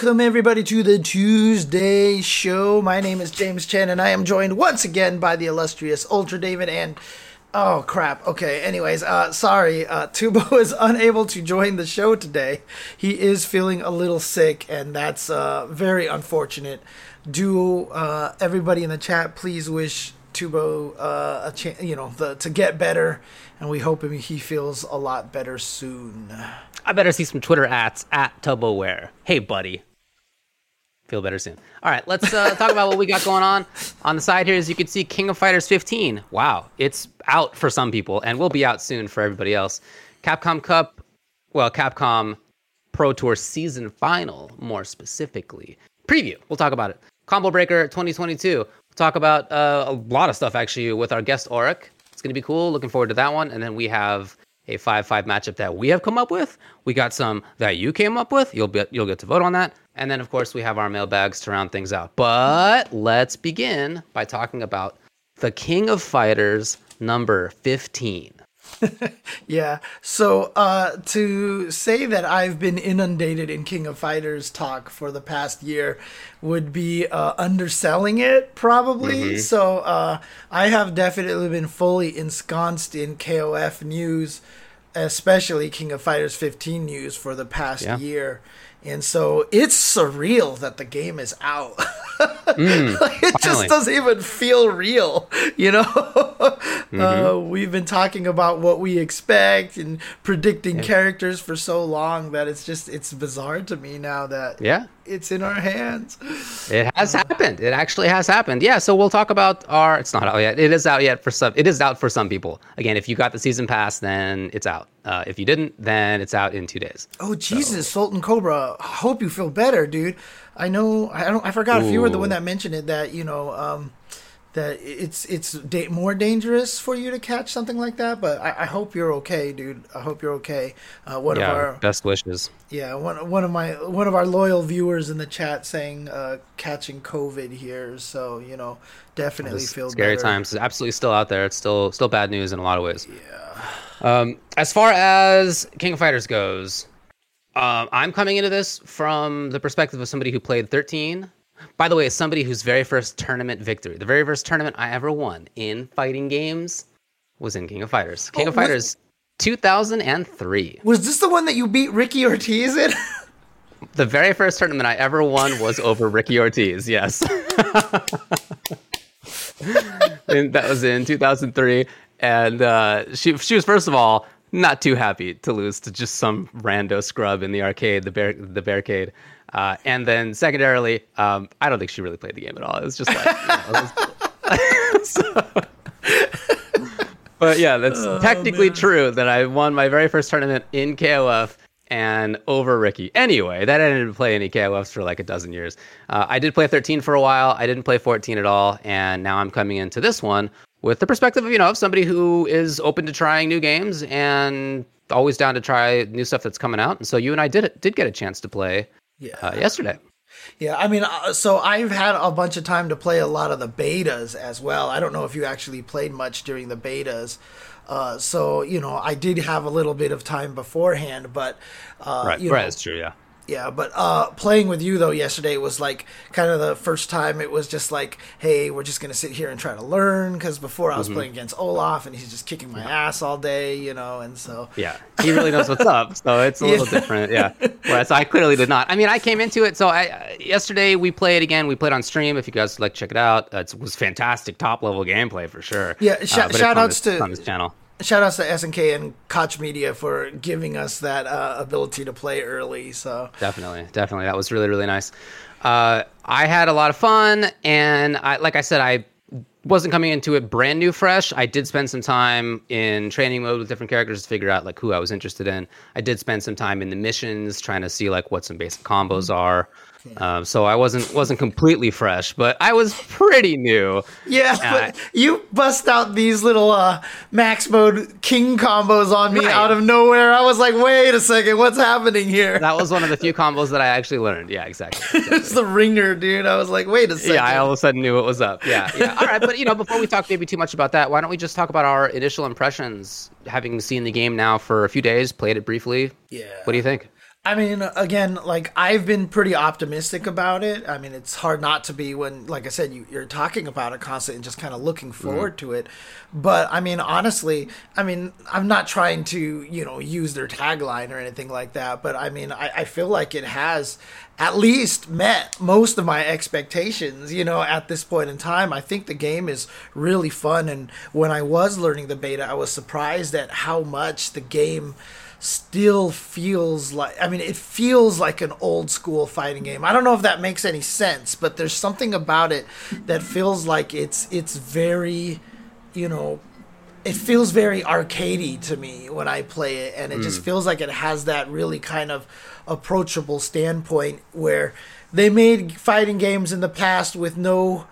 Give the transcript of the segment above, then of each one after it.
Welcome, everybody, to the Tuesday show. My name is James Chen, and I am joined once again by the illustrious Ultra David and. Oh crap. Okay. Anyways, uh, sorry. Uh, Tubo is unable to join the show today. He is feeling a little sick, and that's uh, very unfortunate. Do uh, everybody in the chat please wish Tubo uh, a chance, you know, the, to get better, and we hope he feels a lot better soon. I better see some Twitter ads at TuboWare. Hey, buddy. Feel better soon. All right, let's uh, talk about what we got going on. On the side here, as you can see, King of Fighters 15. Wow, it's out for some people and will be out soon for everybody else. Capcom Cup, well, Capcom Pro Tour Season Final, more specifically. Preview, we'll talk about it. Combo Breaker 2022. We'll talk about uh, a lot of stuff actually with our guest Auric. It's going to be cool. Looking forward to that one. And then we have a five five matchup that we have come up with. We got some that you came up with. You'll be, you'll get to vote on that. And then of course we have our mailbags to round things out. But let's begin by talking about the King of Fighters number 15. yeah. So uh, to say that I've been inundated in King of Fighters talk for the past year would be uh, underselling it, probably. Mm-hmm. So uh, I have definitely been fully ensconced in KOF news, especially King of Fighters 15 news for the past yeah. year. And so it's surreal that the game is out. mm, it just doesn't even feel real, you know? mm-hmm. uh, we've been talking about what we expect and predicting yeah. characters for so long that it's just, it's bizarre to me now that yeah, it's in our hands. It has happened. It actually has happened. Yeah. So we'll talk about our, it's not out yet. It is out yet for some, it is out for some people. Again, if you got the season pass, then it's out. Uh, if you didn't, then it's out in two days. Oh Jesus, so. Sultan Cobra! Hope you feel better, dude. I know. I don't. I forgot Ooh. if you were the one that mentioned it. That you know. Um, that it's it's da- more dangerous for you to catch something like that. But I, I hope you're okay, dude. I hope you're okay. Uh, one yeah, of our best wishes. Yeah, one one of my one of our loyal viewers in the chat saying uh, catching COVID here. So you know, definitely feel scary better. times. It's absolutely still out there. It's still still bad news in a lot of ways. Yeah. Um, as far as King of Fighters goes, um, I'm coming into this from the perspective of somebody who played 13 by the way, as somebody whose very first tournament victory, the very first tournament I ever won in fighting games was in King of Fighters. King oh, of Fighters 2003. Was this the one that you beat Ricky Ortiz in? the very first tournament I ever won was over Ricky Ortiz, yes. and that was in 2003. And uh, she, she was, first of all, not too happy to lose to just some rando scrub in the arcade, the bear, the barricade. Uh, and then secondarily, um, I don't think she really played the game at all. It was just like, you know, was, so, but yeah, that's oh, technically man. true that I won my very first tournament in KOF and over Ricky. Anyway, that I didn't play any KOFs for like a dozen years. Uh, I did play 13 for a while. I didn't play 14 at all, and now I'm coming into this one with the perspective of you know of somebody who is open to trying new games and always down to try new stuff that's coming out. And so you and I did did get a chance to play yeah. Uh, yesterday. Yeah, I mean, uh, so I've had a bunch of time to play a lot of the betas as well. I don't know if you actually played much during the betas. Uh, so you know, I did have a little bit of time beforehand, but uh, right, you know, right, that's true. Yeah, yeah, but uh, playing with you though yesterday was like kind of the first time it was just like, hey, we're just gonna sit here and try to learn because before I was mm-hmm. playing against Olaf and he's just kicking my ass all day, you know, and so yeah, he really knows what's up, so it's a yeah. little different, yeah. Whereas I clearly did not. I mean, I came into it, so I yesterday we played again. We played on stream. If you guys like, check it out. It was fantastic, top level gameplay for sure. Yeah, sh- uh, shout outs to on this channel shout outs to SNK and Koch Media for giving us that uh, ability to play early. So definitely, definitely, that was really really nice. Uh, I had a lot of fun, and I, like I said, I wasn't coming into it brand new fresh. I did spend some time in training mode with different characters to figure out like who I was interested in. I did spend some time in the missions trying to see like what some basic combos mm-hmm. are. Um, so I wasn't wasn't completely fresh, but I was pretty new. Yeah, but you bust out these little uh, max mode king combos on me right. out of nowhere. I was like, wait a second, what's happening here? That was one of the few combos that I actually learned. Yeah, exactly. exactly. it's the ringer, dude. I was like, wait a second. Yeah, I all of a sudden knew what was up. Yeah, yeah. All right, but you know, before we talk maybe too much about that, why don't we just talk about our initial impressions, having seen the game now for a few days, played it briefly. Yeah. What do you think? I mean, again, like I've been pretty optimistic about it. I mean, it's hard not to be when, like I said, you, are talking about it constantly and just kind of looking forward mm. to it. But I mean, honestly, I mean, I'm not trying to, you know, use their tagline or anything like that. But I mean, I, I feel like it has at least met most of my expectations, you know, at this point in time. I think the game is really fun. And when I was learning the beta, I was surprised at how much the game still feels like I mean it feels like an old school fighting game. I don't know if that makes any sense, but there's something about it that feels like it's it's very, you know, it feels very arcadey to me when I play it and it mm. just feels like it has that really kind of approachable standpoint where they made fighting games in the past with no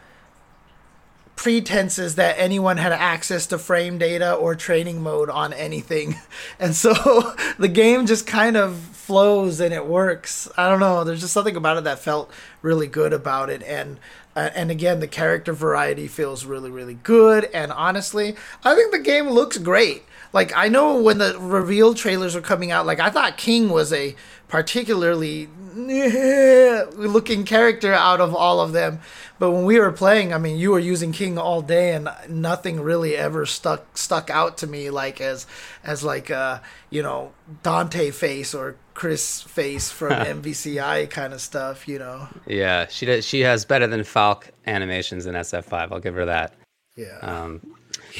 pretenses that anyone had access to frame data or training mode on anything. And so the game just kind of flows and it works. I don't know, there's just something about it that felt really good about it and uh, and again the character variety feels really really good and honestly, I think the game looks great. Like I know when the reveal trailers were coming out, like I thought King was a particularly looking character out of all of them. But when we were playing, I mean, you were using King all day, and nothing really ever stuck stuck out to me like as as like uh you know Dante face or Chris face from MVCI kind of stuff, you know. Yeah, she does. She has better than Falke animations in SF5. I'll give her that. Yeah. Um,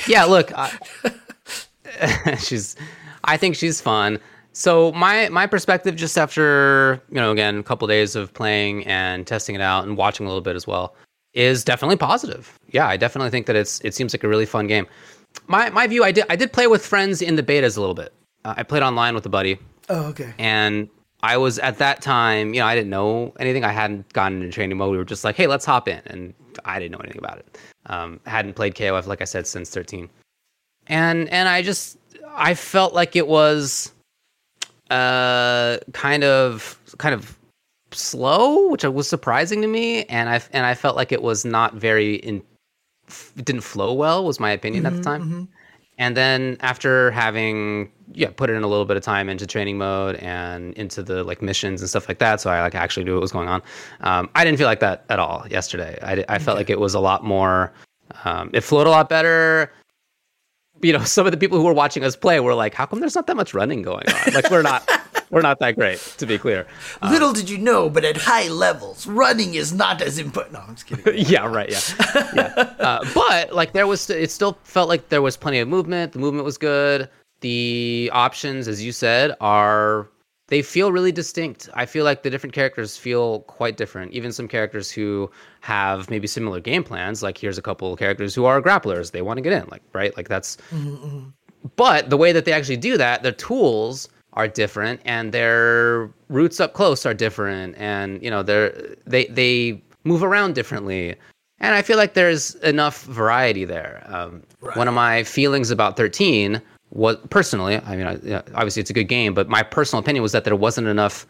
yeah. Look, I, she's. I think she's fun. So my my perspective, just after you know, again, a couple of days of playing and testing it out and watching a little bit as well, is definitely positive. Yeah, I definitely think that it's it seems like a really fun game. My my view, I did I did play with friends in the betas a little bit. Uh, I played online with a buddy. Oh, okay. And I was at that time, you know, I didn't know anything. I hadn't gotten into training mode. We were just like, hey, let's hop in, and I didn't know anything about it. Um, hadn't played KOF like I said since 13, and and I just I felt like it was uh kind of kind of slow, which was surprising to me, and I and I felt like it was not very in. It didn't flow well, was my opinion mm-hmm, at the mm-hmm, time. Mm-hmm. And then after having yeah put in a little bit of time into training mode and into the like missions and stuff like that, so I like actually knew what was going on. Um, I didn't feel like that at all yesterday. I I felt okay. like it was a lot more. Um, it flowed a lot better you know, some of the people who were watching us play were like, "How come there's not that much running going on? Like, we're not, we're not that great, to be clear." Um, Little did you know, but at high levels, running is not as important. No, I'm just kidding. yeah, right. Yeah, yeah. Uh, but like, there was, it still felt like there was plenty of movement. The movement was good. The options, as you said, are they feel really distinct. I feel like the different characters feel quite different. Even some characters who have maybe similar game plans, like here's a couple of characters who are grapplers, they want to get in, like right, like that's. Mm-hmm, mm-hmm. But the way that they actually do that, their tools are different, and their roots up close are different, and you know they're they they move around differently. And I feel like there's enough variety there. Um, right. One of my feelings about 13 what personally, I mean, obviously it's a good game, but my personal opinion was that there wasn't enough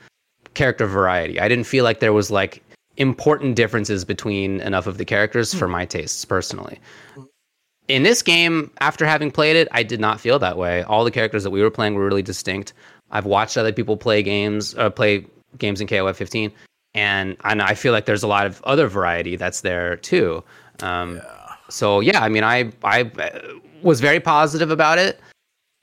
character variety. I didn't feel like there was like important differences between enough of the characters for my tastes personally. In this game, after having played it, I did not feel that way. All the characters that we were playing were really distinct. I've watched other people play games, uh, play games in KOF 15, and and I feel like there's a lot of other variety that's there too. Um, yeah. So yeah, I mean, I I was very positive about it.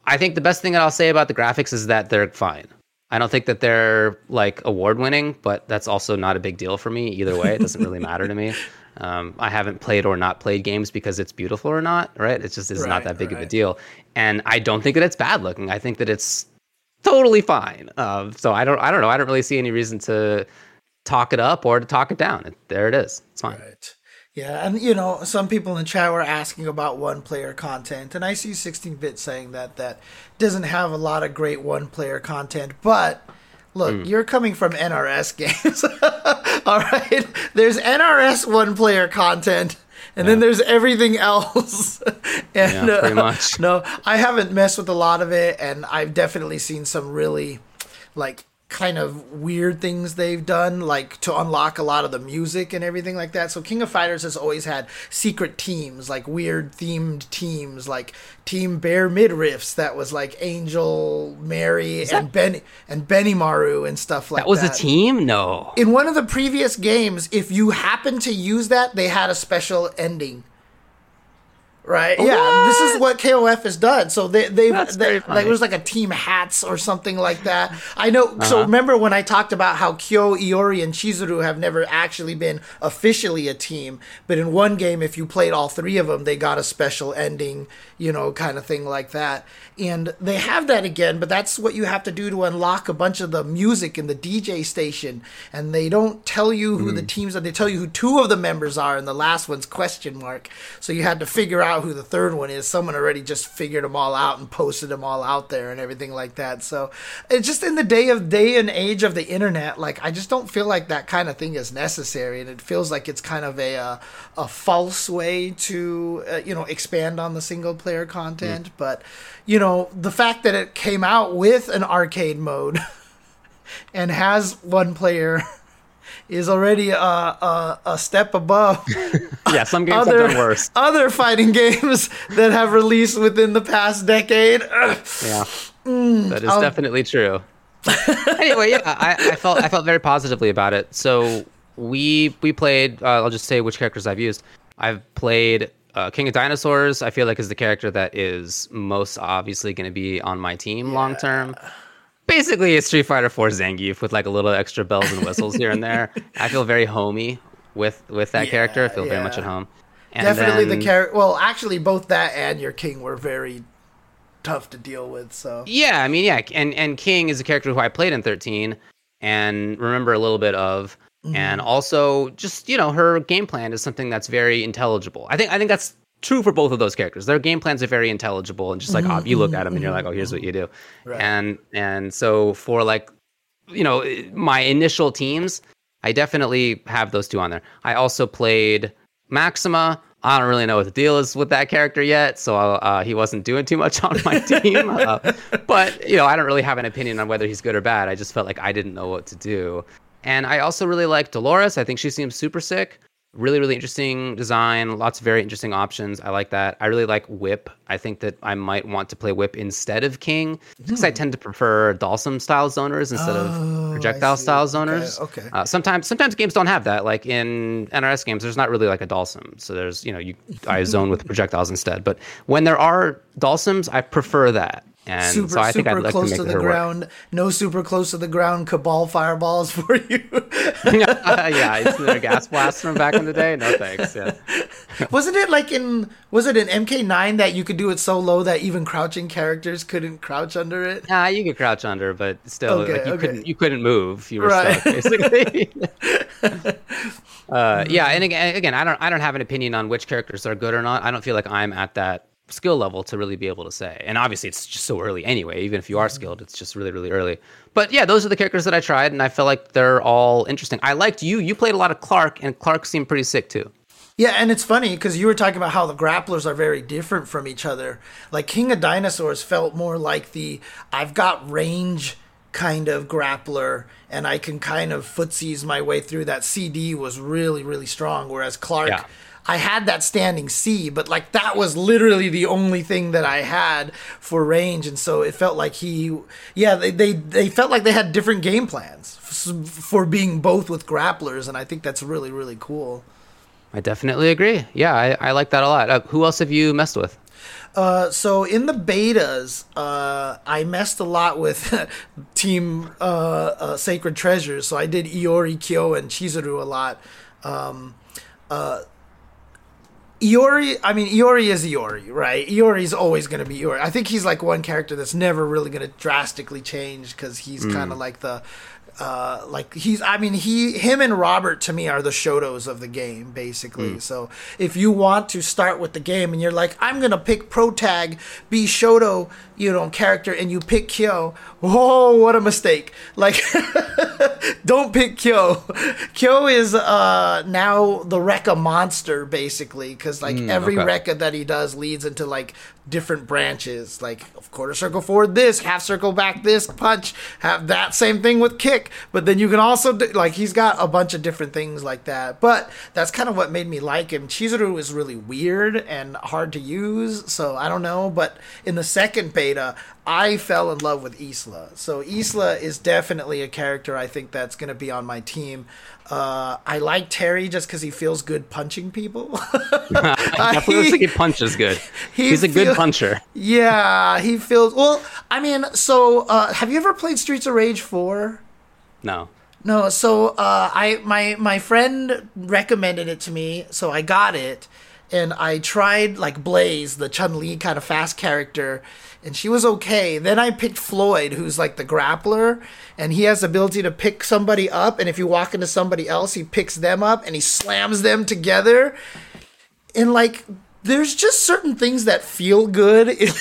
I think the best thing that I'll say about the graphics is that they're fine. I don't think that they're like award winning, but that's also not a big deal for me either way. It doesn't really matter to me. Um, I haven't played or not played games because it's beautiful or not, right? It's just it's right, not that big right. of a deal. And I don't think that it's bad looking. I think that it's totally fine. Uh, so I don't I don't know. I don't really see any reason to talk it up or to talk it down. It, there it is. It's fine. Right. Yeah, and you know, some people in the chat were asking about one player content, and I see 16 bit saying that that doesn't have a lot of great one player content, but look, mm. you're coming from NRS games. All right. There's NRS one player content and yeah. then there's everything else. and yeah, pretty uh, much. Uh, no, I haven't messed with a lot of it and I've definitely seen some really like kind of weird things they've done, like to unlock a lot of the music and everything like that. So King of Fighters has always had secret teams, like weird themed teams, like Team Bear Midriffs that was like Angel, Mary, that- and Benny and Benimaru and stuff like That was that. Was a team? No. In one of the previous games, if you happened to use that, they had a special ending. Right. Yeah. This is what KOF has done. So they they, they like it was like a team hats or something like that. I know. Uh-huh. So remember when I talked about how Kyo, Iori, and Chizuru have never actually been officially a team, but in one game, if you played all three of them, they got a special ending. You know, kind of thing like that. And they have that again, but that's what you have to do to unlock a bunch of the music in the DJ station. And they don't tell you who the Hmm. teams are. They tell you who two of the members are, and the last one's question mark. So you had to figure out who the third one is. Someone already just figured them all out and posted them all out there and everything like that. So it's just in the day of day and age of the internet. Like I just don't feel like that kind of thing is necessary, and it feels like it's kind of a uh, a false way to uh, you know expand on the single player content. But you know the fact that it came out with an arcade mode and has one player. Is already a, a, a step above Yeah, some games other have done worse. other fighting games that have released within the past decade. Yeah, Mm, that is definitely true. anyway, yeah, I, I felt I felt very positively about it. So we we played. Uh, I'll just say which characters I've used. I've played uh, King of Dinosaurs. I feel like is the character that is most obviously going to be on my team long term. Basically, it's Street Fighter 4 Zangief with like a little extra bells and whistles here and there. I feel very homey with with that character. I feel very much at home. And Definitely then- the character. Well, actually, both that and your king were very tough to deal with. So Yeah, I mean, yeah, and and King is a character who I played in 13 and remember a little bit of, mm-hmm. and also just you know her game plan is something that's very intelligible. I think I think that's true for both of those characters. Their game plans are very intelligible and just like oh, you look at them and you're like, oh, here's what you do, Right. and and so for like you know my initial teams, I definitely have those two on there. I also played Maxima. I don't really know what the deal is with that character yet, so uh, he wasn't doing too much on my team. uh, but you know, I don't really have an opinion on whether he's good or bad. I just felt like I didn't know what to do. And I also really like Dolores. I think she seems super sick. Really, really interesting design. Lots of very interesting options. I like that. I really like Whip. I think that I might want to play Whip instead of King because I tend to prefer Dhalsim style zoners instead Hmm. Oh, of projectile style zoners. okay. Uh, sometimes, sometimes games don't have that. Like in NRS games, there's not really like a Dhalsim. So there's, you know, you I zone with projectiles instead. But when there are Dhalsims, I prefer that. And super so I think super I'd like close to to, the her work. ground. No super close to the ground. Kabal fireballs for you. yeah, isn't there gas blast from back in the day? No thanks. Yeah. Wasn't it like in was it in MK9 that you could do it so low that even crouching characters couldn't crouch under it? Nah, you could crouch under, but still, Okay, like you okay. couldn't you couldn't move. You were Right. stuck basically. uh, yeah, and again, again, I don't I don't have an opinion on which characters are good or not. I don't feel like I'm at that skill level to really be able to say. And obviously, it's just so early anyway. Even if you are mm-hmm. skilled, it's just really really early. But yeah, those are the characters that I tried, and I feel like they're all interesting. I liked you. You played a lot of Clark, and Clark seemed pretty sick too. Yeah, and it's funny because you were talking about how the grapplers are very different from each other. Like King of Dinosaurs felt more like the I've got range kind of grappler and I can kind of footsies my way through. That CD was really, really strong. Whereas Clark, Yeah. I had that standing C, but like that was literally the only thing that I had for range. And so it felt like he, yeah, they, they, they felt like they had different game plans f- for being both with grapplers. And I think that's really, really cool. I definitely agree. Yeah, I, I like that a lot. Uh, who else have you messed with? Uh, so in the betas, uh, I messed a lot with Team uh, uh, Sacred Treasures. So I did Iori, Kyo, and Chizuru a lot. Um, uh, Iori, I mean, Iori is Iori, right? Iori's always going to be Iori. I think he's like one character that's never really going to drastically change because he's hmm. kind of like the uh, like he's I mean he him and Robert to me are the Shotos of the game basically. Mm. So if you want to start with the game and you're like I'm gonna pick pro tag be Shoto you know character and you pick Kyo, whoa what a mistake! Like don't pick Kyo. Kyo is uh, now the Rekka monster basically because like mm, every okay. Rekka that he does leads into like different branches. Like quarter circle forward this half circle back this punch have that same thing with kick. But then you can also do, like he's got a bunch of different things like that. But that's kind of what made me like him. Chizuru is really weird and hard to use so i don't know. But in the second beta I fell in love with Isla. So Isla is definitely a character I think that's going to be on my team. Uh, I like Terry just because he feels good punching people. definitely looks like he punches good. He He's a feel, good puncher. Yeah, he feels well. I mean, so uh, have you ever played Streets of Rage four? No. No. So uh, I my my friend recommended it to me, so I got it, and I tried like Blaze, the Chun Li kind of fast character and she was okay. Then I picked Floyd, who's like the grappler, and he has the ability to pick somebody up, and if you walk into somebody else, he picks them up and he slams them together. And like there's just certain things that feel good in,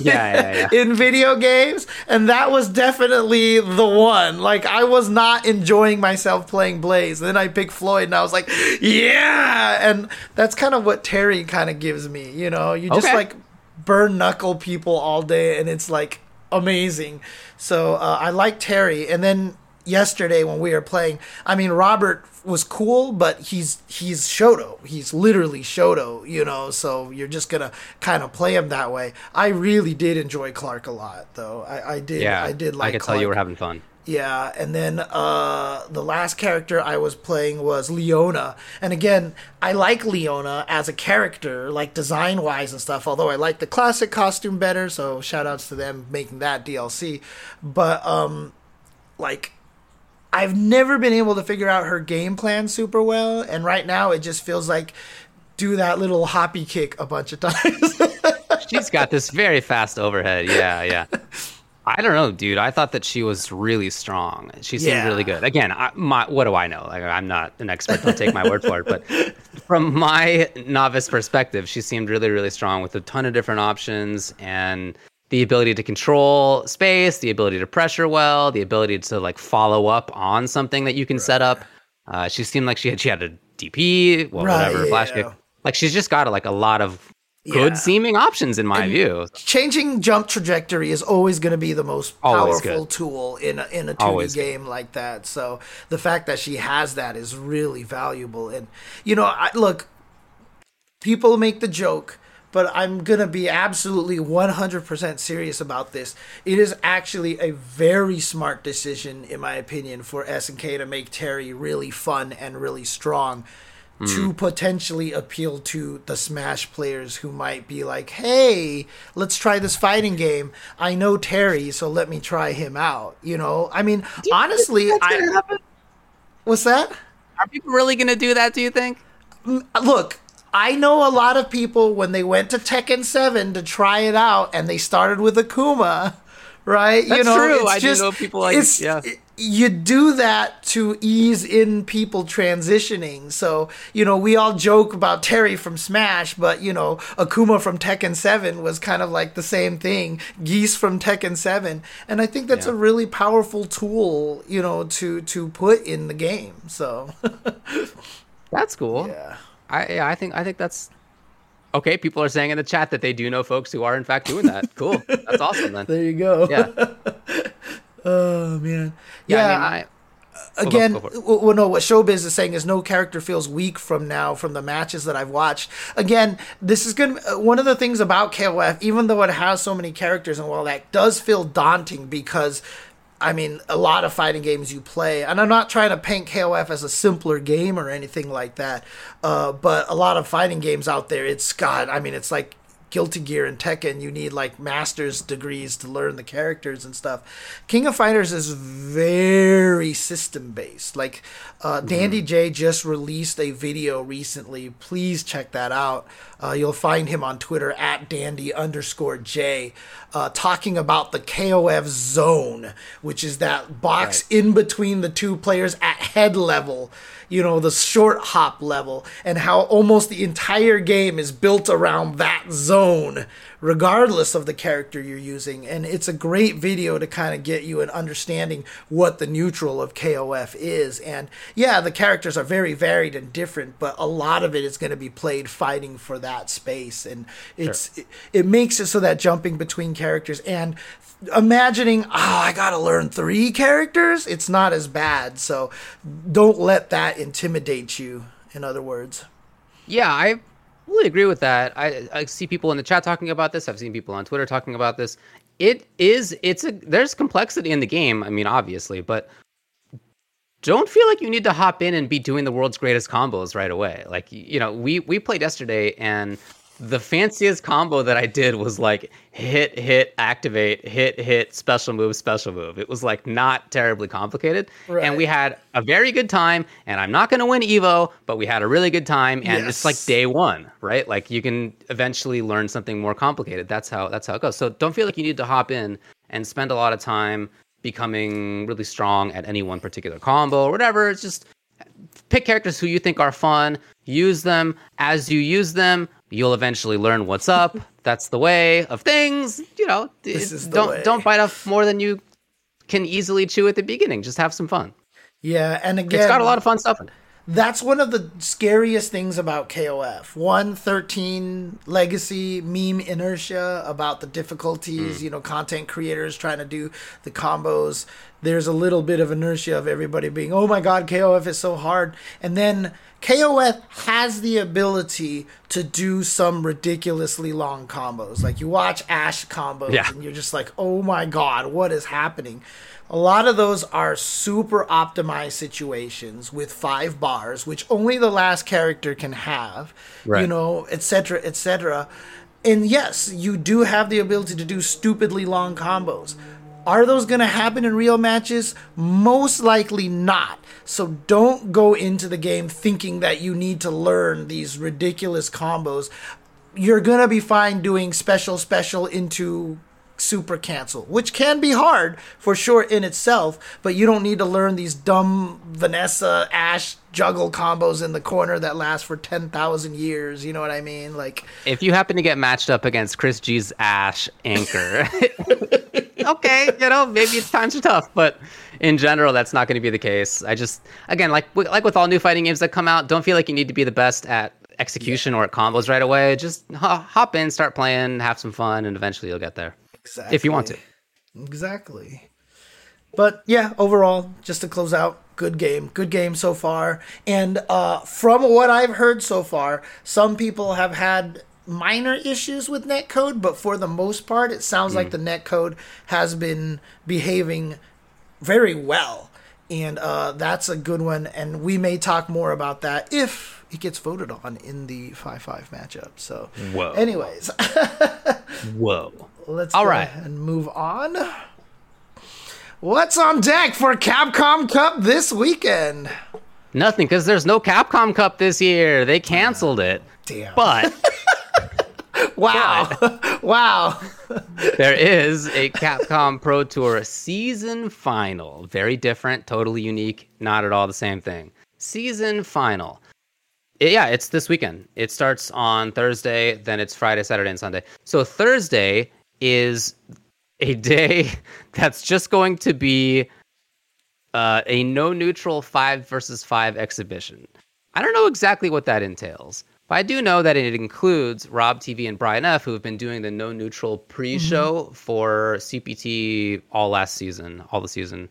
yeah, yeah, yeah. in video games and that was definitely the one like i was not enjoying myself playing blaze then i picked floyd and i was like yeah and that's kind of what terry kind of gives me you know you just okay. like burn knuckle people all day, and it's like amazing. So uh, I like Terry, and then yesterday when we were playing, I mean Robert was cool, but he's he's Shoto. He's literally Shoto, you know. So you're just gonna kind of play him that way. I really did enjoy Clark a lot, though. I, I did. Yeah, I did like. I could Clark. tell you were having fun. Yeah, and then uh, the last character I was playing was Leona, and again, I like Leona as a character, like design wise and stuff. Although I like the classic costume better, so shout outs to them making that DLC. But um, like, I've never been able to figure out her game plan super well, and right now it just feels like do that little hoppy kick a bunch of times. She's got this very fast overhead. Yeah, yeah. I don't know, dude. I thought that she was really strong. She seemed yeah. really good. Again, I, my, what do I know? Like, I'm not an expert. Don't take my word for it. But from my novice perspective, she seemed really, really strong with a ton of different options and the ability to control space, the ability to pressure well, the ability to like follow up on something that you can right. set up. Uh, she seemed like she had she had a DP, well, right, whatever, yeah. flash kick. Like she's just got like a lot of good yeah. seeming options in my and view. Changing jump trajectory is always going to be the most powerful tool in a, in a 2D always game good. like that. So the fact that she has that is really valuable. And you know, I, look, people make the joke. But I'm going to be absolutely 100% serious about this. It is actually a very smart decision, in my opinion, for SNK to make Terry really fun and really strong mm. to potentially appeal to the Smash players who might be like, hey, let's try this fighting game. I know Terry, so let me try him out. You know, I mean, honestly, I. What's that? Are people really going to do that, do you think? Look, I know a lot of people when they went to Tekken 7 to try it out and they started with Akuma, right? That's you know, true. I just, do know people like yeah. It, you do that to ease in people transitioning. So, you know, we all joke about Terry from Smash, but, you know, Akuma from Tekken 7 was kind of like the same thing. Geese from Tekken 7. And I think that's yeah. a really powerful tool, you know, to to put in the game. So That's cool. Yeah. I yeah, I think I think that's okay. People are saying in the chat that they do know folks who are in fact doing that. cool. That's awesome then. There you go. Yeah. Oh man, yeah. yeah I mean, I, again, go go well, no, what Showbiz is saying is no character feels weak from now from the matches that I've watched. Again, this is going to one of the things about KOF, even though it has so many characters and all that, does feel daunting because. I mean, a lot of fighting games you play, and I'm not trying to paint KOF as a simpler game or anything like that, uh, but a lot of fighting games out there, it's got, I mean, it's like Guilty Gear and Tekken, you need like master's degrees to learn the characters and stuff. King of Fighters is very system based. Like uh, Dandy J just released a video recently. Please check that out. Uh, you'll find him on Twitter at dandy underscore J, uh, talking about the KOF zone, which is that box Right. in between the two players at head level, you know, the short hop level, and how almost the entire game is built around that zone, regardless of the character you're using. And it's a great video to kind of get you an understanding what the neutral of KOF is. And yeah, the characters are very varied and different, but a lot of it is going to be played fighting for that space. And it's it, it makes it so that jumping between characters and imagining, oh, I got to learn three characters, it's not as bad. So don't let that intimidate you, in other words. Yeah, I really agree with that. I, I see people in the chat talking about this. I've seen people on Twitter talking about this. It is it's a there's complexity in the game. I mean, obviously, but don't feel like you need to hop in and be doing the world's greatest combos right away. Like you know, we we played yesterday and the fanciest combo that I did was like hit, hit, activate, hit, hit, special move, special move. It was like not terribly complicated. Right. And we had a very good time. And I'm not going to win Evo, but we had a really good time. And it's like day one, right? Like you can eventually learn something more complicated. That's how that's how it goes. So don't feel like you need to hop in and spend a lot of time becoming really strong at any one particular combo or whatever. It's just pick characters who you think are fun, use them. As you use them, you'll eventually learn what's up. That's the way of things. You know, This it- is don't way. don't bite off more than you can easily chew at the beginning. Just have some fun. Yeah, and again, It's got a lot of fun stuff in it. That's one of the scariest things about KOF. One thirteen legacy meme inertia about the difficulties, mm. you know, content creators trying to do the combos. There's a little bit of inertia of everybody being, oh my god, KOF is so hard. And then KOF has the ability to do some ridiculously long combos. Like you watch Ash combos Yeah. and you're just like, oh my god, what is happening? A lot of those are super optimized situations with five bars, which only the last character can have, you Right. know, etc., etc. And yes, you do have the ability to do stupidly long combos. Are those going to happen in real matches? Most likely not. So don't go into the game thinking that you need to learn these ridiculous combos. You're going to be fine doing special special into super cancel, which can be hard for sure in itself, but you don't need to learn these dumb Vanessa Ash juggle combos in the corner that last for 10,000 years. You know what I mean? Like, If you happen to get matched up against Chris G's Ash anchor, okay, you know maybe it's times are tough, but in general, that's not going to be the case. I just again like like with all new fighting games that come out, don't feel like you need to be the best at execution or at combos right away. Just hop in, start playing, have some fun, and eventually you'll get there. Exactly. If you want to. Exactly. But yeah, overall, just to close out, good game. Good game so far. And uh, from what I've heard so far, some people have had minor issues with netcode, but for the most part, it sounds like the netcode has been behaving very well. And uh, that's a good one. And we may talk more about that if it gets voted on in the 5 5 matchup. So, Whoa. anyways, Whoa. Let's All go right. ahead and move on. What's on deck for Capcom Cup this weekend? Nothing, because there's no Capcom Cup this year. They canceled it. Damn. But wow. wow. there is a Capcom Pro Tour season final. Very different, totally unique, not at all the same thing. Season final. Yeah, it's this weekend. It starts on Thursday, then it's Friday, Saturday, and Sunday. So Thursday is a day that's just going to be uh, a no neutral five versus five exhibition. I don't know exactly what that entails, but I do know that it includes Rob TV and Brian F, who have been doing the no neutral pre-show for CPT all last season, all the season.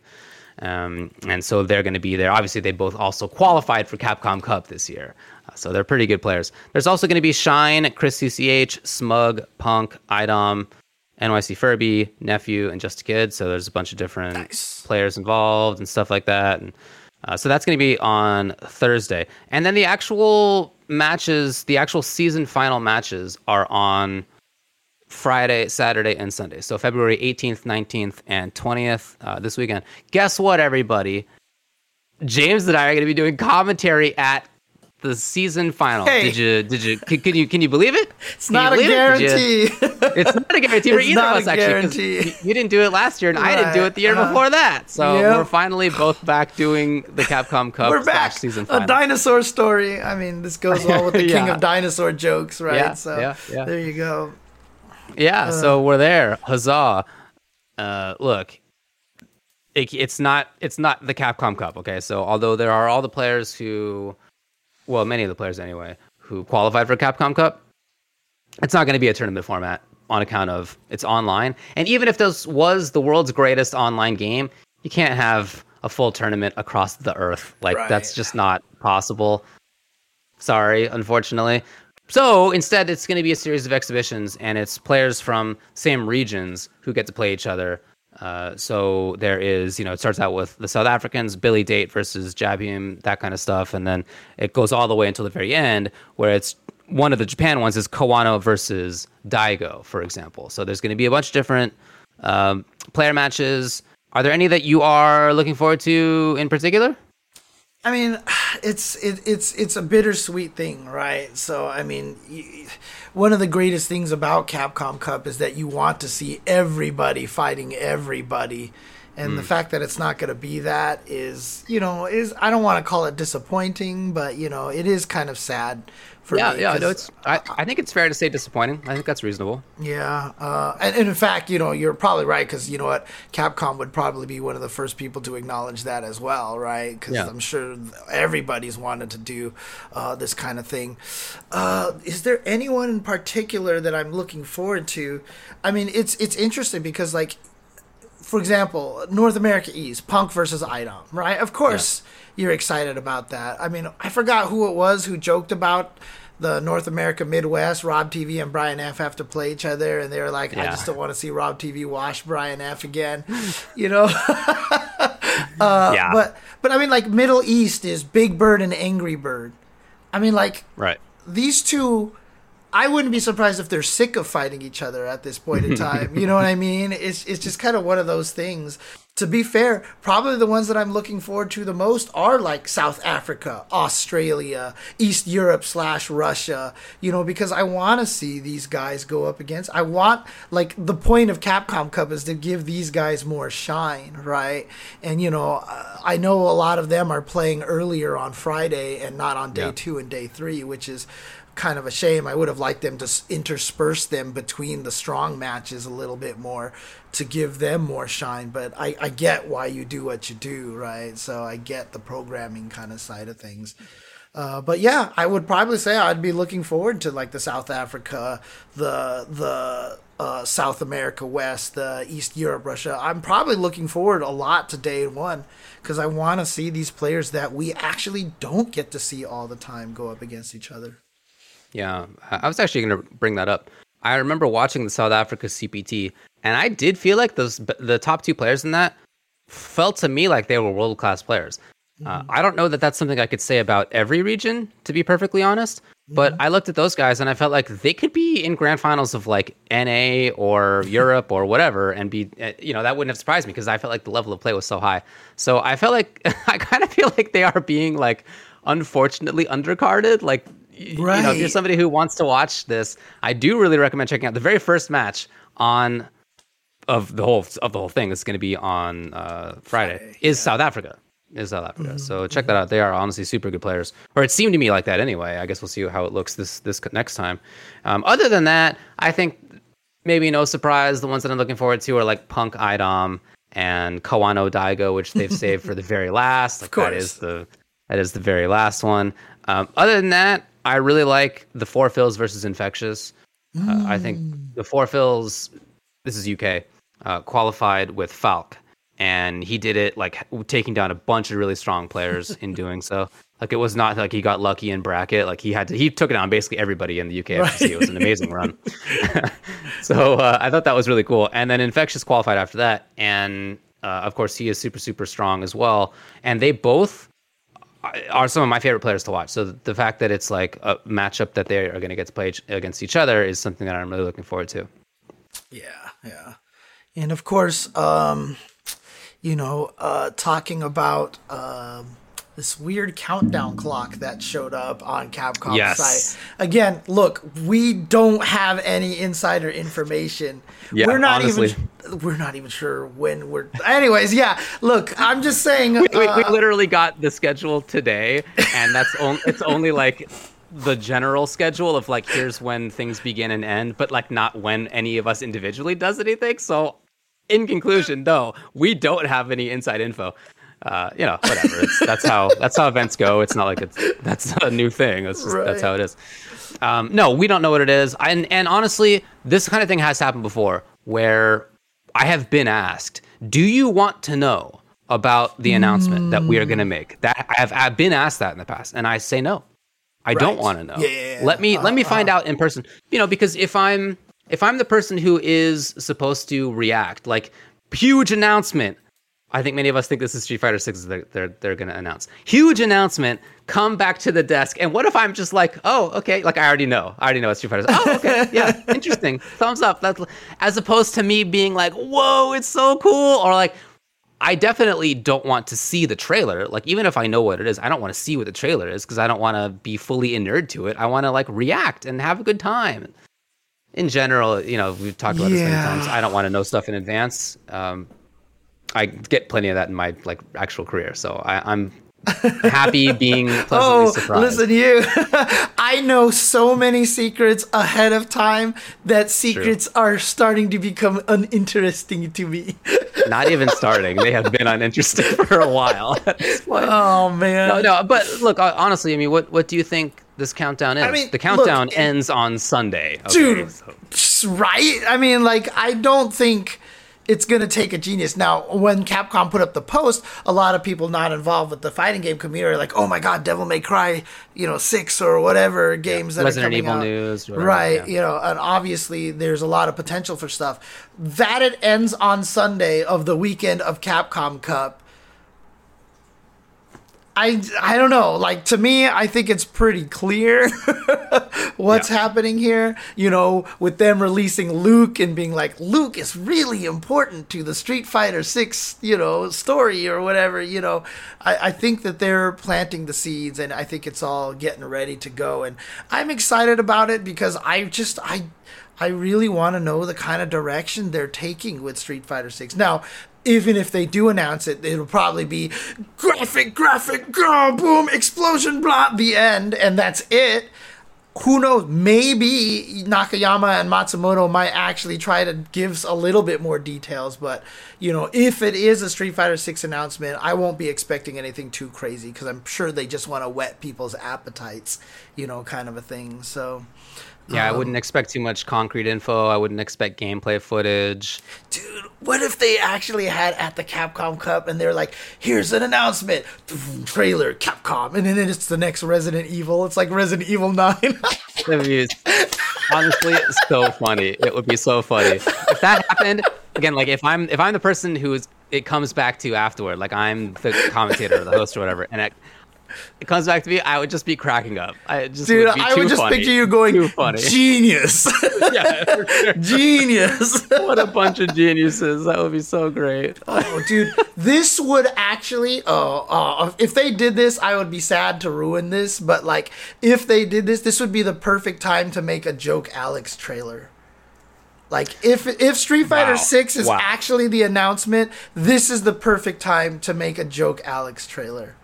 Um, and so they're going to be there. Obviously, they both also qualified for Capcom Cup this year. Uh, so they're pretty good players. There's also going to be Shine, Chris CCH, Smug, Punk, Idom, NYC Furby, Nephew, and Just a Kid. So there's a bunch of different Nice. players involved and stuff like that. And uh, so that's going to be on Thursday. And then the actual matches, the actual season final matches are on Friday, Saturday, and Sunday. So February 18th, 19th, and 20th uh, this weekend. Guess what, everybody? James and I are going to be doing commentary at the season final. Hey. Did you? Did you? Can, can you? Can you believe it? It's not a Can believe it? Guarantee. it's not a guarantee for either of us actually. guarantee. You, you didn't do it last year, and I didn't do it the year uh, before that. So yep. we're finally both back doing the Capcom Cup We're back. season final. A dinosaur story. I mean, this goes well with the king of dinosaur jokes, right? Yeah, so yeah, yeah. there you go. yeah, so we're there. Huzzah! Uh, look, it, it's not it's not the Capcom Cup. Okay, so although there are all the players who, well, many of the players anyway, who qualified for Capcom Cup, it's not going to be a tournament format on account of it's online. And even if this was the world's greatest online game, you can't have a full tournament across the earth. Like Right. that's just not possible. Sorry, unfortunately. So instead, it's going to be a series of exhibitions, and it's players from same regions who get to play each other. Uh, so there is, you know, it starts out with the South Africans, Billy Date versus Jabium, that kind of stuff, and then it goes all the way until the very end, where it's one of the Japan ones is Kawano versus Daigo, for example. So there's going to be a bunch of different um, player matches. Are there any that you are looking forward to in particular? I mean, it's it, it's it's a bittersweet thing, right? So I mean, one of the greatest things about Capcom Cup is that you want to see everybody fighting everybody, and Hmm. the fact that it's not going to be that is, you know, is I don't want to call it disappointing, but you know, it is kind of sad for Yeah, me. yeah, no, it's. I, I think it's fair to say disappointing. I think that's reasonable. Yeah, uh, and, and in fact, you know, you're probably right because you know what, Capcom would probably be one of the first people to acknowledge that as well, right? Because Yeah. I'm sure everybody's wanted to do uh, this kind of thing. Uh, is there anyone in particular that I'm looking forward to? I mean, it's it's interesting because like for example, North America East, Punk versus Idom, right? Of course, you're excited about that. I mean, I forgot who it was who joked about the North America Midwest. Rob TV and Brian F have to play each other, and they were like, "I just don't want to see Rob TV wash Brian F again," you know. Uh, yeah, But but I mean, like Middle East is Big Bird and Angry Bird. I mean, like right. these two I wouldn't be surprised if they're sick of fighting each other at this point in time. you know what I mean? It's it's just kind of one of those things. To be fair, probably the ones that I'm looking forward to the most are like South Africa, Australia, East Europe slash Russia. You know, because I want to see these guys go up against. I want like the point of Capcom Cup is to give these guys more shine, right? And you know, I know a lot of them are playing earlier on Friday and not on day Yeah. two and day three, which is kind of a shame. I would have liked them to intersperse them between the strong matches a little bit more to give them more shine. But I, I get why you do what you do, right? So I get the programming kind of side of things. Uh, but yeah, I would probably say I'd be looking forward to like the South Africa, the the uh, South America West, the East Europe, Russia. I'm probably looking forward a lot to day one because I want to see these players that we actually don't get to see all the time go up against each other. Yeah, I was actually going to bring that up. I remember watching the South Africa CPT, and I did feel like those the top two players in that felt to me like they were world class players. Uh, I don't know that that's something I could say about every region, to be perfectly honest. But I looked at those guys and I felt like they could be in grand finals of like NA or Europe or whatever, and be uh, you know that wouldn't have surprised me because I felt like the level of play was so high. So I felt like I kind of feel like they are being like unfortunately undercarded. Like y- you know, if you're somebody who wants to watch this, I do really recommend checking out the very first match on of the whole of the whole thing. It's going to be on uh, Friday. Is South Africa? Is South Africa? So check that out. They are honestly super good players, or it seemed to me like that anyway. I guess we'll see how it looks this this next time. Um, other than that, I think maybe no surprise. The ones that I'm looking forward to are like Punk Idom and Kawano Daigo, which they've saved for the very last. Like that course. is the that is the very last one. Um, other than that, I really like the Four Fills versus Infectious. Uh, I think the Four Fills. This is UK uh, qualified with Falke, and he did it like taking down a bunch of really strong players in doing so. Like it was not like he got lucky in bracket. Like he had to, he took it down basically everybody in the UK FGC. It was an amazing run. so uh, I thought that was really cool. And then Infectious qualified after that, and uh, of course he is super super strong as well. And they both are some of my favorite players to watch. So the fact that it's like a matchup that they are going to get to play against each other is something that I'm really looking forward to. Yeah, yeah. And of course, um, you know, uh, talking about um, this weird countdown clock that showed up on Capcom's Yes. site. Again, look, we don't have any insider information. Yeah, we're not honestly. even we're not even sure when we're. Anyways, yeah. Look, I'm just saying. we, we uh, literally got the schedule today, and that's only it's only like the general schedule of like here's when things begin and end, but like not when any of us individually does anything. So, in conclusion, no, we don't have any inside info. Uh, you know, whatever. It's, that's how that's how events go. It's not like it's that's not a new thing. It's just, that's how it is. Um, no, we don't know what it is. And and honestly, this kind of thing has happened before, where I have been asked, "Do you want to know about the announcement that we are going to make?" That I have I've been asked that in the past, and I say no. I don't want to know. Yeah. Let me let me find out in person. You know, because if I'm if I'm the person who is supposed to react, like huge announcement. I think many of us think this is Street Fighter Six. They're they're, they're going to announce huge announcement. Come back to the desk, and what if I'm just like, oh, okay, like I already know, I already know what Street Fighter. Oh, okay, yeah, interesting. Thumbs up. That's as opposed to me being like, whoa, it's so cool, or like, I definitely don't want to see the trailer. Like, even if I know what it is, I don't want to see what the trailer is because I don't want to be fully inured to it. I want to like react and have a good time. In general, you know, we've talked about this many times. I don't want to know stuff in advance. Um, I get plenty of that in my like actual career, so I, I'm happy being pleasantly Oh, surprised. listen, you. I know so many secrets ahead of time that secrets are starting to become uninteresting to me. Not even starting; they have been uninteresting for a while. at this point. Oh man. No, no, but look, uh, honestly, I mean, what what do you think this countdown is? I mean, the countdown look, ends on Sunday. okay? Dude, So- right? I mean, like, I don't think it's going to take a genius. Now, when Capcom put up the post, a lot of people not involved with the fighting game community are like, oh my God, Devil May Cry, you know, 6 or whatever games that Resident are coming Evil out. news, whatever, right. yeah. You know, and obviously there's a lot of potential for stuff. That it ends on Sunday of the weekend of Capcom Cup. I, I don't know. Like to me, I think it's pretty clear what's Yeah. happening here. You know, with them releasing Luke and being like, Luke is really important to the Street Fighter Six, you know, story or whatever. You know, I, I think that they're planting the seeds, and I think it's all getting ready to go. And I'm excited about it because I just I I really want to know the kind of direction they're taking with Street Fighter Six. Now, even if they do announce it, it'll probably be graphic, graphic, boom, explosion, blah, the end, and that's it. Who knows? Maybe Nakayama and Matsumoto might actually try to give a little bit more details, but you know, if it is a Street Fighter Six announcement, I won't be expecting anything too crazy because I'm sure they just want to whet people's appetites, you know, kind of a thing. So, yeah, I Um, wouldn't expect too much concrete info. I wouldn't expect gameplay footage. dude, what if they actually had at the Capcom Cup and they're like, here's an announcement, trailer, Capcom, and then it's the next Resident Evil. It's like Resident Evil 9. That would be honestly so funny. It would be so funny if that happened again. Like if I'm if I'm the person who's it comes back to afterward, like I'm the commentator or the host or whatever, and it, it comes back to me, I would just be cracking up. I just Dude, would be I would just funny. picture you going, genius, yeah, sure. genius. what a bunch of geniuses. That would be so great. oh, dude, this would actually, oh, oh, if they did this, I would be sad to ruin this, but like, if they did this, this would be the perfect time to make a joke Alex trailer. Like if if Street Fighter Wow. 6 is Wow. actually the announcement, this is the perfect time to make a joke Alex trailer.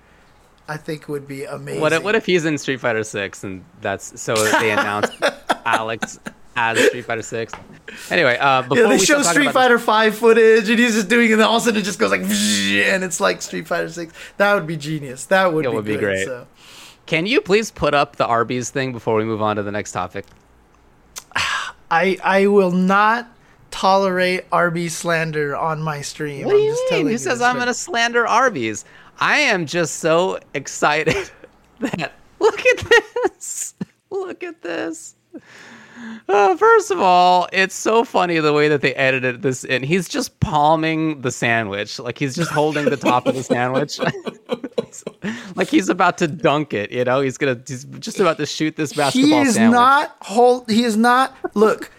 I think would be amazing. What if, what if he's in Street Fighter Six and that's so they announce Alex as Street Fighter Six? Anyway, uh, before yeah, they show Street Fighter 5 footage and he's just doing it and all of a sudden it just goes like and it's like Street Fighter 6. That would be genius. That would It be would be good, great. So. Can you please put up the Arby's thing before we move on to the next topic? I I will not tolerate RB slander on my stream. What do I'm you just mean? Who says I'm going to slander Arby's? I am just so excited that look at this. Look at this. Uh, first of all, it's so funny the way that they edited this in. He's just palming the sandwich, like he's just holding the top of the sandwich, like he's about to dunk it. You know, he's gonna, he's just about to shoot this basketball He is sandwich. not hold. He is not. Look,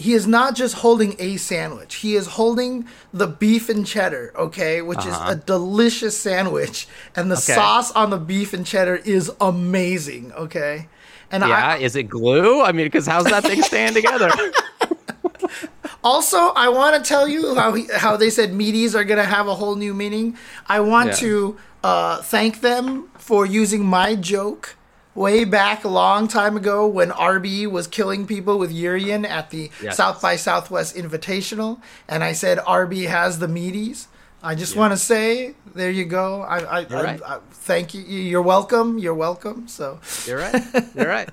he is not just holding a sandwich. He is holding the beef and cheddar, okay, which uh-huh. is a delicious sandwich, and the okay. sauce on the beef and cheddar is amazing, okay. And yeah, I, is it glue? I mean, because how's that thing staying together? also, I want to tell you how he, how they said meaties are gonna have a whole new meaning. I want yeah. to uh, thank them for using my joke way back a long time ago when RB was killing people with Urien at the yes. South by Southwest Invitational, and I said RB has the meaties. I just yeah. want to say, there you go. I, I, I, right. I, thank you. You're welcome. You're welcome. So you're right. You're right.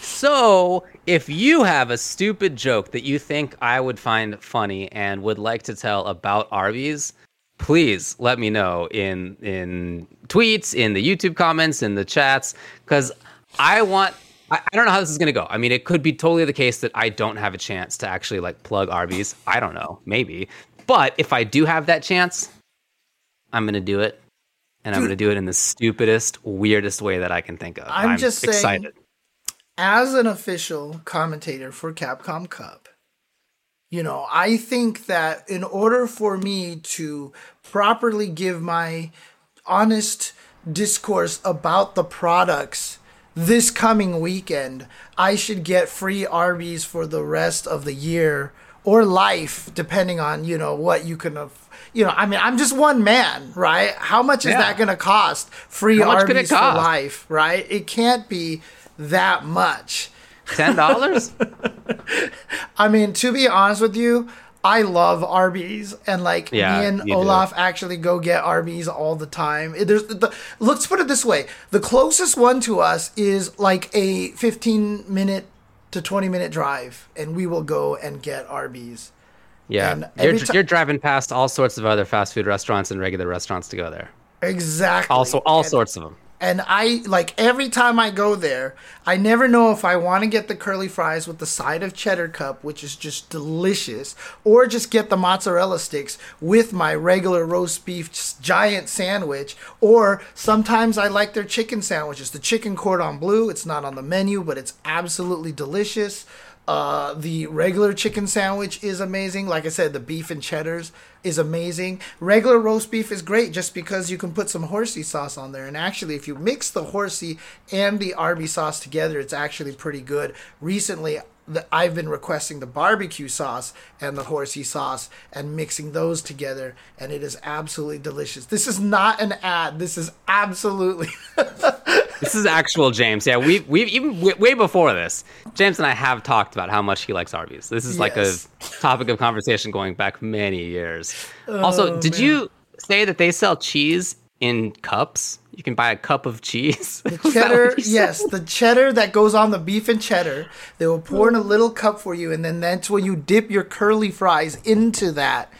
So, if you have a stupid joke that you think I would find funny and would like to tell about Arby's, please let me know in in tweets, in the YouTube comments, in the chats, because I want. I, I don't know how this is gonna go. I mean, it could be totally the case that I don't have a chance to actually like plug Arby's. I don't know, maybe. But if I do have that chance, I'm gonna do it, and Dude, I'm gonna do it in the stupidest, weirdest way that I can think of. I'm, I'm just excited. Saying, as an official commentator for Capcom Cup, you know, I think that in order for me to properly give my honest discourse about the products this coming weekend, I should get free Arby's for the rest of the year or life, depending on you know what you can. Of you know, I mean, I'm just one man, right? How much is yeah. that going to cost? Free Arby's for life, right? It can't be that much. Ten dollars? I mean, to be honest with you, I love Arby's, and like yeah, me and Olaf do. actually go get Arby's all the time. There's the, let's put it this way: the closest one to us is like a 15 minute to 20 minute drive, and we will go and get Arby's. Yeah, you're, t- you're driving past all sorts of other fast food restaurants and regular restaurants to go there. Exactly. Also, all and, sorts of them and I like every time I go there, I never know if I want to get the curly fries with the side of cheddar cup, which is just delicious, or just get the mozzarella sticks with my regular roast beef giant sandwich. Or sometimes I like their chicken sandwiches, the chicken cordon bleu. It's not on the menu, but it's absolutely delicious. Uh, the regular chicken sandwich is amazing. Like I said, the beef and cheddars is amazing. Regular roast beef is great just because you can put some horsey sauce on there. And actually, if you mix the horsey and the Arby sauce together, it's actually pretty good. Recently, the, I've been requesting the barbecue sauce and the horsey sauce and mixing those together, and it is absolutely delicious. This is not an ad. This is absolutely. this is actual James. Yeah, we've we've even way before this, James and I have talked about how much he likes Arby's. This is yes. like a topic of conversation going back many years. Oh, also, did man. you say that they sell cheese in cups? You can buy a cup of cheese. The cheddar, yes, the cheddar that goes on the beef and cheddar. They will pour in a little cup for you, and then that's when you dip your curly fries into that,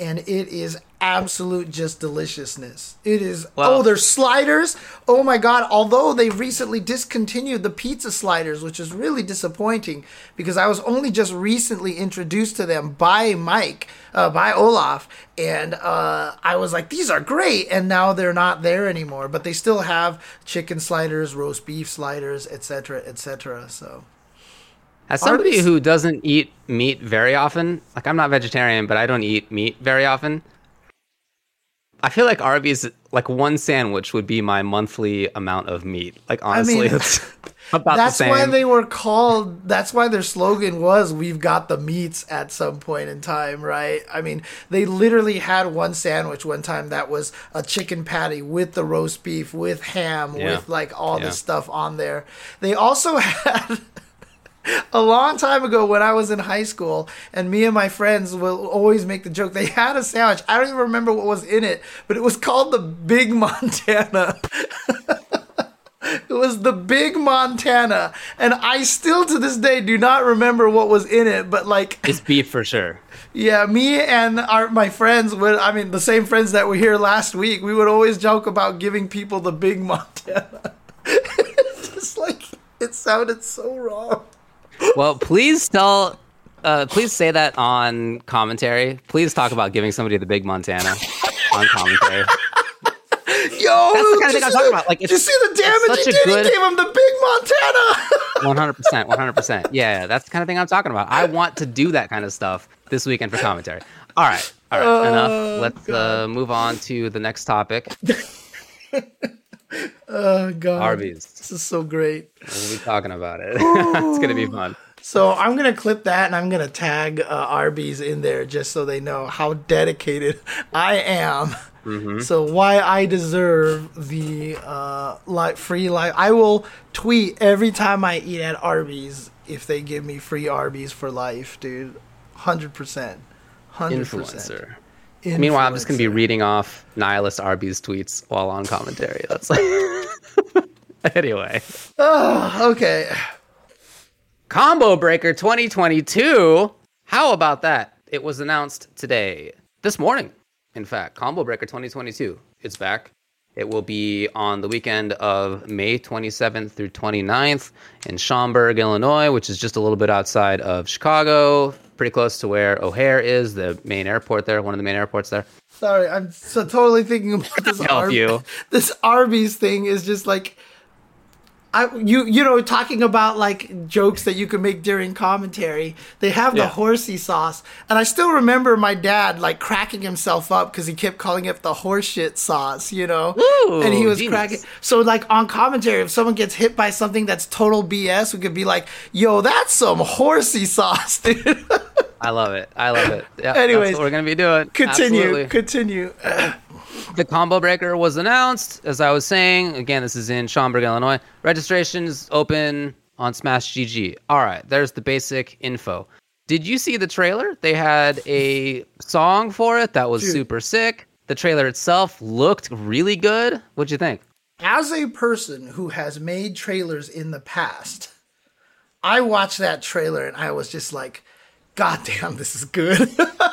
and it is absolute just deliciousness. It is. Well, oh, there's sliders. Oh my god! Although they recently discontinued the pizza sliders, which is really disappointing because I was only just recently introduced to them by Mike, uh, by Olaf, and uh, I was like, these are great, and now they're not there anymore. But they still have chicken sliders, roast beef sliders, etc., etc. So. As somebody who doesn't eat meat very often, like I'm not vegetarian, but I don't eat meat very often. I feel like Arby's like one sandwich would be my monthly amount of meat. Like honestly, I mean, about that's why they were called. That's why their slogan was "We've got the meats." At some point in time, right? I mean, they literally had one sandwich one time that was a chicken patty with the roast beef, with ham, yeah. with like all yeah. the stuff on there. They also had a long time ago when I was in high school, and me and my friends will always make the joke. They had a sandwich. I don't even remember what was in it, but it was called the Big Montana. it was the Big Montana, and I still to this day do not remember what was in it. But like, it's beef for sure. Yeah, me and our my friends would. I mean, the same friends that were here last week. We would always joke about giving people the Big Montana. just like it sounded so wrong well, please tell, uh, please say that on commentary. Please talk about giving somebody the big Montana on commentary. Yo, That's the kind of thing you I'm see talking the- about. Like, did you see the damage he did? good- He gave him the big Montana. One hundred percent, one hundred percent. Yeah, yeah, that's the kind of thing I'm talking about. I want to do that kind of stuff this weekend for commentary. All right, all right, Oh, enough. Let's uh, move on to the next topic. oh god, Arby's. This is so great. We'll be talking about it. it's gonna be fun. So I'm gonna clip that and I'm gonna tag uh, Arby's in there just so they know how dedicated I am. Mm-hmm. So why I deserve the uh, li- free life. I will tweet every time I eat at Arby's if they give me free Arby's for life, dude. Hundred percent. Hundred percent. Influencer. Meanwhile, I'm just gonna be reading off nihilist Arby's tweets while on commentary. That's like. anyway, Oh, okay. Combo Breaker 2022. How about that? It was announced today, this morning. In fact, Combo Breaker 2022. It's back. It will be on the weekend of May 27th through 29th in Schaumburg, Illinois, which is just a little bit outside of Chicago, pretty close to where O'Hare is, the main airport there, one of the main airports there. Sorry, I'm so totally thinking about this. Help you. This Arby's thing is just like, I you you know talking about like jokes that you can make during commentary. They have the Yeah. horsey sauce, and I still remember my dad like cracking himself up because he kept calling it the horseshit sauce. You know, Ooh, and he was genius. cracking. So like on commentary, if someone gets hit by something that's total BS, we could be like, "Yo, that's some horsey sauce, dude." I love it. I love it. Yeah, Anyways, we're gonna be doing. continue, Absolutely. continue. The combo breaker was announced. As I was saying, again, this is in Schaumburg, Illinois. Registrations open on Smash GG. All right, there's the basic info. Did you see the trailer? They had a song for it that was Dude. super sick. The trailer itself looked really good. What'd you think? as a person who has made trailers in the past, I watched that trailer and I was just like, God damn, this is good.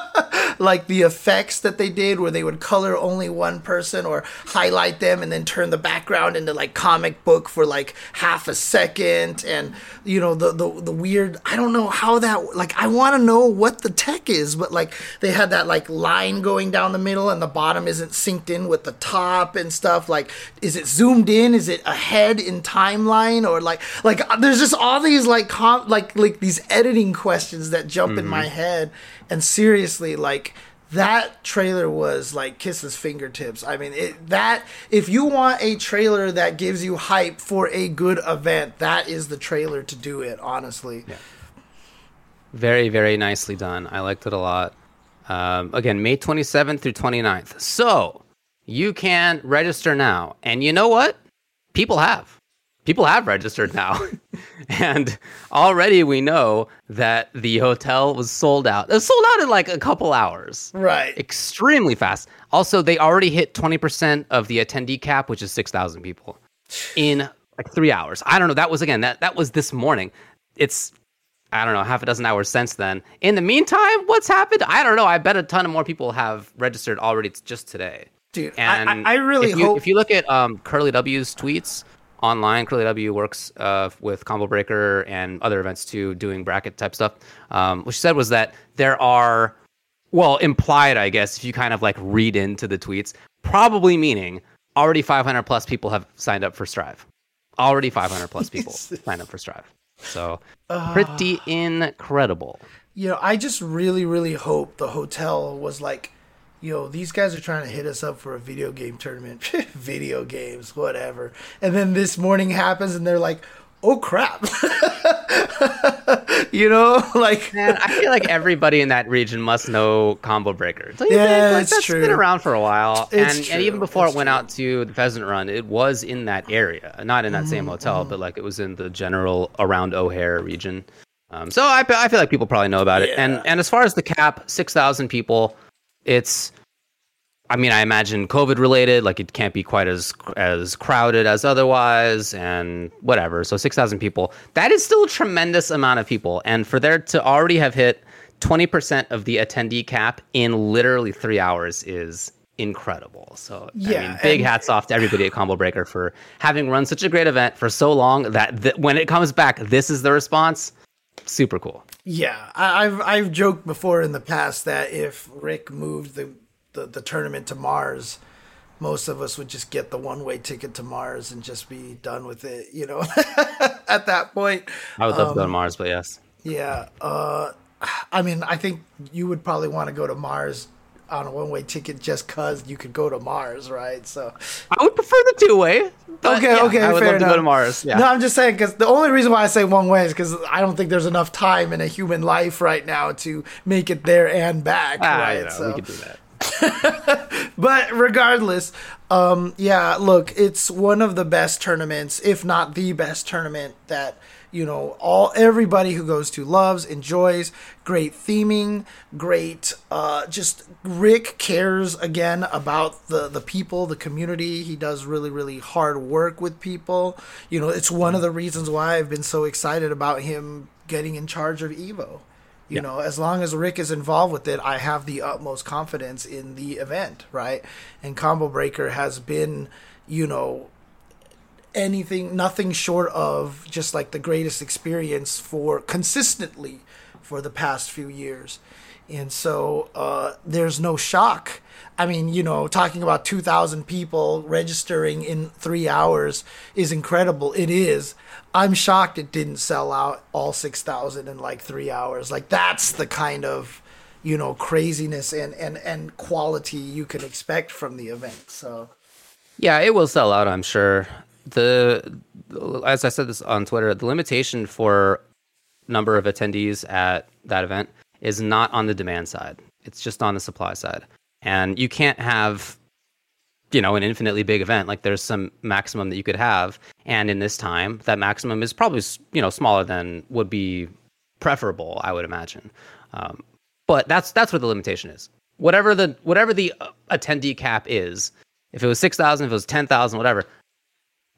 like the effects that they did where they would color only one person or highlight them and then turn the background into like comic book for like half a second and you know the the, the weird I don't know how that like I want to know what the tech is but like they had that like line going down the middle and the bottom isn't synced in with the top and stuff like is it zoomed in? Is it ahead in timeline or like like uh, there's just all these like com- like like these editing questions that jump in my head and seriously like that trailer was like kisses fingertips i mean it, that if you want a trailer that gives you hype for a good event that is the trailer to do it honestly yeah. Very, very nicely done. I liked it a lot. Um, again, May 27th through 29th. So you can register now. And you know what? People have. People have registered now. and already we know that the hotel was sold out. It was sold out in like a couple hours. right Extremely fast. Also, they already hit 20% of the attendee cap, which is 6,000 people, in like three hours. I don't know. That was, again, that, that was this morning. It's I don't know, half a dozen hours since then. In the meantime, what's happened? I don't know. I bet a ton of more people have registered already just today. dude And I, I, I really if you, hope if you look at um, Curly W's tweets online, Curly W works uh, with Combo Breaker and other events too, doing bracket type stuff. Um, what she said was that there are, well, implied, I guess, if you kind of like read into the tweets, probably meaning already 500 plus people have signed up for Strive. Already 500 plus people signed up for Strive. So pretty incredible. you know, I just really, really hope the hotel was like, yo, these guys are trying to hit us up for a video game tournament. video games, whatever. And then this morning happens and they're like, oh crap. you know, like, Man, I feel like everybody in that region must know Combo Breaker. Yeah, think? Like, it's that's true. been around for a while, It's and, and even before it's it went true. out to the Pheasant Run, it was in that area, not in that Mm-hmm, same hotel, but like it was in the general around O'Hare region. Um, so I, I feel like people probably know about it. Yeah. And and as far as the cap, six thousand people, it's. I mean, I imagine COVID related, like it can't be quite as as crowded as otherwise, and whatever. So six thousand people, that is still a tremendous amount of people, and for there to already have hit twenty percent of the attendee cap in literally three hours is incredible. So I Yeah, mean, big and- hats off to everybody at Combo Breaker for having run such a great event for so long that th- when it comes back, this is the response. Super cool. yeah, I, I've, I've joked before in the past that if Rick moved the, the, the tournament to Mars, most of us would just get the one way ticket to Mars and just be done with it, you know, at that point. I would love um, to go to um, Mars, but yes. Yeah. Uh, I mean, I think you would probably want to go to Mars on a one way ticket just because you could go to Mars, right? So I would prefer the two way. Okay, yeah, okay, I would love enough. to go to Mars. Yeah. No, I'm just saying because the only reason why I say one way is because I don't think there's enough time in a human life right now to make it there and back. Ah, right? so we could do that. but regardless, um, yeah, look, it's one of the best tournaments, if not the best tournament that you know all everybody who goes to loves enjoys great theming great uh just rick cares again about the the people the community he does really really hard work with people you know it's one of the reasons why i've been so excited about him getting in charge of evo you yeah. know, as long as Rick is involved with it, I have the utmost confidence in the event, right? And Combo Breaker has been, you know, anything, nothing short of just like the greatest experience for consistently for the past few years. And so uh, there's no shock. I mean, you know, talking about 2,000 people registering in three hours is incredible. It is. I'm shocked it didn't sell out all 6,000 in like three hours. Like that's the kind of, you know, craziness and, and, and quality you can expect from the event. So, yeah, it will sell out, I'm sure. The, as I said this on Twitter, the limitation for number of attendees at that event is not on the demand side. It's just on the supply side. And you can't have you know an infinitely big event like there's some maximum that you could have and in this time that maximum is probably you know smaller than would be preferable i would imagine um, but that's that's what the limitation is whatever the whatever the uh, attendee cap is if it was 6000 if it was 10000 whatever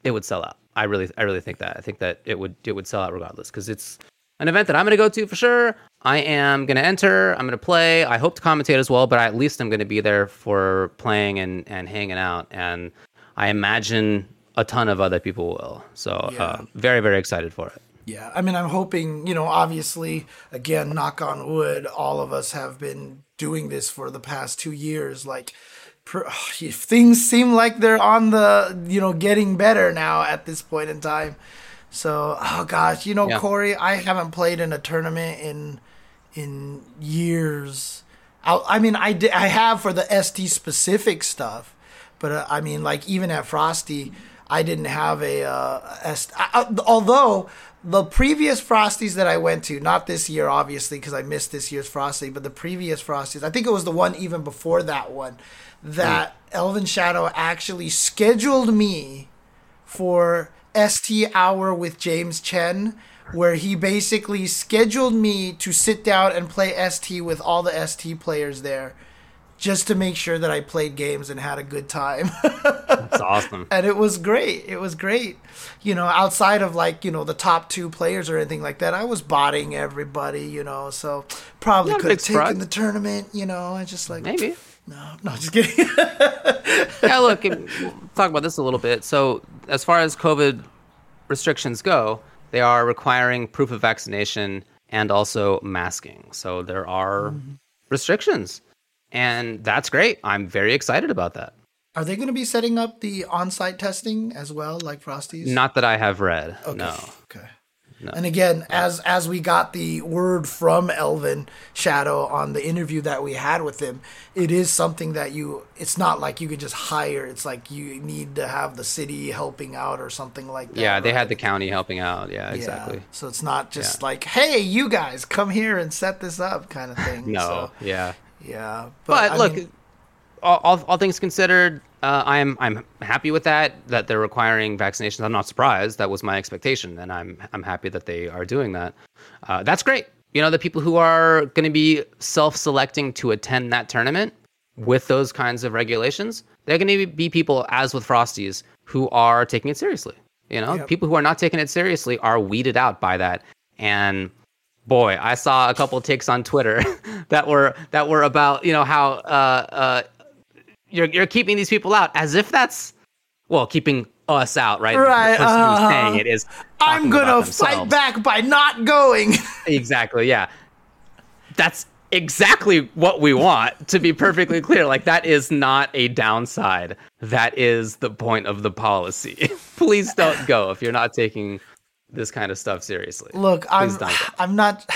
it would sell out i really i really think that i think that it would it would sell out regardless because it's an event that i'm going to go to for sure I am going to enter. I'm going to play. I hope to commentate as well, but at least I'm going to be there for playing and, and hanging out. And I imagine a ton of other people will. So, uh, yeah. uh, very, very excited for it. Yeah. I mean, I'm hoping, you know, obviously, again, knock on wood, all of us have been doing this for the past two years. Like, if things seem like they're on the, you know, getting better now at this point in time. So, oh gosh, you know, yeah. Corey, I haven't played in a tournament in in years. I, I mean, I did, I have for the ST specific stuff, but uh, I mean, like even at Frosty, I didn't have a uh. I, although the previous Frosties that I went to, not this year, obviously, because I missed this year's Frosty, but the previous Frosties, I think it was the one even before that one, that mm. Elven Shadow actually scheduled me for ST Hour with James Chen where he basically scheduled me to sit down and play ST with all the ST players there just to make sure that I played games and had a good time. That's awesome. And it was great. It was great. You know, outside of like, you know, the top two players or anything like that, I was botting everybody, you know, so probably could have taken the tournament, you know, I just like Maybe. No, no, just kidding. yeah, look, we'll talk about this a little bit. So, as far as COVID restrictions go, they are requiring proof of vaccination and also masking. So there are mm-hmm. restrictions. And that's great. I'm very excited about that. Are they going to be setting up the on site testing as well, like Frosty's? Not that I have read. Okay. No. Okay. No. And again, as as we got the word from Elven Shadow on the interview that we had with him, it is something that you. It's not like you could just hire. It's like you need to have the city helping out or something like that. Yeah, they had the county helping out. Yeah, exactly. Yeah. So it's not just yeah. like, hey, you guys come here and set this up, kind of thing. no. So, yeah. Yeah, but, but look, mean, all, all, all things considered, uh, I'm I'm happy with that. That they're requiring vaccinations. I'm not surprised. That was my expectation, and I'm I'm happy that they are doing that. Uh, that's great. You know, the people who are going to be self-selecting to attend that tournament with those kinds of regulations, they're going to be people, as with Frosties, who are taking it seriously. You know, yep. people who are not taking it seriously are weeded out by that. And boy, I saw a couple takes on Twitter that were that were about you know how uh, uh, you're you're keeping these people out as if that's well keeping us out, right? Right. The person uh, who's saying it is. I'm gonna fight back by not going. exactly. Yeah. That's exactly what we want to be perfectly clear like that is not a downside that is the point of the policy please don't go if you're not taking this kind of stuff seriously Look, I'm don't. I'm not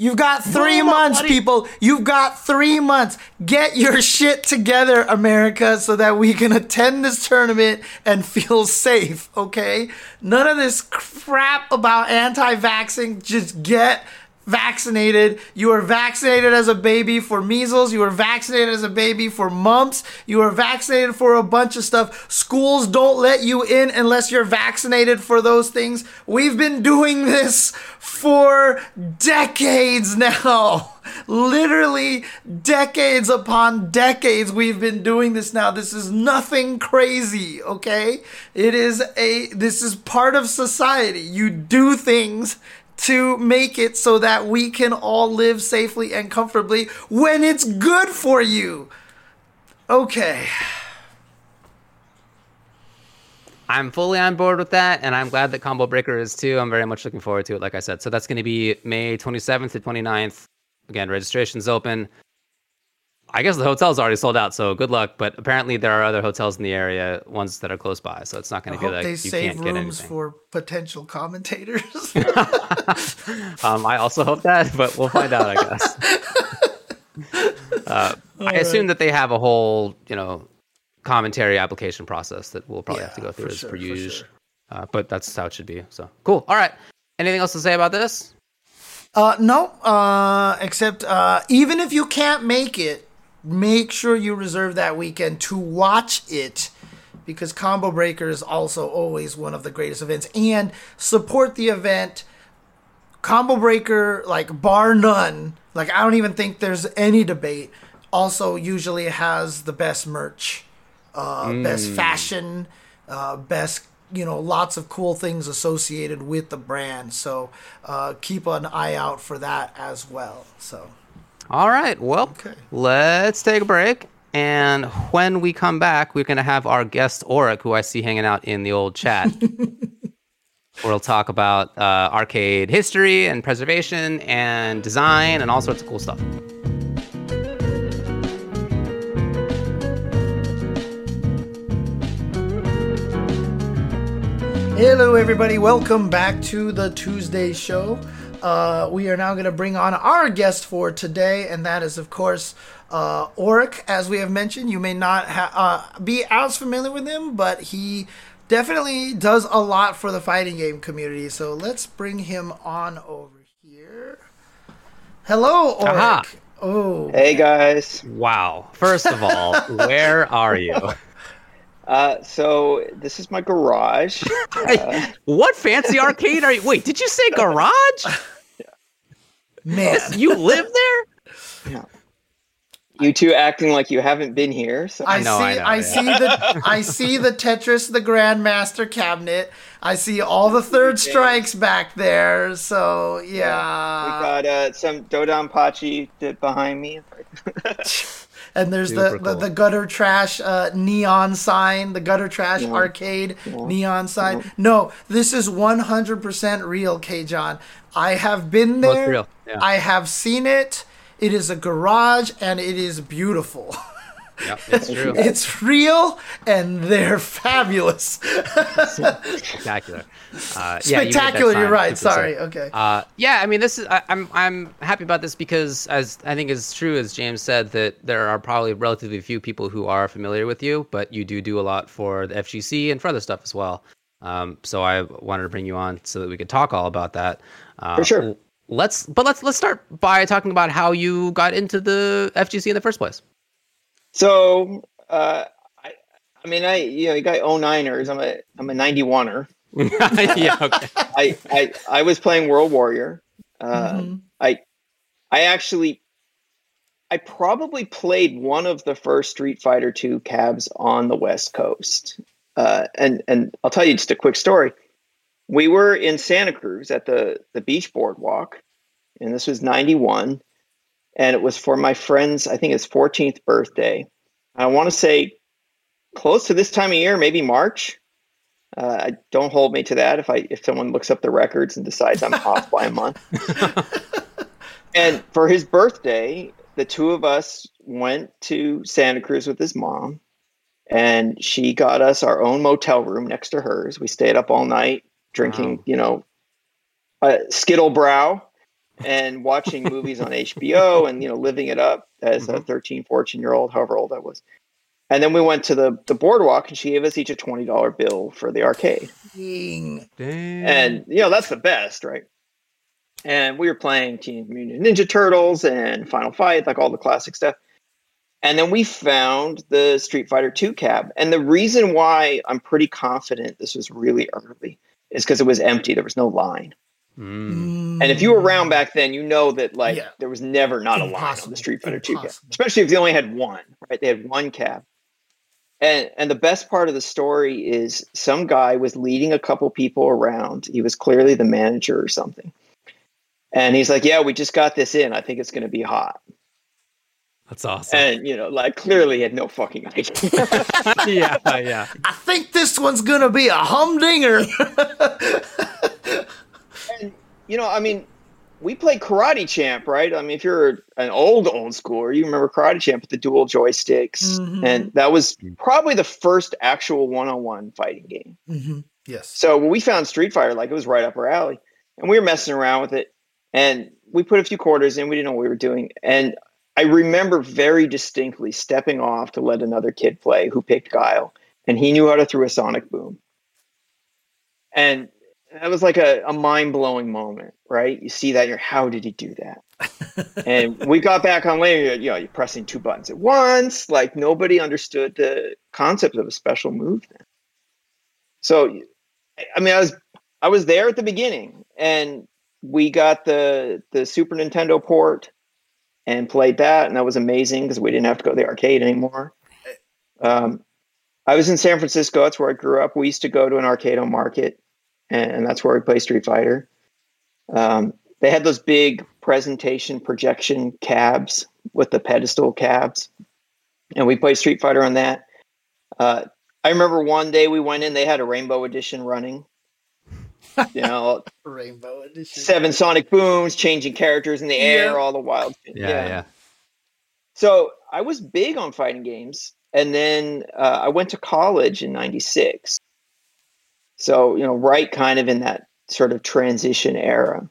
You've got three Boom, months, buddy. people. You've got three months. Get your shit together, America, so that we can attend this tournament and feel safe, okay? None of this crap about anti vaxxing. Just get vaccinated. You were vaccinated as a baby for measles. You were vaccinated as a baby for mumps. You were vaccinated for a bunch of stuff. Schools don't let you in unless you're vaccinated for those things. We've been doing this for decades now. Literally decades upon decades we've been doing this now. This is nothing crazy, okay? It is a this is part of society. You do things to make it so that we can all live safely and comfortably when it's good for you. Okay. I'm fully on board with that, and I'm glad that Combo Breaker is too. I'm very much looking forward to it, like I said. So that's going to be May 27th to 29th. Again, registration's open. I guess the hotel's already sold out, so good luck. But apparently, there are other hotels in the area, ones that are close by. So it's not going to be like they you save can't get rooms for potential commentators. Um, I also hope that, but we'll find out, I guess. uh, I assume that they have a whole, you know, commentary application process that we'll probably have to go through for as sure, per usual. sure. Uh, but that's how it should be. So cool. All right. Anything else to say about this? Uh, no, uh, except uh, even if you can't make it, make sure you reserve that weekend to watch it because Combo Breaker is also always one of the greatest events and support the event. Combo Breaker, like bar none, like I don't even think there's any debate. Also, usually has the best merch, uh, best fashion, uh, best you know, lots of cool things associated with the brand. So uh, keep an eye out for that as well. So All right. Well, Okay. let's take a break. And when we come back, we're going to have our guest, Oric, who I see hanging out in the old chat. we'll talk about uh, arcade history and preservation and design and all sorts of cool stuff. Hello, everybody. Welcome back to the Tuesday show. Uh, we are now going to bring on our guest for today, and that is, of course, uh, Oric. As we have mentioned, you may not ha- uh, be as familiar with him, but he definitely does a lot for the fighting game community. So let's bring him on over here. Hello, Oric. Aha. Oh, Hey guys. Wow. First of all, where are you? Uh, so this is my garage. Uh, What fancy arcade are you? Wait, did you say garage? Man. You live there? you two acting like you haven't been here. So I, know, see. I know, I, yeah. see the. I see the Tetris, the Grandmaster cabinet. I see all the third strikes back there. So we yeah, we got uh, some DoDonPachi behind me. and there's the, the cool. the gutter trash uh, neon sign, the gutter trash Yeah. arcade neon sign. No, this is 100% real, K. John. I have been there. real, yeah. I have seen it. It is a garage, and it is beautiful. Yep, it's true. it's real, and they're fabulous. Spectacular. Uh, yeah, you made that Spectacular. sign. you're right. Super sick. Sorry. Okay. Uh, yeah, I mean, this is I, I'm I'm happy about this because as I think is true as James said that there are probably relatively few people who are familiar with you, but you do do a lot for the FGC and for other stuff as well. Um, so I wanted to bring you on so that we could talk all about that. Uh, For sure. Let's but let's let's start by talking about how you got into the FGC in the first place. So uh, I, I mean, I you know you got 09ers. I'm a I'm a 91er. yeah, okay. I, I I was playing World Warrior. Uh, Mhm. I I actually I probably played one of the first Street Fighter II cabs on the West Coast. Uh, and and I'll tell you just a quick story. We were in Santa Cruz at the the beach boardwalk, and this was '91, and it was for my friend's I think his 14th birthday. I want to say close to this time of year, maybe March. Uh, don't hold me to that. If I if someone looks up the records and decides I'm off by a month. and for his birthday, the two of us went to Santa Cruz with his mom, and she got us our own motel room next to hers. We stayed up all night drinking, wow. you know, uh, Skittle Brow and watching movies on HBO and you know living it up as mm-hmm. a 13, 14 year old, however old I was. And then we went to the, the boardwalk and she gave us each a $20 bill for the arcade. Dang. And, you know, that's the best, right? And we were playing Teenage Mutant Ninja Turtles and Final Fight, like all the classic stuff. And then we found the Street Fighter 2 cab. And the reason why I'm pretty confident this was really early is because it was empty. There was no line. Mm. And if you were around back then, you know that like yeah. there was never not Impossible. a line on the Street Fighter Impossible. 2 cab, especially if they only had one, right? They had one cab. And and the best part of the story is some guy was leading a couple people around. He was clearly the manager or something. And he's like, "Yeah, we just got this in. I think it's going to be hot." That's awesome. And you know, like clearly had no fucking idea. yeah, yeah. I think this one's going to be a humdinger. and you know, I mean, we played Karate Champ, right? I mean, if you're an old old schooler, you remember Karate Champ with the dual joysticks, mm-hmm. and that was probably the first actual one-on-one fighting game. Mm-hmm. Yes. So when we found Street Fighter, like it was right up our alley, and we were messing around with it, and we put a few quarters in. We didn't know what we were doing, and I remember very distinctly stepping off to let another kid play who picked Guile, and he knew how to throw a sonic boom. And that was like a, a mind blowing moment, right? You see that, you're how did he do that? and we got back on later, you know, you're pressing two buttons at once. Like nobody understood the concept of a special move then. So, I mean, I was I was there at the beginning, and we got the the Super Nintendo port and played that, and that was amazing because we didn't have to go to the arcade anymore. Um, I was in San Francisco. That's where I grew up. We used to go to an arcade on Market and that's where we play Street Fighter. Um, they had those big presentation projection cabs with the pedestal cabs, and we played Street Fighter on that. Uh, I remember one day we went in; they had a Rainbow Edition running. You know, Rainbow Edition, seven sonic booms, changing characters in the air, yeah. all the wild. Yeah, yeah, yeah. So I was big on fighting games, and then uh, I went to college in '96 so, you know, right kind of in that sort of transition era.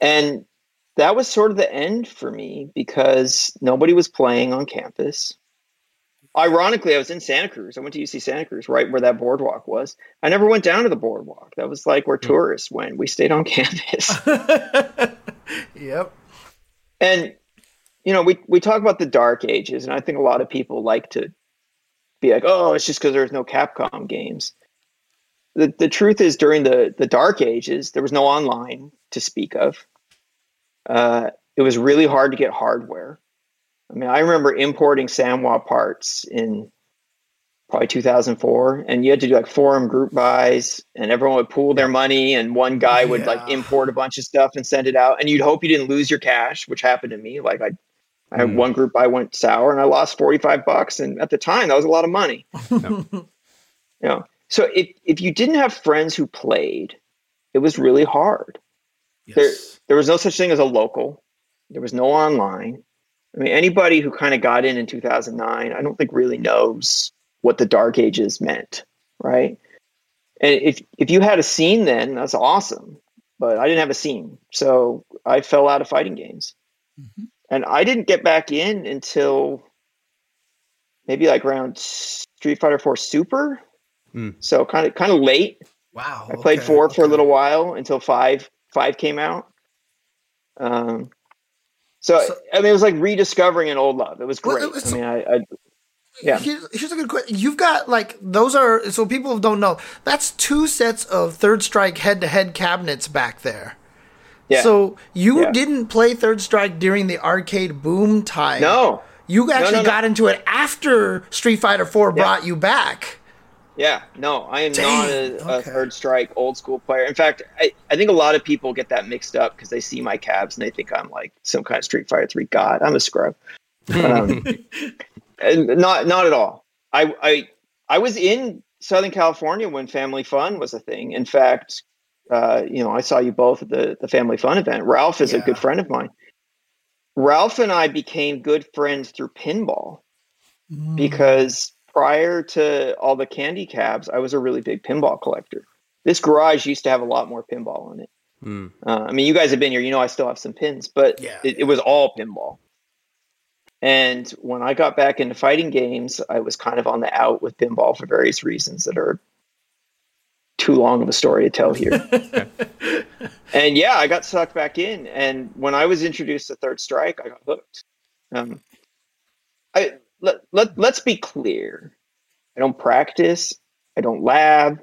And that was sort of the end for me because nobody was playing on campus. Ironically, I was in Santa Cruz. I went to UC Santa Cruz, right where that boardwalk was. I never went down to the boardwalk. That was like where mm tourists went. We stayed on campus. yep. And you know, we we talk about the dark ages, and I think a lot of people like to be like, "Oh, it's just because there's no Capcom games." The, the truth is during the, the dark ages there was no online to speak of uh, it was really hard to get hardware i mean i remember importing Sanwa parts in probably 2004 and you had to do like forum group buys and everyone would pool their money and one guy would like import a bunch of stuff and send it out and you'd hope you didn't lose your cash which happened to me like i I had mm. one group buy went sour and I lost 45 bucks. And at the time that was a lot of money. you know, so if if you didn't have friends who played, it was really hard. Yes. There there was no such thing as a local. There was no online. I mean, anybody who kind of got in in 2009, I don't think really knows what the dark ages meant, right? And if if you had a scene then, that's awesome. But I didn't have a scene, so I fell out of fighting games, mm-hmm. and I didn't get back in until maybe like around Street Fighter 4 Super Mm. So kind of kind of late. Wow. I played okay, four okay. for a little while until five five came out. Um, so, so, I mean, it was like rediscovering an old love. It was great. Well, I mean, I, I yeah. Here's, here's, a good question. You've got like those are so people don't know. That's two sets of Third Strike head-to-head cabinets back there. Yeah. So you yeah. didn't play Third Strike during the arcade boom time. No. You actually no, no, no. got into it after Street Fighter 4 yeah. brought you back. Yeah, no, I am Dang, not a, okay. a, third strike old school player. In fact, I, I think a lot of people get that mixed up because they see my cabs and they think I'm like some kind of Street Fighter Three god. I'm a scrub. Um, and not not at all. I I I was in Southern California when Family Fun was a thing. In fact, uh, you know, I saw you both at the the Family Fun event. Ralph is a good friend of mine. Ralph and I became good friends through pinball Mm. because prior to all the candy cabs, I was a really big pinball collector. This garage used to have a lot more pinball in it. Mm. Uh, I mean, you guys have been here. You know, I still have some pins, but Yeah. it, it was all pinball. And when I got back into fighting games, I was kind of on the out with pinball for various reasons that are too long of a story to tell here. and yeah, I got sucked back in. And when I was introduced to Third Strike, I got hooked. Um, I let, let let's be clear. I don't practice. I don't lab.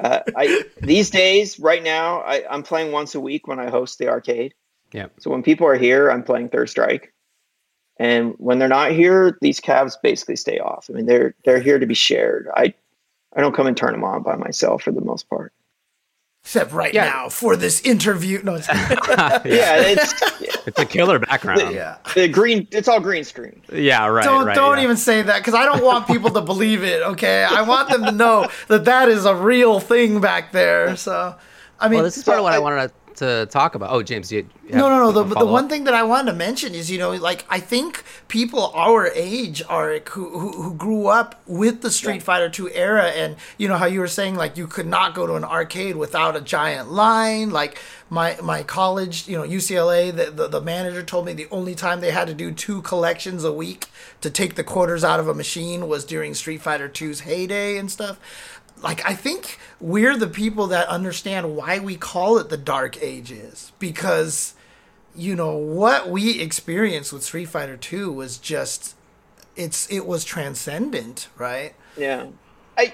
Uh, I these days, right now, I, I'm playing once a week when I host the arcade. Yeah. So when people are here, I'm playing Third Strike, and when they're not here, these calves basically stay off. I mean, they're they're here to be shared. I I don't come and turn them on by myself for the most part. Except right Yeah. now for this interview. No, it's, Yeah, it's yeah, It's a killer background. yeah. the green. It's all green screen. Yeah, right. Don't right, don't yeah. even say that because I don't want people to believe it. Okay, I want them to know that that is a real thing back there. So, I mean, Well, this is part of what I I- wanted to, to talk about. Oh, James, you, no, no, no. The, the one thing that I wanted to mention is, you know, like I think people our age are who who, who grew up with the Street Fighter Two era, and you know how you were saying like you could not go to an arcade without a giant line. Like my my college, you know, UCLA, the, the the manager told me the only time they had to do two collections a week to take the quarters out of a machine was during Street Fighter 2's heyday and stuff like I think we're the people that understand why we call it the dark ages because you know what we experienced with Street Fighter 2 was just it's it was transcendent, right? Yeah. I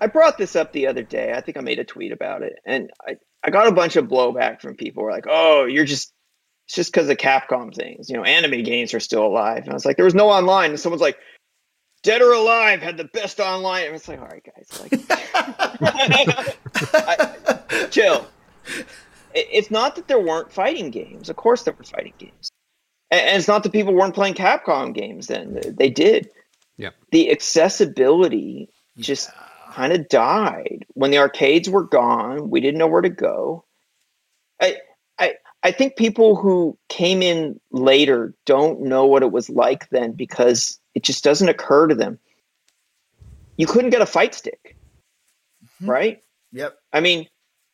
I brought this up the other day. I think I made a tweet about it. And I, I got a bunch of blowback from people who were like, oh, you're just it's just because of Capcom things. You know, anime games are still alive. And I was like, there was no online. And someone's like, Dead or Alive had the best online. And it's like, all right, guys, like I, chill. It- It's not that there weren't fighting games. Of course there were fighting games. And and it's not that people weren't playing Capcom games then. They did Yeah. the accessibility just kind of died when the arcades were gone. We didn't know where to go. I, I, I think people who came in later don't know what it was like then because it just doesn't occur to them. You couldn't get a fight stick, right? Yep. I mean,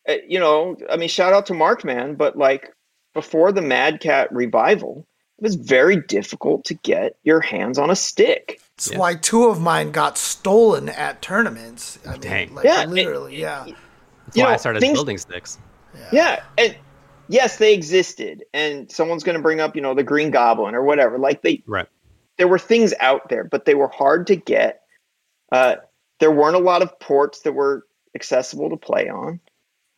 uh, you know, I mean, shout out to Markman, but like before the Mad Catz revival, it was very difficult to get your hands on a stick. That's Yeah. why two of mine got stolen at tournaments. I mean, Dang. like Yeah, it- literally, yeah. That's you why I started things- building sticks. Yeah, and yes, they existed, and someone's going to bring up, you know, the Green Goblin or whatever. Like they, Right. There were things out there, but they were hard to get. Uh, there weren't a lot of ports that were accessible to play on.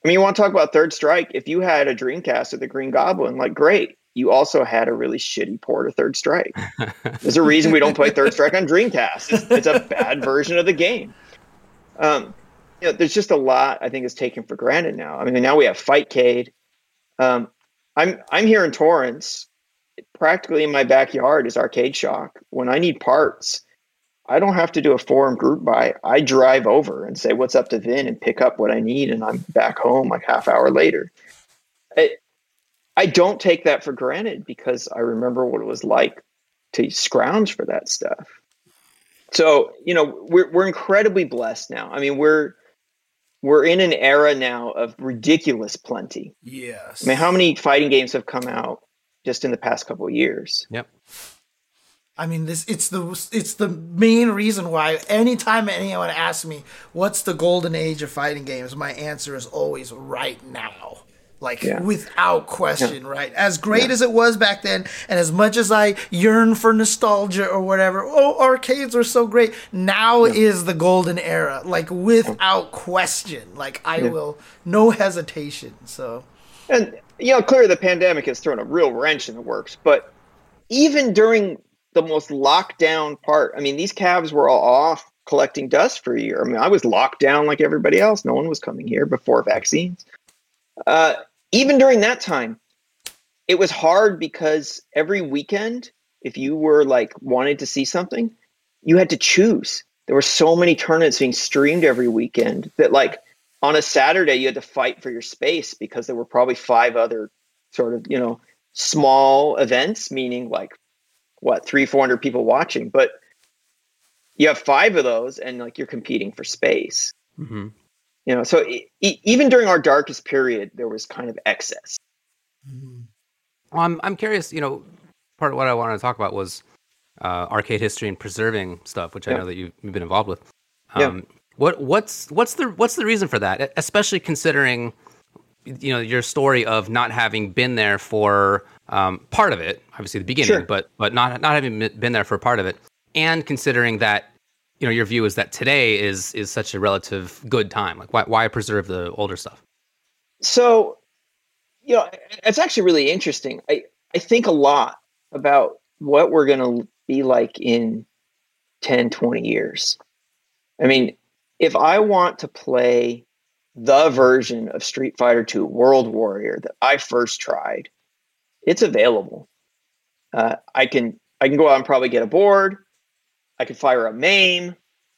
I mean, you want to talk about Third Strike? If you had a Dreamcast or the Green Goblin, like great. You also had a really shitty port of Third Strike. There's a reason we don't play Third Strike on Dreamcast. It's, it's a bad version of the game. Um, you know, there's just a lot I think is taken for granted now. I mean, now we have Fightcade. Um, I'm I'm here in Torrance. Practically in my backyard is Arcade Shock. When I need parts, I don't have to do a forum group buy. I drive over and say what's up to Vin and pick up what I need, and I'm back home like half hour later. I, I don't take that for granted because I remember what it was like to scrounge for that stuff. So you know we're we're incredibly blessed now. I mean we're we're in an era now of ridiculous plenty. Yes. I mean, how many fighting games have come out just in the past couple of years? Yep. I mean, this it's the it's the main reason why anytime anyone asks me what's the golden age of fighting games, my answer is always right now. Like Yeah. without question, right? As great as it was back then, and as much as I yearn for nostalgia or whatever, oh, arcades were so great. Now is the golden era, like without question. Like I will, no hesitation. So And you know, clearly the pandemic has thrown a real wrench in the works. But even during the most locked down part, I mean, these cabs were all off collecting dust for a year. I mean, I was locked down like everybody else. No one was coming here before vaccines. Uh, even during that time, it was hard because every weekend, if you were like wanted to see something, you had to choose. there were so many tournaments being streamed every weekend that like on a Saturday you had to fight for your space because there were probably five other sort of you know small events, meaning like what three four hundred people watching, but you have five of those and like you're competing for space. Mm-hmm. You know, so e- even during our darkest period, there was kind of excess. Mm-hmm. Well, I'm I'm curious. You know, part of what I wanted to talk about was uh, arcade history and preserving stuff, which I know that you've, you've, been involved with. Um, yeah. What what's what's the what's the reason for that? Especially considering you know your story of not having been there for um, part of it, obviously the beginning, sure. but but not not having been there for part of it, and considering that you know your view is that today is is such a relative good time. Like why why preserve the older stuff? So, you know, it's actually really interesting. I I think a lot about what we're going to be like in 10, 20 years. I mean, if I want to play the version of Street Fighter 2 World Warrior that I first tried, it's available. Uh, I can I can go out and probably get a board. I could fire a MAME.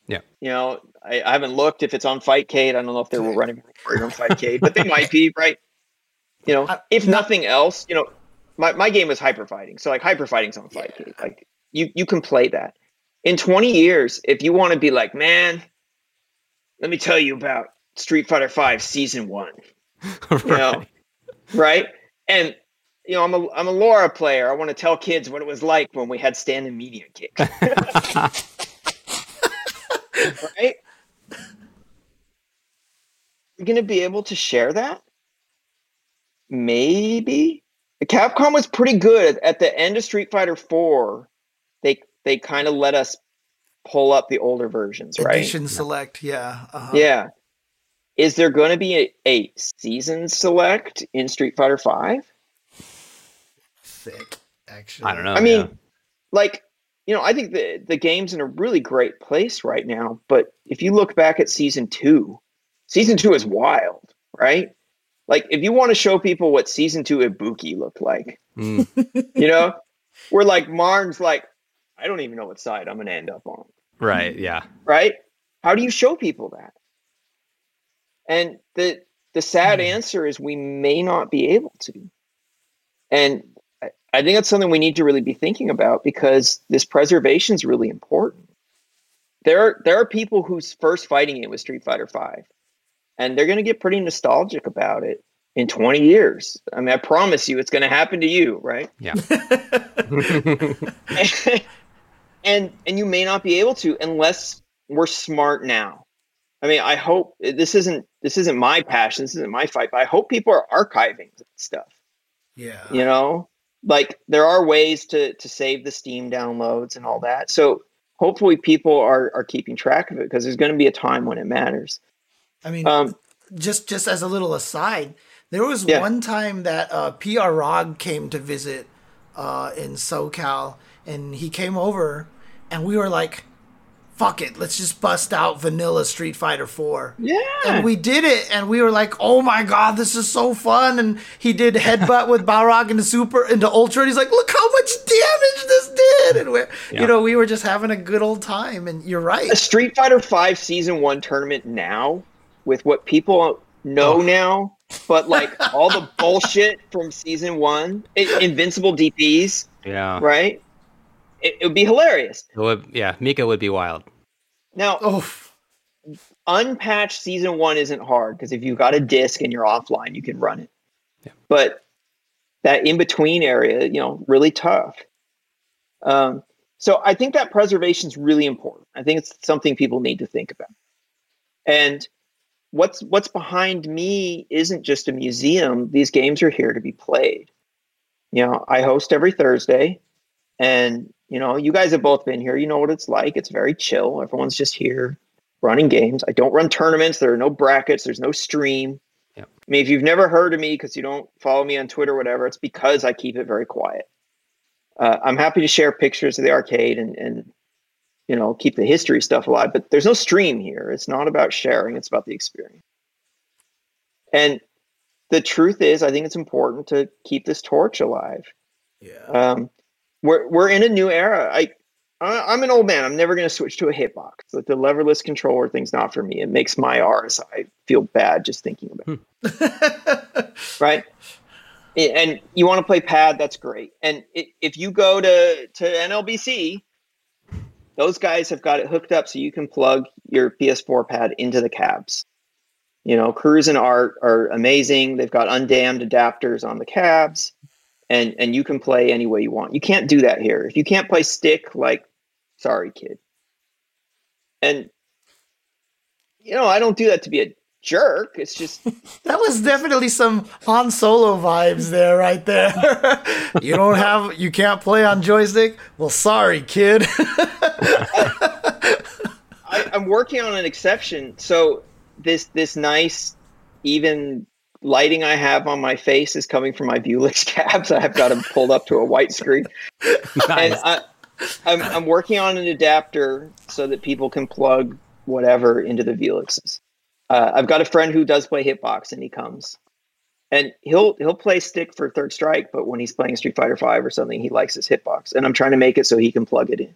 Yeah. You know, I, I haven't looked if it's on Fightcade. I don't know if they were running Warrior on Fightcade, but they might be, right? You know, if nothing else, you know, my, my game is hyper fighting. So like hyper fighting's on Fightcade. Yeah. Like you you can play that. In 20 years, if you want to be like, man, let me tell you about Street Fighter 5 season 1. right. You know, right? And you know, I'm a I'm a Laura player. I want to tell kids what it was like when we had standing media kick. right? You're gonna be able to share that? Maybe. Capcom was pretty good at the end of Street Fighter 4. They they kind of let us pull up the older versions, right? Edition select, yeah. Uh-huh. Yeah. Is there going to be a, a season select in Street Fighter 5? Sick, actually. I don't know. I mean, yeah. like, you know, I think the the game's in a really great place right now, but if you look back at season 2, season 2 is wild, right? Like if you want to show people what season 2 Ibuki looked like. Mm. you know, we're like Marn's like I don't even know what side I'm going to end up on. Right. Yeah. Right. How do you show people that? And the the sad mm. answer is we may not be able to. And I, I think that's something we need to really be thinking about because this preservation is really important. There are, there are people whose first fighting it was Street Fighter Five, and they're going to get pretty nostalgic about it in 20 years. I mean, I promise you, it's going to happen to you, right? Yeah. and and you may not be able to unless we're smart now. I mean, I hope this isn't this isn't my passion. This isn't my fight. But I hope people are archiving stuff. Yeah, you know, like there are ways to to save the Steam downloads and all that. So hopefully, people are are keeping track of it because there's going to be a time when it matters. I mean, um, just just as a little aside, there was yeah. one time that uh, PR Rog came to visit uh, in SoCal, and he came over, and we were like, fuck it, let's just bust out vanilla Street Fighter 4. Yeah. And we did it and we were like, "Oh my god, this is so fun." And he did headbutt with Balrog into super into ultra and he's like, "Look how much damage this did." And we yeah. you know, we were just having a good old time and you're right. A Street Fighter 5 season 1 tournament now with what people know oh. now, but like all the bullshit from season 1, invincible DPs. Yeah. Right? It, it would be hilarious. It would, yeah, Mika would be wild. Now, Oof. unpatched season one isn't hard because if you've got a disc and you're offline, you can run it. Yeah. But that in between area, you know, really tough. Um, so I think that preservation is really important. I think it's something people need to think about. And what's what's behind me isn't just a museum. These games are here to be played. You know, I host every Thursday, and you know, you guys have both been here. You know what it's like. It's very chill. Everyone's just here running games. I don't run tournaments. There are no brackets. There's no stream. Yeah. I mean, if you've never heard of me because you don't follow me on Twitter or whatever, it's because I keep it very quiet. Uh, I'm happy to share pictures of the arcade and, and you know keep the history stuff alive. But there's no stream here. It's not about sharing. It's about the experience. And the truth is, I think it's important to keep this torch alive. Yeah. Um, we're we're in a new era. I I, am an old man. I'm never going to switch to a hitbox. But the leverless controller thing's not for me. It makes my RSI feel bad just thinking about it. Hmm. right? And you want to play pad, that's great. And if you go to, to NLBC, those guys have got it hooked up so you can plug your PS4 pad into the cabs. You know, Cruz and Art are amazing. They've got undammed adapters on the cabs and and you can play any way you want. You can't do that here. If you can't play stick, like, sorry, kid. And you know, I don't do that to be a jerk. It's just that was definitely some Han Solo vibes there, right there. you don't have, you can't play on joystick. Well, sorry, kid. I, I'm working on an exception. So this this nice even lighting I have on my face is coming from my Vewlix cabs. I've got them pulled up to a white screen. nice. And I, I'm, I'm working on an adapter so that people can plug whatever into the Vewlixes. Uh, I've got a friend who does play hitbox, and he comes, and he'll he'll play stick for Third Strike, but when he's playing Street Fighter Five or something, he likes his hitbox, and I'm trying to make it so he can plug it in.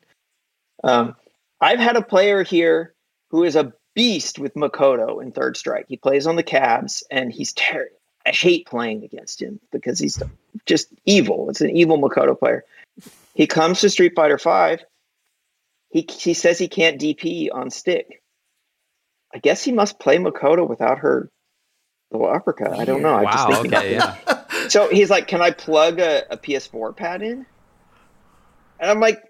Um, I've had a player here who is a beast with Makoto in Third Strike. He plays on the cabs, and he's terrible. I hate playing against him because he's just evil. It's an evil Makoto player. He comes to Street Fighter Five. He he says he can't DP on stick. I guess he must play Makoto without her little uppercut. I don't know. Wow. I just okay. Yeah. so he's like, "Can I plug a, a PS4 pad in?" And I'm like,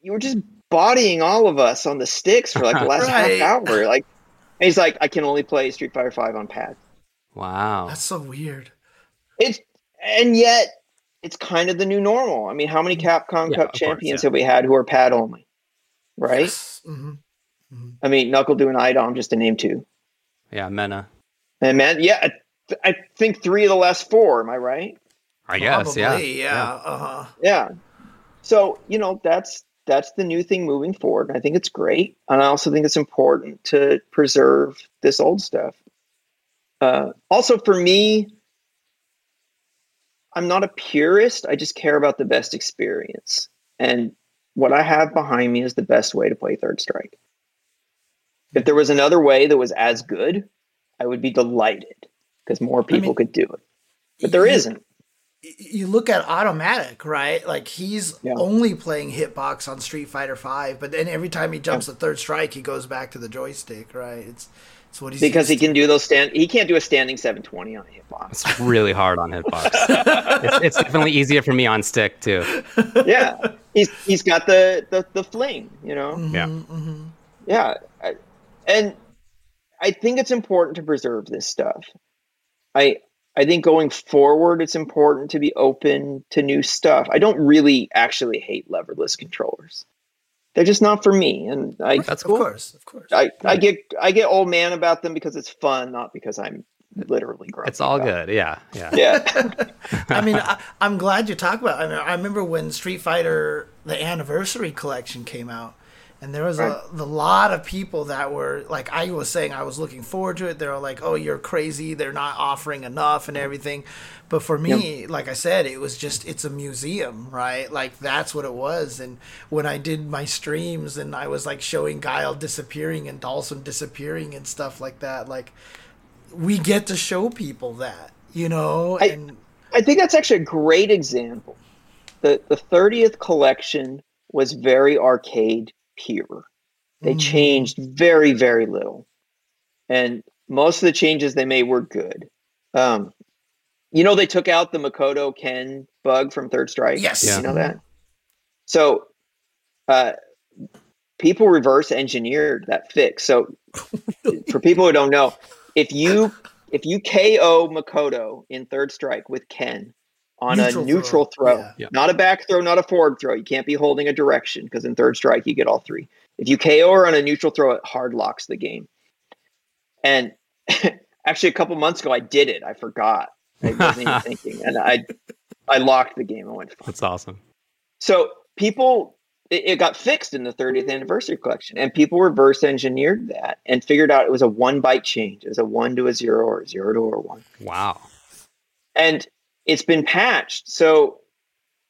"You were just bodying all of us on the sticks for like the last right. half hour. Like, he's like, I can only play Street Fighter Five on pad. Wow, that's so weird. It's and yet it's kind of the new normal. I mean, how many Capcom yeah, Cup champions course, yeah. have we had who are pad only? Right. Yes. Mm-hmm. Mm-hmm. I mean, NuckleDu and Idom, just to name two. Yeah, Mena. And man, yeah, I, I think three of the last four. Am I right? I guess. Probably, yeah. Yeah. Yeah. Uh-huh. yeah. So you know that's that's the new thing moving forward. I think it's great, and I also think it's important to preserve this old stuff. Uh, also, for me, I'm not a purist. I just care about the best experience, and what I have behind me is the best way to play Third Strike. If there was another way that was as good, I would be delighted because more people I mean, could do it. But there not you look at automatic right? Like he's yeah. only playing hitbox on Street Fighter Five, but then every time he jumps yeah. the third strike, he goes back to the joystick, right? It's it's what he's because he can do those stand. He can't do a standing 720 on hitbox. It's really hard on hitbox. it's, it's, definitely easier for me on stick too. yeah, he's he's got the the, the fling, you know. Mm-hmm, yeah, mm-hmm. yeah, and I think it's important to preserve this stuff. I I think going forward, it's important to be open to new stuff. I don't really actually hate leverless controllers. They're just not for me, and I that's cool. Of course, of course. I, I get I get old man about them because it's fun, not because I'm literally grumpy. It's all good. It. Yeah, yeah, yeah. I mean, I, am glad you talk about. It. I mean, I remember when Street Fighter the Anniversary Collection came out and there was right. a, a, lot of people that were like I was saying I was looking forward to it. They were like, "Oh, you're crazy. They're not offering enough and everything." But for me, yep. like I said, it was just it's a museum, right? Like that's what it was. And when I did my streams and I was like showing Guile disappearing and Dhalsim disappearing and stuff like that, like we get to show people that, you know, I, and I think that's actually a great example. The the 30th collection was very arcade pure. They mm. changed very, very little. And most of the changes they made were good. Um, you know, they took out the Makoto Ken bug from Third Strike. Yes. You know that? So uh, people reverse engineered that fix. So for people who don't know, if you if you KO Makoto in Third Strike with Ken, on neutral a neutral throw, throw. Yeah. not a back throw, not a forward throw. You can't be holding a direction because in third strike you get all three. If you KO her on a neutral throw, it hard locks the game. And actually, a couple months ago, I did it. I forgot. I wasn't even thinking, and I I locked the game. I went. Fine. That's awesome. So people, it, it got fixed in the 30th anniversary collection, and people reverse engineered that and figured out it was a one byte change. It was a one to a zero or a zero to a one. Wow. And it's been patched. So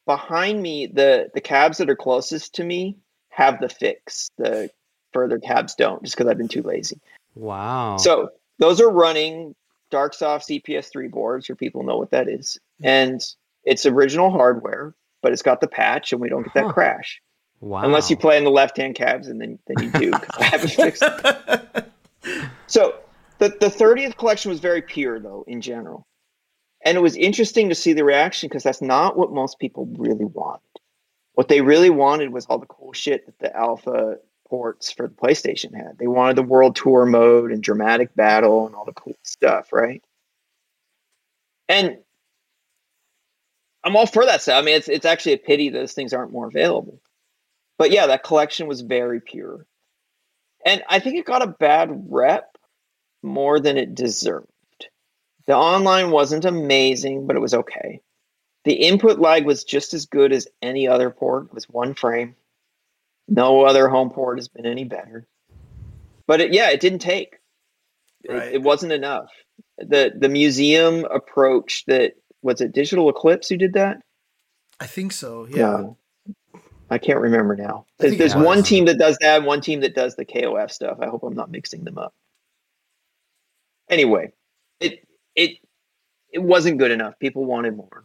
behind me, the the cabs that are closest to me have the fix. The further cabs don't, just because I've been too lazy. Wow. So those are running DarkSoft CPS3 boards, for people know what that is, hmm. and it's original hardware, but it's got the patch, and we don't get that Huh. crash wow. unless you play in the left-hand cabs, and then then you do. I haven't fixed. It. So the the thirtieth collection was very pure, though, in general, and it was interesting to see the reaction because that's not what most people really wanted. What they really wanted was all the cool shit that the alpha ports for the PlayStation had. They wanted the world tour mode and dramatic battle and all the cool stuff, right? And I'm all for that stuff. I mean, it's it's actually a pity those things aren't more available. But yeah, that collection was very pure. And I think it got a bad rep more than it deserved. The online wasn't amazing, but it was okay. The input lag was just as good as any other port. It was one frame. No other home port has been any better. But it, yeah, it didn't take. It- Right. It, wasn't enough. The the museum approach that was it Digital Eclipse who did that? I think so. Yeah. No. I can't remember now. There's one team that does that, one team that does the KOF stuff. I hope I'm not mixing them up. Anyway, it it it wasn't good enough. People wanted more.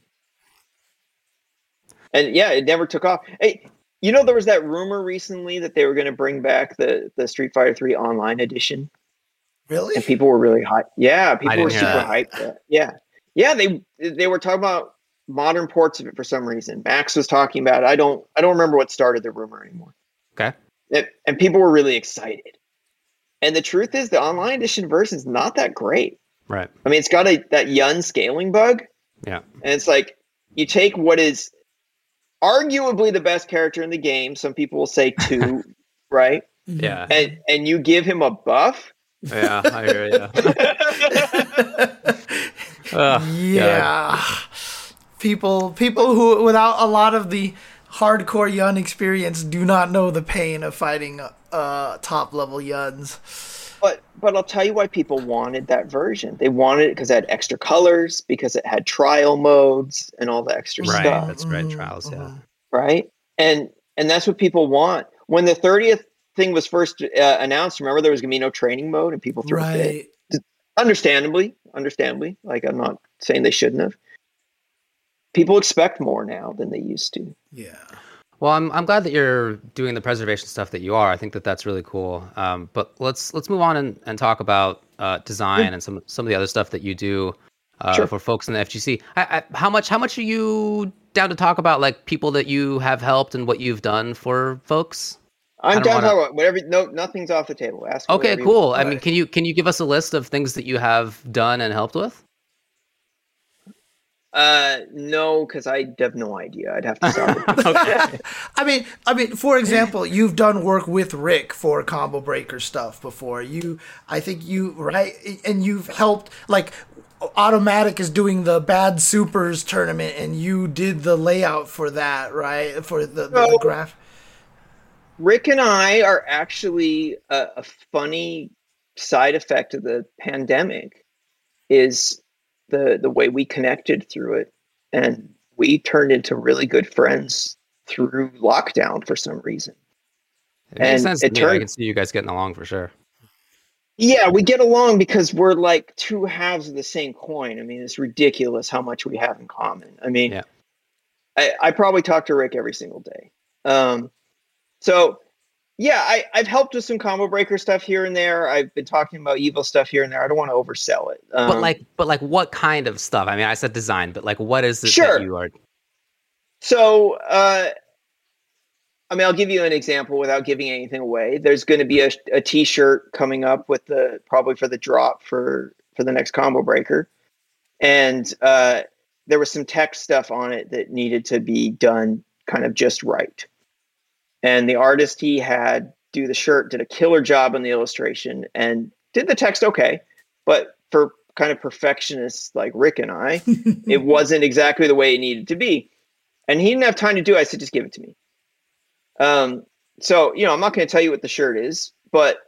And yeah, it never took off. Hey, you know there was that rumor recently that they were going to bring back the the Street Fighter 3 online edition Really? and people were really hyped. Yeah, people were super that. hyped. Yeah, yeah. They they were talking about modern ports of it for some reason. Max was talking about. It. I don't I don't remember what started the rumor anymore. Okay. It, and people were really excited. And the truth is, the online edition version is not that great. Right. I mean, it's got a that Yun scaling bug, Yeah. and it's like you take what is arguably the best character in the game. Some people will say two, right? Yeah. And and you give him a buff. Yeah. I hear you. yeah. People people who without a lot of the hardcore Yun experience do not know the pain of fighting uh top level Yuns. But but I'll tell you why people wanted that version. They wanted it because it had extra colors, because it had trial modes and all the extra stuff. Right. stuff, That's right. Trials. Yeah. mhm. right? And and that's what people want. When the thirtieth thing was first uh, announced, remember there was gonna be no training mode, and people threw a fit. Right. Understandably, understandably. Like I'm not saying they shouldn't have. People expect more now than they used to. Yeah. Well, I'm I'm glad that you're doing the preservation stuff that you are. I think that that's really cool. Um, but let's let's move on and, and talk about uh, design and some some of the other stuff that you do uh, Sure. for folks in the FGC. I, I, how much how much are you down to talk about like people that you have helped and what you've done for folks? I'm down to wanna- talk about whatever. No, nothing's off the table. Ask. me Okay, cool. I mean, can you can you give us a list of things that you have done and helped with? Uh, no, because I have no idea. I'd have to start. okay. I mean, I mean, for example, you've done work with Rick for combo breaker stuff before. You, I think you right, and you've helped like. Automatic is doing the Bad Supers tournament, and you did the layout for that, right? For the, the, the graph. Rick and I are actually a, a funny side effect of the pandemic is the the way we connected through it, and we turned into really good friends through lockdown for some reason. It makes And sense to it me. I can see you guys getting along for sure. Yeah, we get along because we're like two halves of the same coin. I mean, it's ridiculous how much we have in common. I mean, Yeah. I, I probably talk to Rick every single day. Um, so yeah, I, I've helped with some combo breaker stuff here and there. I've been talking about Evo stuff here and there. I don't want to oversell it. Um, But like, but like, what kind of stuff? I mean, I said design, but like, what is it Sure. that you are? So, uh, I mean, I'll give you an example without giving anything away. There's going to be a, a T-shirt coming up with the probably for the drop for for the next combo breaker, and uh, there was some text stuff on it that needed to be done kind of just right. And the artist he had do the shirt did a killer job on the illustration and did the text okay, but for kind of perfectionists like Rick and I, it wasn't exactly the way it needed to be. And he didn't have time to do it. I said, just give it to me. Um, so, you know, I'm not going to tell you what the shirt is, but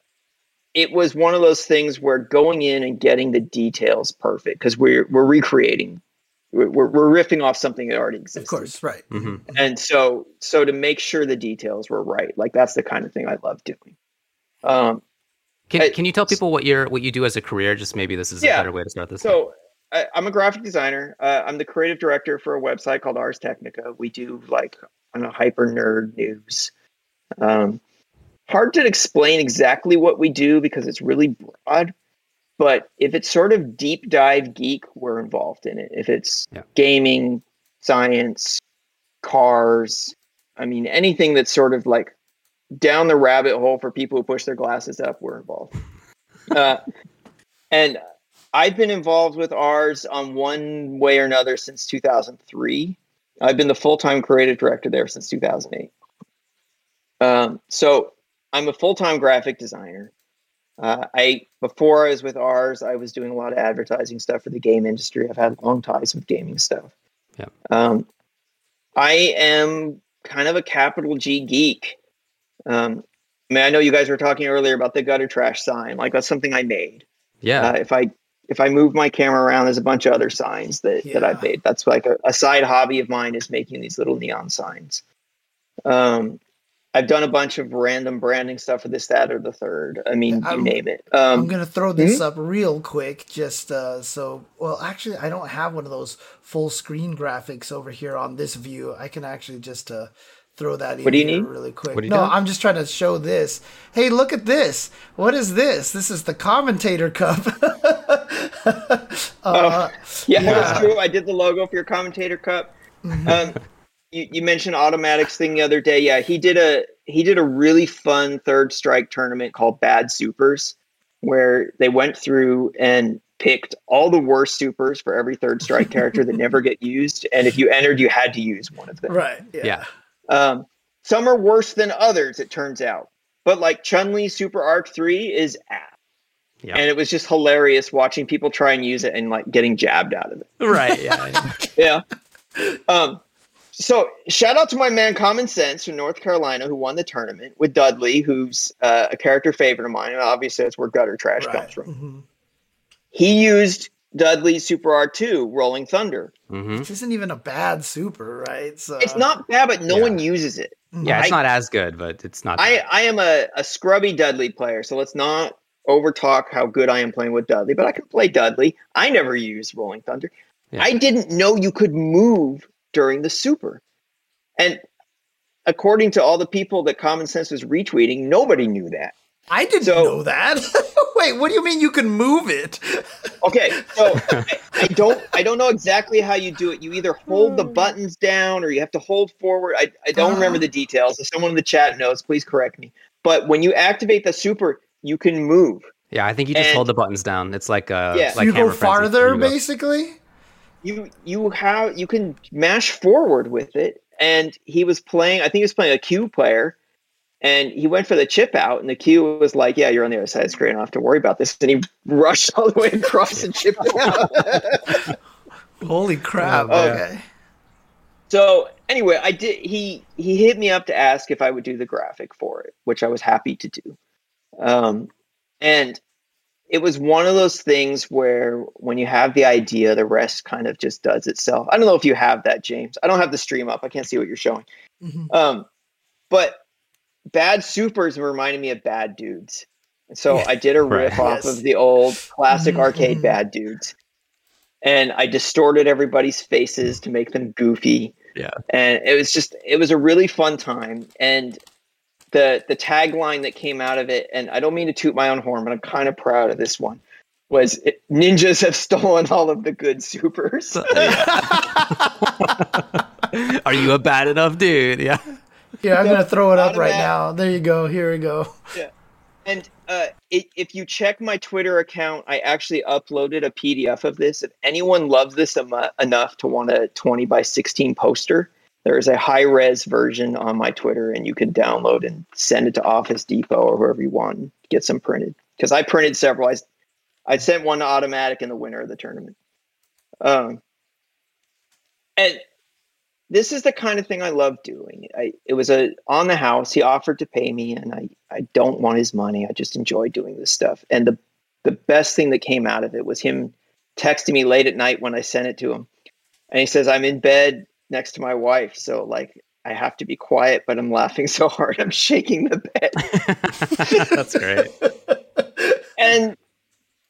it was one of those things where going in and getting the details perfect because we're, we're recreating we're, we're riffing off something that already exists. Of course, right. Mm-hmm. And so, so to make sure the details were right, like that's the kind of thing I love doing. Um, Can, I- can you tell people what you're what you do as a career? Just maybe this is a better way to start this. So I, I'm a graphic designer. Uh, I'm the creative director for a website called Ars Technica. We do like I don't know hyper nerd news. Um, hard to explain exactly what we do because it's really broad. But if it's sort of deep dive geek, we're involved in it. If it's Yeah. gaming, science, cars, I mean anything that's sort of like down the rabbit hole for people who push their glasses up, we're involved. Uh, and I've been involved with Ars on one way or another since 2003. I've been the full time creative director there since 2008. Um, so I'm a full time graphic designer. Uh, I before I was with Ars, I was doing a lot of advertising stuff for the game industry. I've had long ties with gaming stuff. Yeah. Um, I am kind of a capital G geek. Um, I mean, I know you guys were talking earlier about the gutter trash sign. Like that's something I made. yeah, Uh, if I if I move my camera around, there's a bunch of other signs that, that I've made. That's like a, a side hobby of mine is making these little neon signs. Um, I've done a bunch of random branding stuff for this, that, or the third. I mean, I'm- you name it. I'm Um, gonna throw this up real quick, just uh, so. Well, actually, I don't have one of those full screen graphics over here on this view. I can actually just uh, throw that in What do you here need? really quick. What are you no, doing? I'm just trying to show this. Hey, look at this. What is this? This is the commentator cup. uh, yeah, Yeah. that's true. I did the logo for your commentator cup. Mm-hmm. Um, you, you mentioned automatics thing the other day. Yeah, he did a he did a really fun third strike tournament called Bad Supers, where they went through and picked all the worst supers for every third strike character that never get used, and if you entered, you had to use one of them. right. Yeah. yeah, Um, some are worse than others, it turns out. But like Chun Li Super Art Three is ass. Yeah. And it was just hilarious watching people try and use it and like getting jabbed out of it. right. Yeah, yeah. Yeah. Um, so shout out to my man Common Sense from North Carolina who won the tournament with Dudley, who's uh, a character favorite of mine, and obviously that's where gutter trash Right. comes from. Mhm. He used Dudley's Super R2, Rolling Thunder. hmm Which isn't even a bad super, right? So It's not bad, but no yeah. one uses it. yeah. It's I- not as good, but it's not. I, bad. I am a, a scrubby Dudley player, so let's not over talk how good I am playing with Dudley, but I can play Dudley. I never use Rolling Thunder. Yeah. I didn't know you could move during the super. And according to all the people that Common Sense was retweeting, nobody knew that. I didn't So- know that. Wait, what do you mean you can move it? Okay, so I, I don't I don't know exactly how you do it. You either hold the buttons down or you have to hold forward. I, I don't remember the details. If someone in the chat knows, please correct me. But when you activate the super, you can move. yeah, I think you just and- hold the buttons down. It's like uh, Yeah. like you go farther, You go- basically. You you have you can mash forward with it. And he was playing i think he was playing a q player. And he went for the chip out and the q was like yeah you're on the other side of the screen. I don't have to worry about this. And he rushed all the way across and chipped it out. Holy crap! Oh, okay. so anyway i did he he hit me up to ask if i would do the graphic for it which i was happy to do. Um and it was one of those things where when you have the idea the rest kind of just does itself i don't know if you have that james i don't have the stream up i can't see what you're showing Mhm. um but bad supers reminded me of bad dudes and so i did a Right. riff off Yes. of the old classic Mhm, arcade mhm. bad dudes and i distorted everybody's faces to make them goofy Yeah. and it was just it was a really fun time and the the tagline that came out of it and i don't mean to toot my own horn but i'm kind of proud of this one was it, ninjas have stolen all of the good supers Are you a bad enough dude? Yeah. Yeah, I'm gonna throw it up right now. There you go. Here we go. Yeah. and uh, it, if you check my twitter account i actually uploaded a pdf of this if anyone loves this em- enough to want a 20 by 16 poster there is a high res version on my twitter and you can download and send it to office depot or wherever you want get some printed because i printed several I, I sent one to automatic in the winner of the tournament um, and this is the kind of thing I love doing. I, it was a on the house. He offered to pay me, and I, I don't want his money. I just enjoy doing this stuff. And the the best thing that came out of it was him texting me late at night when I sent it to him, and he says, "I'm in bed next to my wife, so like I have to be quiet, but I'm laughing so hard I'm shaking the bed." That's great. and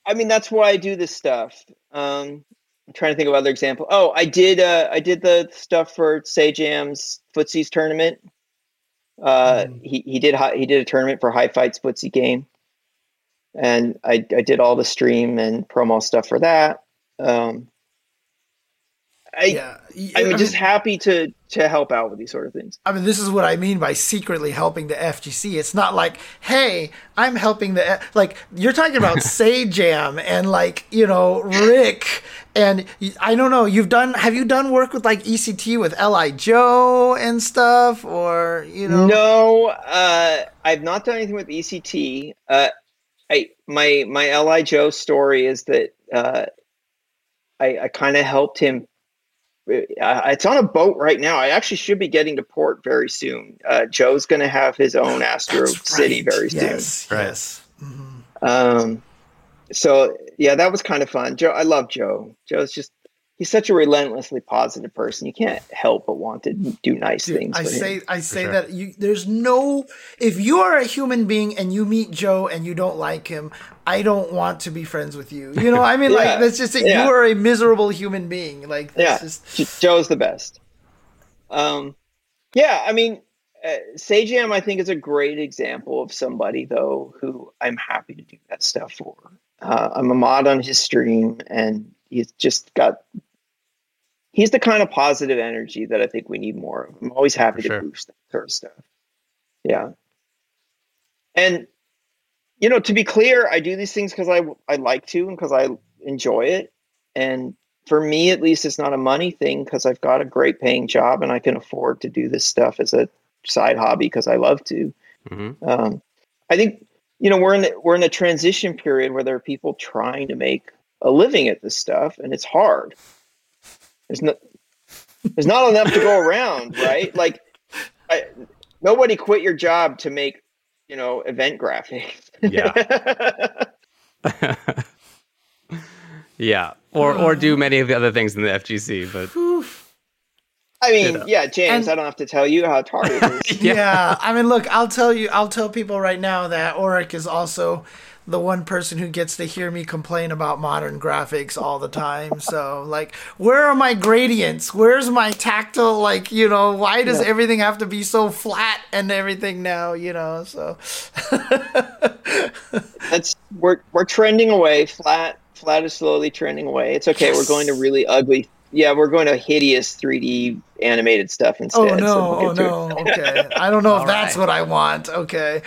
I mean that's why I do this stuff. Um, I'm trying to think of other example. Oh, I did uh, I did the stuff for Sajam's Footsies tournament. Uh, Mm. he he did he did a tournament for HiFight's Footsie game, and I I did all the stream and promo stuff for that. Um, I yeah. I'm just happy to to help out with these sort of things. I mean, this is what I mean by secretly helping the FGC. It's not like, hey, I'm helping the F-. like you're talking about Sajam and like you know Rick and I don't know. You've done have you done work with like ECT with Li Joe and stuff or you know? No, uh, I've not done anything with ECT. Uh, I my my Li Joe story is that uh, I, I kind of helped him. Uh, it's on a boat right now. I actually should be getting to port very soon. Uh, Joe's going to have his own Astro That's City right. very soon. Yes, Right. yes. Um, so yeah, that was kind of fun. Joe, I love Joe. Joe's just he's such a relentlessly positive person. You can't help but want to do nice Dude, things. I for him. say I say sure. that you there's no if you are a human being and you meet Joe and you don't like him, I don't want to be friends with you. You know, I mean Yeah. like that's just it. Yeah. You are a miserable human being. Like yeah, that's just J- Joe's the best. Um, yeah, I mean, uh, Sajam, I think is a great example of somebody though who I'm happy to do that stuff for. Uh, I'm a mod on his stream, and he's just got. He's the kind of positive energy that I think we need more of. I'm always happy For to sure. boost that sort of stuff. Yeah, and you know, to be clear, I do these things because I I like to and because I enjoy it, and for me at least it's not a money thing because i've got a great paying job and i can afford to do this stuff as a side hobby because i love to hmm um, i think you know we're in we're in a transition period where there are people trying to make a living at this stuff and it's hard there's not there's not enough to go around right like I, nobody quit your job to make you know event graphics Yeah. yeah. Or or do many of the other things in the FGC, but i mean Ditto. yeah james And- i don't have to tell you how hard it is yeah. I mean, look, I'll tell you, I'll tell people right now that Aurich is also the one person who gets to hear me complain about modern graphics all the time. So, like, where are my gradients? Where's my tactile? Like, you know, why does Yeah. everything have to be so flat and everything now? You know, so that's we're we're trending away. Flat flat is slowly trending away. It's okay. We're going to really ugly. Yeah, we're going to hideous 3D animated stuff oh, instead. oh so no, we'll oh get to it. no, okay. I don't know if that's right. what I want. Okay.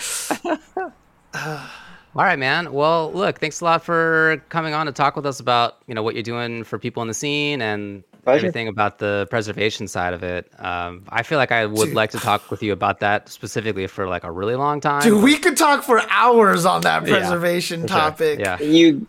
All right, man. Well, look, thanks a lot for coming on to talk with us about you know what you're doing for people in the scene and Pleasure. everything about the preservation side of it. Um, I feel like I would Dude. like to talk with you about that specifically for like a really long time. Dude, we could talk for hours on that Yeah, preservation sure. topic. Yeah, You,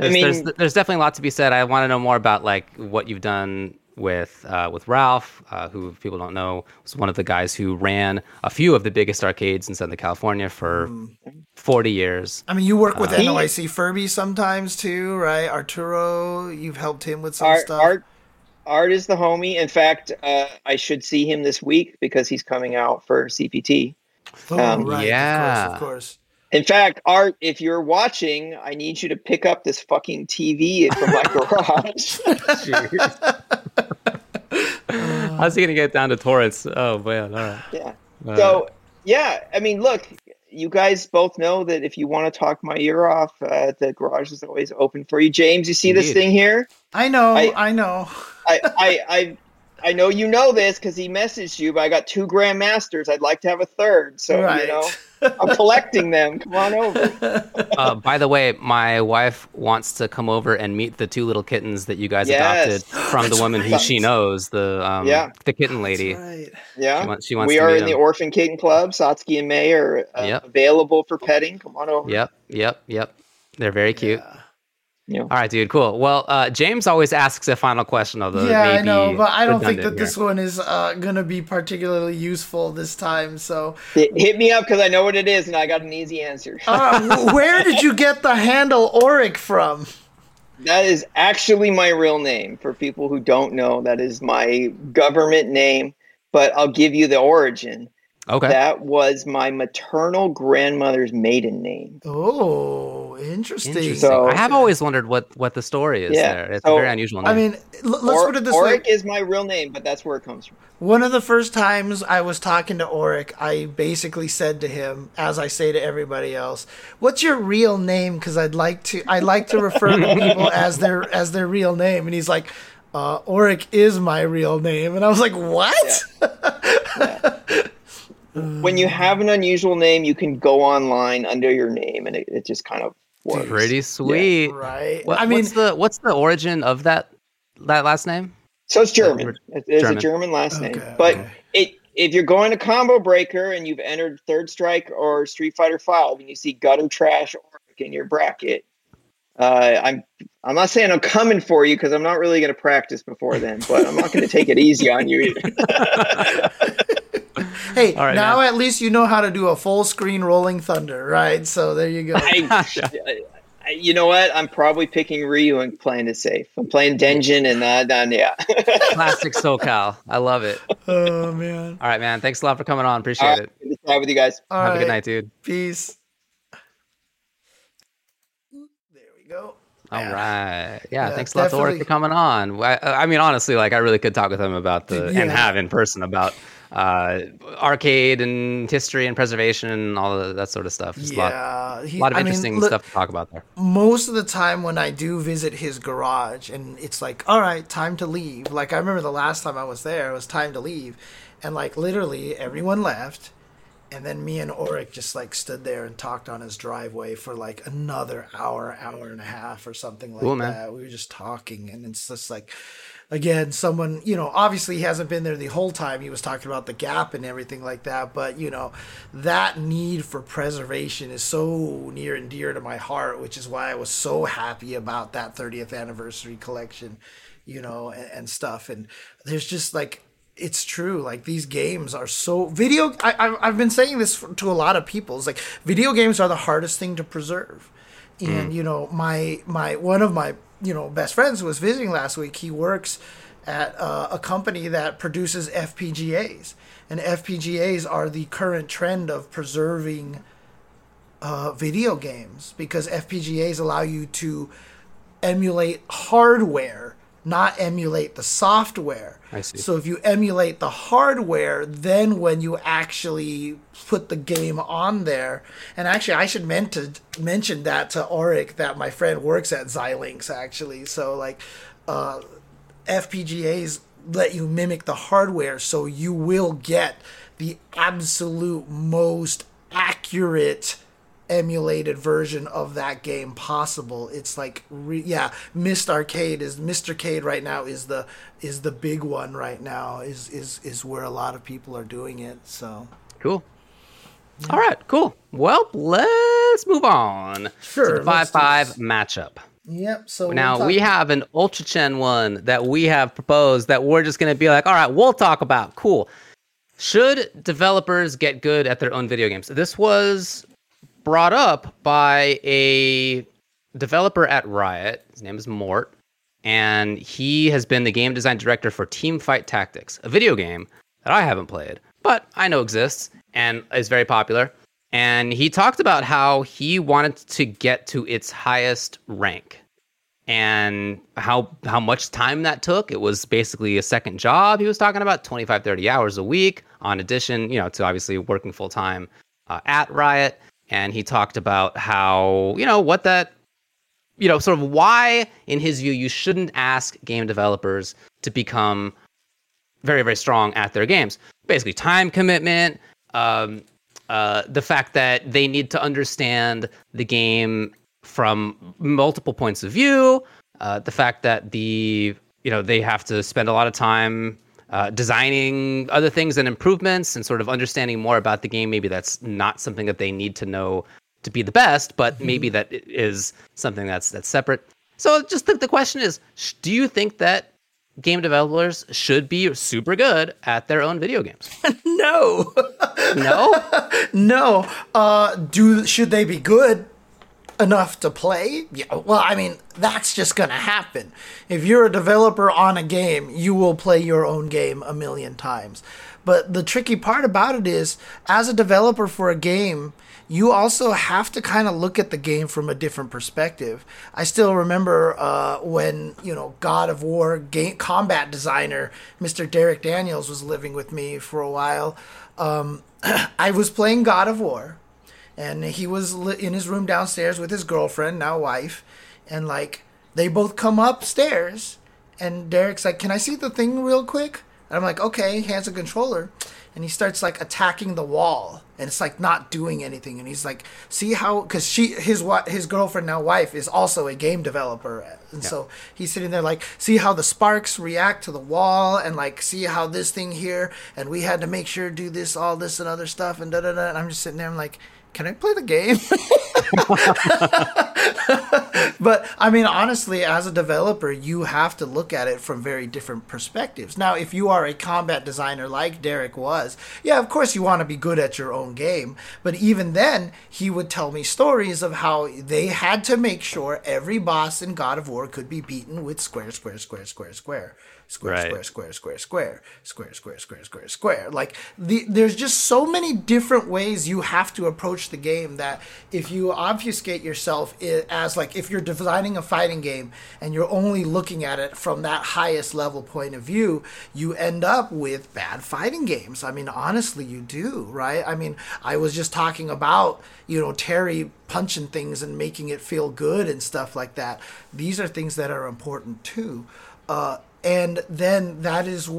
I mean, there's there's definitely a lot to be said. I want to know more about like what you've done with uh, with Ralph, uh, who if people don't know was one of the guys who ran a few of the biggest arcades in Southern California for Mm. 40 years. I mean, you work with He- NOIC Furby sometimes too, right? Arturo, you've helped him with some art, stuff. art, art is the homie. In fact, uh, I should see him this week because he's coming out for CPT. oh, um, right, yeah. of course, of course. In fact, Art, if you're watching, I need you to pick up this fucking TV from my garage. How's he gonna get down to Torrance? Oh man, all right. yeah. Uh, So yeah, I mean, look, you guys both know that if you want to talk my ear off, uh, the garage is always open for you. James, you see this thing here? I know, I, I- know. I, I, I, I know you know this because he messaged you, but I got two grandmasters. I'd like to have a third, so right. you know, I'm collecting them. Come on over. uh, by the way, my wife wants to come over and meet the two little kittens that you guys Yes. adopted from the That's woman who she knows, the um, Yeah. the kitten lady. right. Yeah, She wants- she wants we to are meet in the. Orphan Kitten Club. Satsuki and May are uh, Yep. available for petting. Come on over. Yep, yep, yep. They're very cute. Yeah. You know. All right, dude. Cool. Well, uh, James always asks a final question, although yeah, may I know, but I don't think that redundant this one is uh, gonna be particularly useful this time. So, Hit, hit me up because I know what it is and I got an easy answer. uh, where did you get the handle Aurich from? That is actually my real name. For people who don't know, that is my government name. But I'll give you the origin. Okay. That was my maternal grandmother's maiden name. Oh, interesting. Interesting. So- I have always wondered what what the story is Yeah, there. It's so- a very unusual name. I mean, l- let's Or- put it this Aurich way. is my real name, but that's where it comes from. One of the first times I was talking to Aurich, I basically said to him, as I say to everybody else, "What's your real name?" Because I'd like to, I like to refer to people as their as their real name. And he's like, uh, "Aurich is my real name," and I was like, "What?" When you have an unusual name, you can go online under your name, and it, it just kind of works. Pretty sweet. right? What, I mean, what's the what's the origin of that that last name? So it's German. Or- It is German. a German last name. Okay, But okay. it if you're going to Combo Breaker and you've entered Third Strike or Street Fighter Five and you see Gutter Trash Aurich in your bracket, uh, I'm I'm not saying I'm coming for you because I'm not really going to practice before then, but I'm not going to take it easy on you either. hey, All right, now man. at least you know how to do a full screen Rolling Thunder, right? So there you go. I, I- you know what? I'm probably picking Ryu and playing it safe. I'm playing Denjin and uh, then yeah. Classic SoCal. I love it. oh man! All right, man. Thanks a lot for coming on. Appreciate All right, it. good to chat with you guys. All Have a good night, dude. Peace. There we go. All Yeah. right. Yeah, Yeah, thanks a lot to Aurich for coming on. I, I mean, honestly, like I really could talk with him about the Yeah. and have in person about uh, arcade and history and preservation and all of that sort of stuff. Just a lot, Yeah, he, a lot of I mean, interesting look, stuff to talk about there. most of the time when I do visit his garage and it's like, all right, time to leave. Like I remember the last time I was there, it was time to leave. And like literally everyone left. And then me and Aurich just like stood there and talked on his driveway for like another hour, hour and a half or something like Cool, that. We were just talking and it's just like again, someone, you know, obviously he hasn't been there the whole time. He was talking about the gap and everything like that. But, you know, that need for preservation is so near and dear to my heart, which is why I was so happy about that 30th anniversary collection, you know, and, and stuff. And there's just like, it's true. Like these games are so video. I, I've been saying this to a lot of people. It's like video games are the hardest thing to preserve and mm. you know my my one of my you know best friends was visiting last week. He works at uh, a company that produces fpgas and fpgas are the current trend of preserving uh, video games because fpgas allow you to emulate hardware not emulate the software I see. so if you emulate the hardware, then when you actually put the game on there, and actually I should meant to mention that to Aurich that my friend works at Xilinx actually. So like, uh, FPGAs let you mimic the hardware, so you will get the absolute most accurate emulated version of that game possible. It's like re- yeah, Mist Arcade is MiSTer Arcade right now is the is the big one right now is is is where a lot of people are doing it. So Cool. All right, cool. Well, let's move on Sure, five five matchup. yep. So Now we have an Ultrachen one that we have proposed that we're just going to be like, all right, we'll talk about. Cool. Should developers get good at their own video games? This was brought up by a developer at Riot. His name is Mort, and he has been the game design director for Teamfight Tactics, a video game that I haven't played, but I know exists and is very popular. And he talked about how he wanted to get to its highest rank and how how much time that took it was basically a second job he was talking about 25 30 hours a week on addition you know to obviously working full time uh, at riot and he talked about how you know what that you know sort of why in his view you shouldn't ask game developers to become very very strong at their games. Basically time commitment um, uh, the fact that they need to understand the game from multiple points of view uh, the fact that the you know they have to spend a lot of time uh, designing other things and improvements and sort of understanding more about the game. Maybe that's not something that they need to know to be the best but maybe that is something that's that's separate. So just the, the question is sh- do you think that game developers should be super good at their own video games? No, no? No. Uh, do should they be good? Enough to play, yeah, well, I mean, that's just going to happen. If you're a developer on a game, you will play your own game a million times. But the tricky part about it is, as a developer for a game, you also have to kind of look at the game from a different perspective. I still remember uh, when you know God of War game combat designer Mr. Derek Daniels was living with me for a while. Um, I was playing God of War, and he was in his room downstairs with his girlfriend, now wife, and like they both come upstairs, and Derek's like, "Can I see the thing real quick?" And I'm like, "Okay." Hands a controller, and he starts like attacking the wall. And it's like not doing anything. And he's like see how because she his his girlfriend now wife is also a game developer. And yeah. so he's sitting there like see how the sparks react to the wall? And like see how this thing here? And we had to make sure to do this all this and other stuff and da da da. And i'm just sitting there i'm like can I play the game? but I mean, honestly, as a developer, you have to look at it from very different perspectives. Now, if you are a combat designer like Derek was, yeah, of course you want to be good at your own game. But even then, he would tell me stories of how they had to make sure every boss in God of War could be beaten with square, square, square, square, square square, right. square, square, square, square, square, square, square, square, square. Like the there's just so many different ways you have to approach the game that if you obfuscate yourself as like if you're designing a fighting game and you're only looking at it from that highest level point of view, you end up with bad fighting games. I mean, honestly, you do, right? I mean, I was just talking about you know Terry punching things and making it feel good and stuff like that. These are things that are important too. Uh, and then that is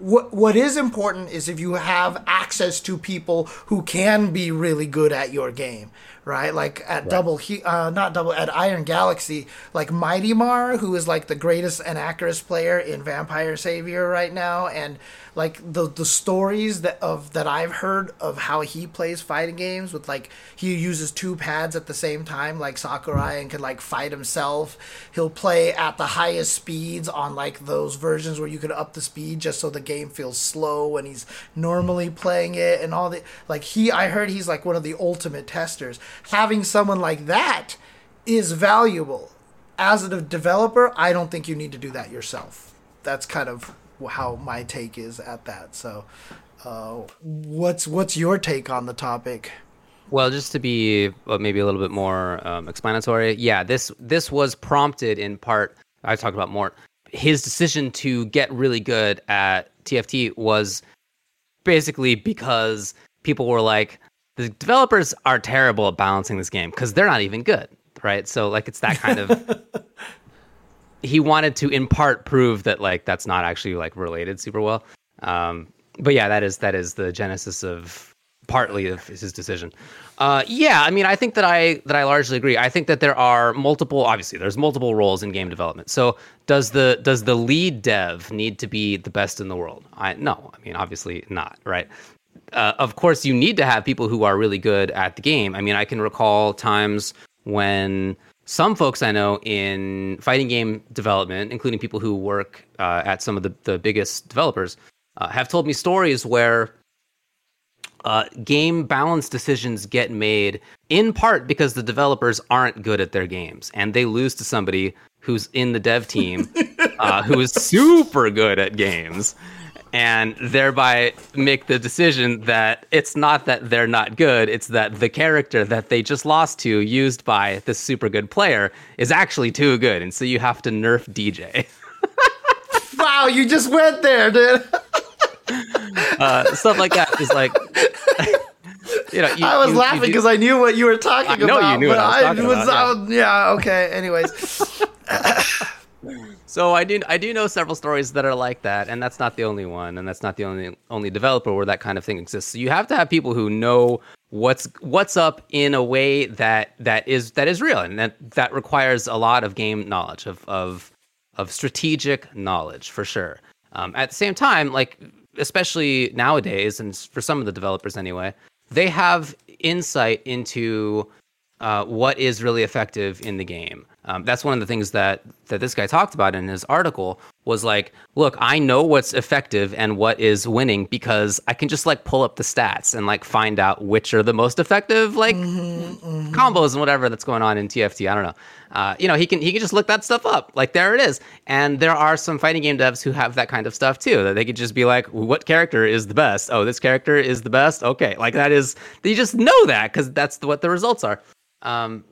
what what is important is if you have access to people who can be really good at your game right like at right. double he uh, not double at iron galaxy like mighty mar who is like the greatest Anakaris player in vampire savior right now and like the the stories that of that I've heard of how he plays fighting games with like he uses two pads at the same time like Sakurai and can like fight himself. He'll play at the highest speeds on like those versions where you can up the speed just so the game feels slow when he's normally playing it and all the like he I heard he's like one of the ultimate testers. Having someone like that is valuable. As a developer, I don't think you need to do that yourself. That's kind of how my take is at that. So, uh, what's what's your take on the topic? Well, just to be uh, maybe a little bit more um, explanatory, yeah, this this was prompted in part. I talked about Mort. His decision to get really good at TFT was basically because people were like, the developers are terrible at balancing this game because they're not even good, right? So like it's that kind of he wanted to in part prove that like that's not actually like related super well. Um, but yeah, that is that is the genesis of partly of his decision. Uh, yeah, I mean, I think that I that I largely agree. I think that there are multiple. Obviously, there's multiple roles in game development. So does the does the lead dev need to be the best in the world? I no. I mean, obviously not. Right. Uh, of course, you need to have people who are really good at the game. I mean, I can recall times when some folks I know in fighting game development, including people who work uh, at some of the, the biggest developers, uh, have told me stories where uh, game balance decisions get made in part because the developers aren't good at their games and they lose to somebody who's in the dev team uh, who is super good at games and thereby make the decision that it's not that they're not good, it's that the character that they just lost to, used by this super good player, is actually too good. And so you have to nerf DJ. wow, you just went there, dude. uh, stuff like that is like. You know, you, I was you, laughing because I knew what you were talking I know about. You knew what I was, I was about, yeah, okay. Anyways. So I do I do know several stories that are like that, and that's not the only one, and that's not the only only developer where that kind of thing exists. So you have to have people who know what's what's up in a way that that is that is real, and that that requires a lot of game knowledge of of of strategic knowledge for sure. Um, at the same time, like especially nowadays, and for some of the developers anyway, they have insight into uh, what is really effective in the game. Um, that's one of the things that that this guy talked about in his article was like, look, I know what's effective and what is winning because I can just like pull up the stats and like find out which are the most effective like mm-hmm, combos and whatever that's going on in TFT. I don't know. Uh, you know, he can he can just look that stuff up. Like there it is. And there are some fighting game devs who have that kind of stuff too. That they could just be like, what character is the best? Oh, this character is the best. Okay, like that is. They just know that because that's what the results are. Um,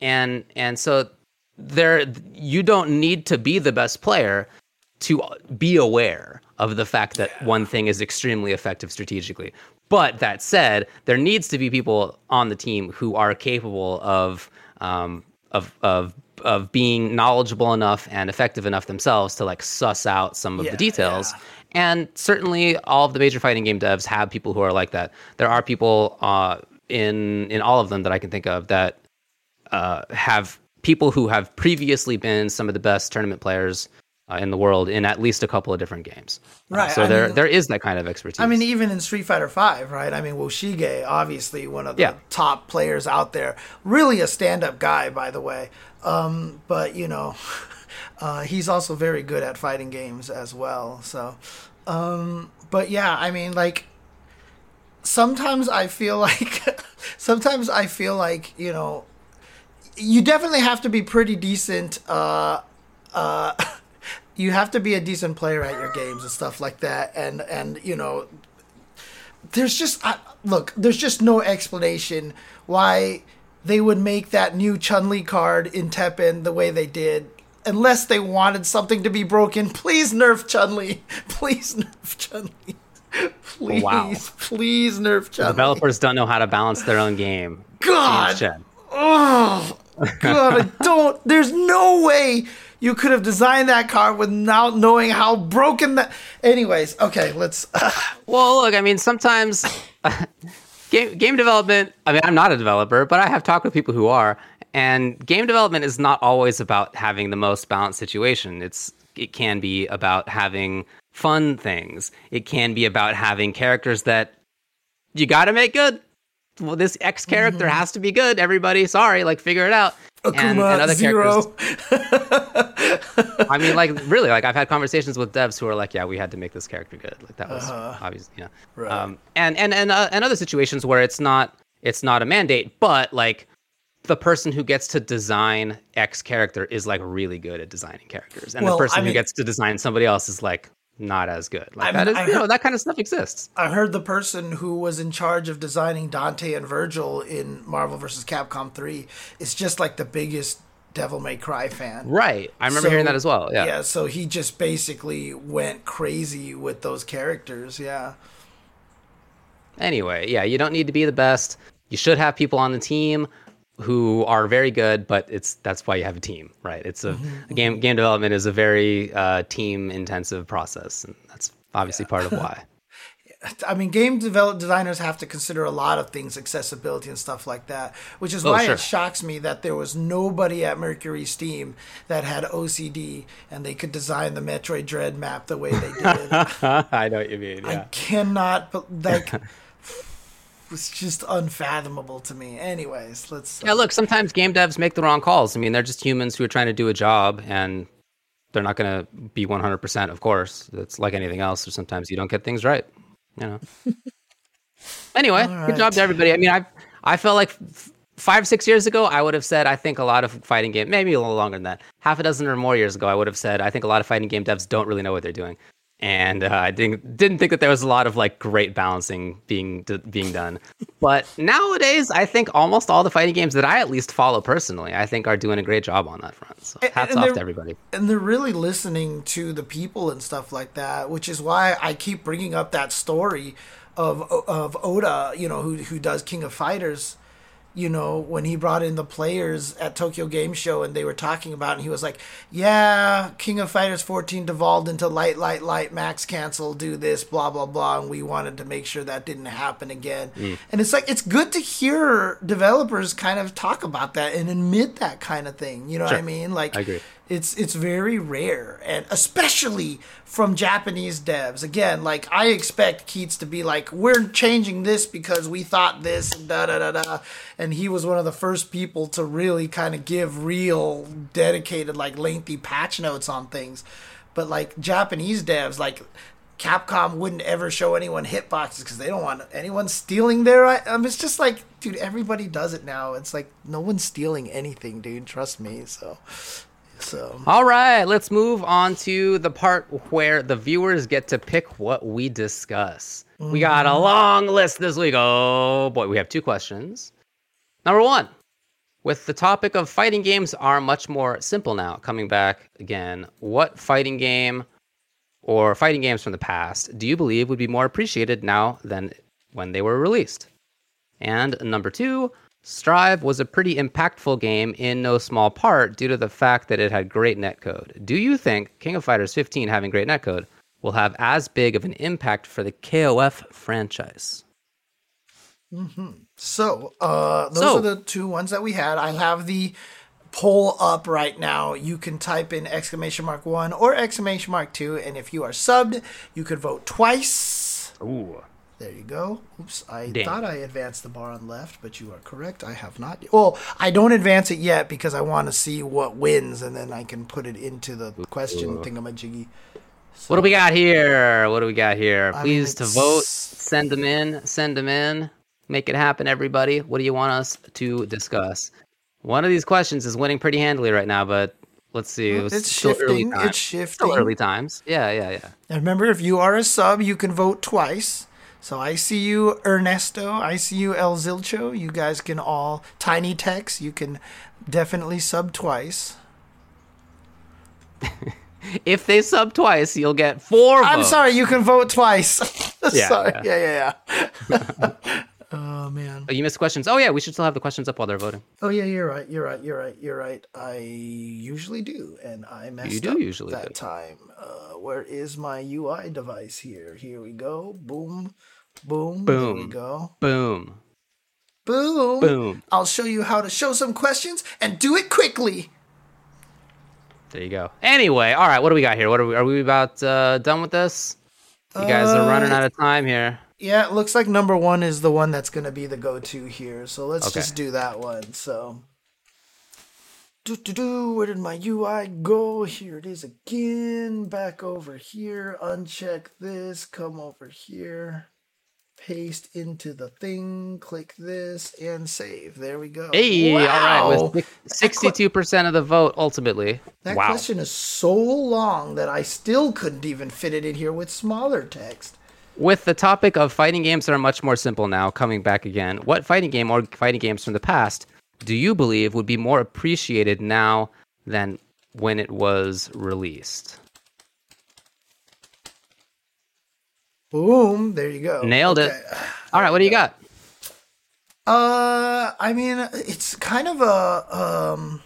and and so there, you don't need to be the best player to be aware of the fact that yeah. one thing is extremely effective strategically. But that said, there needs to be people on the team who are capable of um, of of of being knowledgeable enough and effective enough themselves to like suss out some of yeah, the details. Yeah. And certainly, all of the major fighting game devs have people who are like that. There are people uh, in in all of them that I can think of that uh, have people who have previously been some of the best tournament players uh, in the world in at least a couple of different games. Uh, right. so I there mean, there is that kind of expertise. I mean, even in Street Fighter Five, right? I mean, Woshige, obviously one of the yeah. top players out there. Really a stand-up guy, by the way. Um, but you know, uh, he's also very good at fighting games as well. So, um, but yeah, I mean, like sometimes I feel like sometimes I feel like you know you definitely have to be pretty decent. Uh, uh, you have to be a decent player at your games and stuff like that. And and you know, there's just uh, look, there's just no explanation why they would make that new Chun Li card in Teppen the way they did. Unless they wanted something to be broken, please nerf Chun Li. Please nerf Chun Li. Please, wow. please nerf Chun Li. Developers don't know how to balance their own game. God. Oh, God, I don't. There's no way you could have designed that car without knowing how broken that. Anyways, okay, let's. Uh. Well, look, I mean, sometimes game game development. I mean, I'm not a developer, but I have talked with people who are, and game development is not always about having the most balanced situation. It's it can be about having fun things. It can be about having characters that you got to make good well, this X character mm-hmm. has to be good. Everybody, sorry, like figure it out. Akuma and, and other zero. characters. I mean, like really, like I've had conversations with devs who are like, "Yeah, we had to make this character good." Like that was uh-huh. obvious, you know. Right. Um, and and and uh, and other situations where it's not it's not a mandate, but like the person who gets to design X character is like really good at designing characters, and well, the person I mean, who gets to design somebody else is like not as good. Like I that is, I you know, that kind of stuff exists. I heard the person who was in charge of designing Dante and Virgil in Marvel vs. Capcom 3 is just like the biggest Devil May Cry fan. Right. I remember so, hearing that as well. Yeah. Yeah, so he just basically went crazy with those characters, yeah. Anyway, yeah, you don't need to be the best. You should have people on the team who are very good, but it's that's why you have a team, right? It's a, mm-hmm. a game game development is a very uh, team intensive process, and that's obviously yeah. part of why. I mean, game develop designers have to consider a lot of things, accessibility and stuff like that, which is oh, why sure. it shocks me that there was nobody at Mercury Steam that had OCD and they could design the Metroid Dread map the way they did. I know what you mean. Yeah. I cannot, but like. was just unfathomable to me. Anyways, let's. Yeah, look, sometimes game devs make the wrong calls. I mean, they're just humans who are trying to do a job, and they're not going to be 100%, of course. It's like anything else. Or sometimes you don't get things right, you know. anyway, right. good job to everybody. I mean, I I felt like five, six years ago, I would have said I think a lot of fighting game, maybe a little longer than that, half a dozen or more years ago, I would have said I think a lot of fighting game devs don't really know what they're doing and uh, I didn't didn't think that there was a lot of like great balancing being d- being done. But nowadays, I think almost all the fighting games that I at least follow personally, I think are doing a great job on that front. So hats and off to everybody. And they're really listening to the people and stuff like that, which is why I keep bringing up that story of of Oda, you know, who who does King of Fighters you know, when he brought in the players at Tokyo Game Show and they were talking about, it, and he was like, "Yeah, King of Fighters 14 devolved into light, light, light, max cancel, do this, blah, blah, blah," and we wanted to make sure that didn't happen again. Mm. And it's like it's good to hear developers kind of talk about that and admit that kind of thing. You know sure. what I mean? Like, I agree. It's it's very rare, and especially from Japanese devs. Again, like I expect Keits to be like, "We're changing this because we thought this," and da da da da. And he was one of the first people to really kind of give real, dedicated, like lengthy patch notes on things. But like Japanese devs, like Capcom wouldn't ever show anyone hitboxes because they don't want anyone stealing their. I um, it's just like, dude, everybody does it now. It's like no one's stealing anything, dude. Trust me. So, so. All right, let's move on to the part where the viewers get to pick what we discuss. We got a long list this week. Oh boy, we have two questions. Number one, with the topic of fighting games are much more simple now. Coming back again, what fighting game or fighting games from the past do you believe would be more appreciated now than when they were released? And number two, Strive was a pretty impactful game in no small part due to the fact that it had great netcode. Do you think King of Fighters 15 having great netcode will have as big of an impact for the KOF franchise? So, uh, those So- are the two ones that we had. I have the poll up right now. You can type in exclamation mark one or exclamation mark two, and if you are subbed, you could vote twice. Ooh. There you go. Oops, I Damn. thought I advanced the bar on left, but you are correct. I have not. Well, I don't advance it yet because I want to see what wins, and then I can put it into the question thingamajiggy. What do we got here? What do we got here? I Please mean, to vote. Send them in. Send them in. Make it happen, everybody. What do you want us to discuss? One of these questions is winning pretty handily right now, but let's see. It's still early shifting. It's shifting. Still early times. Yeah, yeah, yeah. And remember, if you are a sub, you can vote twice. So I see you, Ernesto. I see you, El Zilcho. You guys can all tiny text. You can definitely sub twice. If they sub twice, you'll get four. I'm votes. sorry, you can vote twice. Yeah, sorry. yeah. Yeah, yeah, yeah. oh man. Oh, you missed questions. Oh yeah, we should still have the questions up while they're voting. Oh yeah, you're right. You're right. You're right. You're right. I usually do, and I messed do up usually that do. time. Uh, where is my UI device here? Here we go. Boom, boom. There we Boom. go. Boom. Boom. Boom. I'll show you how to show some questions and do it quickly. There you go. Anyway, all right. What do we got here? What are we? Are we about uh, done with this? You guys are running Uh, out of time here. Yeah, it looks like number one is the one that's going to be the go to here. So let's Okay. just do that one. So, do, do, do, where did my UI go? Here it is again. Back over here. Uncheck this. Come over here. Paste into the thing. Click this and save. There we go. Hey, all right. Wow. With sixty-two percent of the vote, ultimately. That wow. question is so long that I still couldn't even fit it in here with smaller text. With the topic of fighting games that are much more simple now, coming back again, what fighting game or fighting games from the past do you believe would be more appreciated now than when it was released? Boom. There you go. Nailed it. All right, what do you got? Uh, I mean, it's kind of a um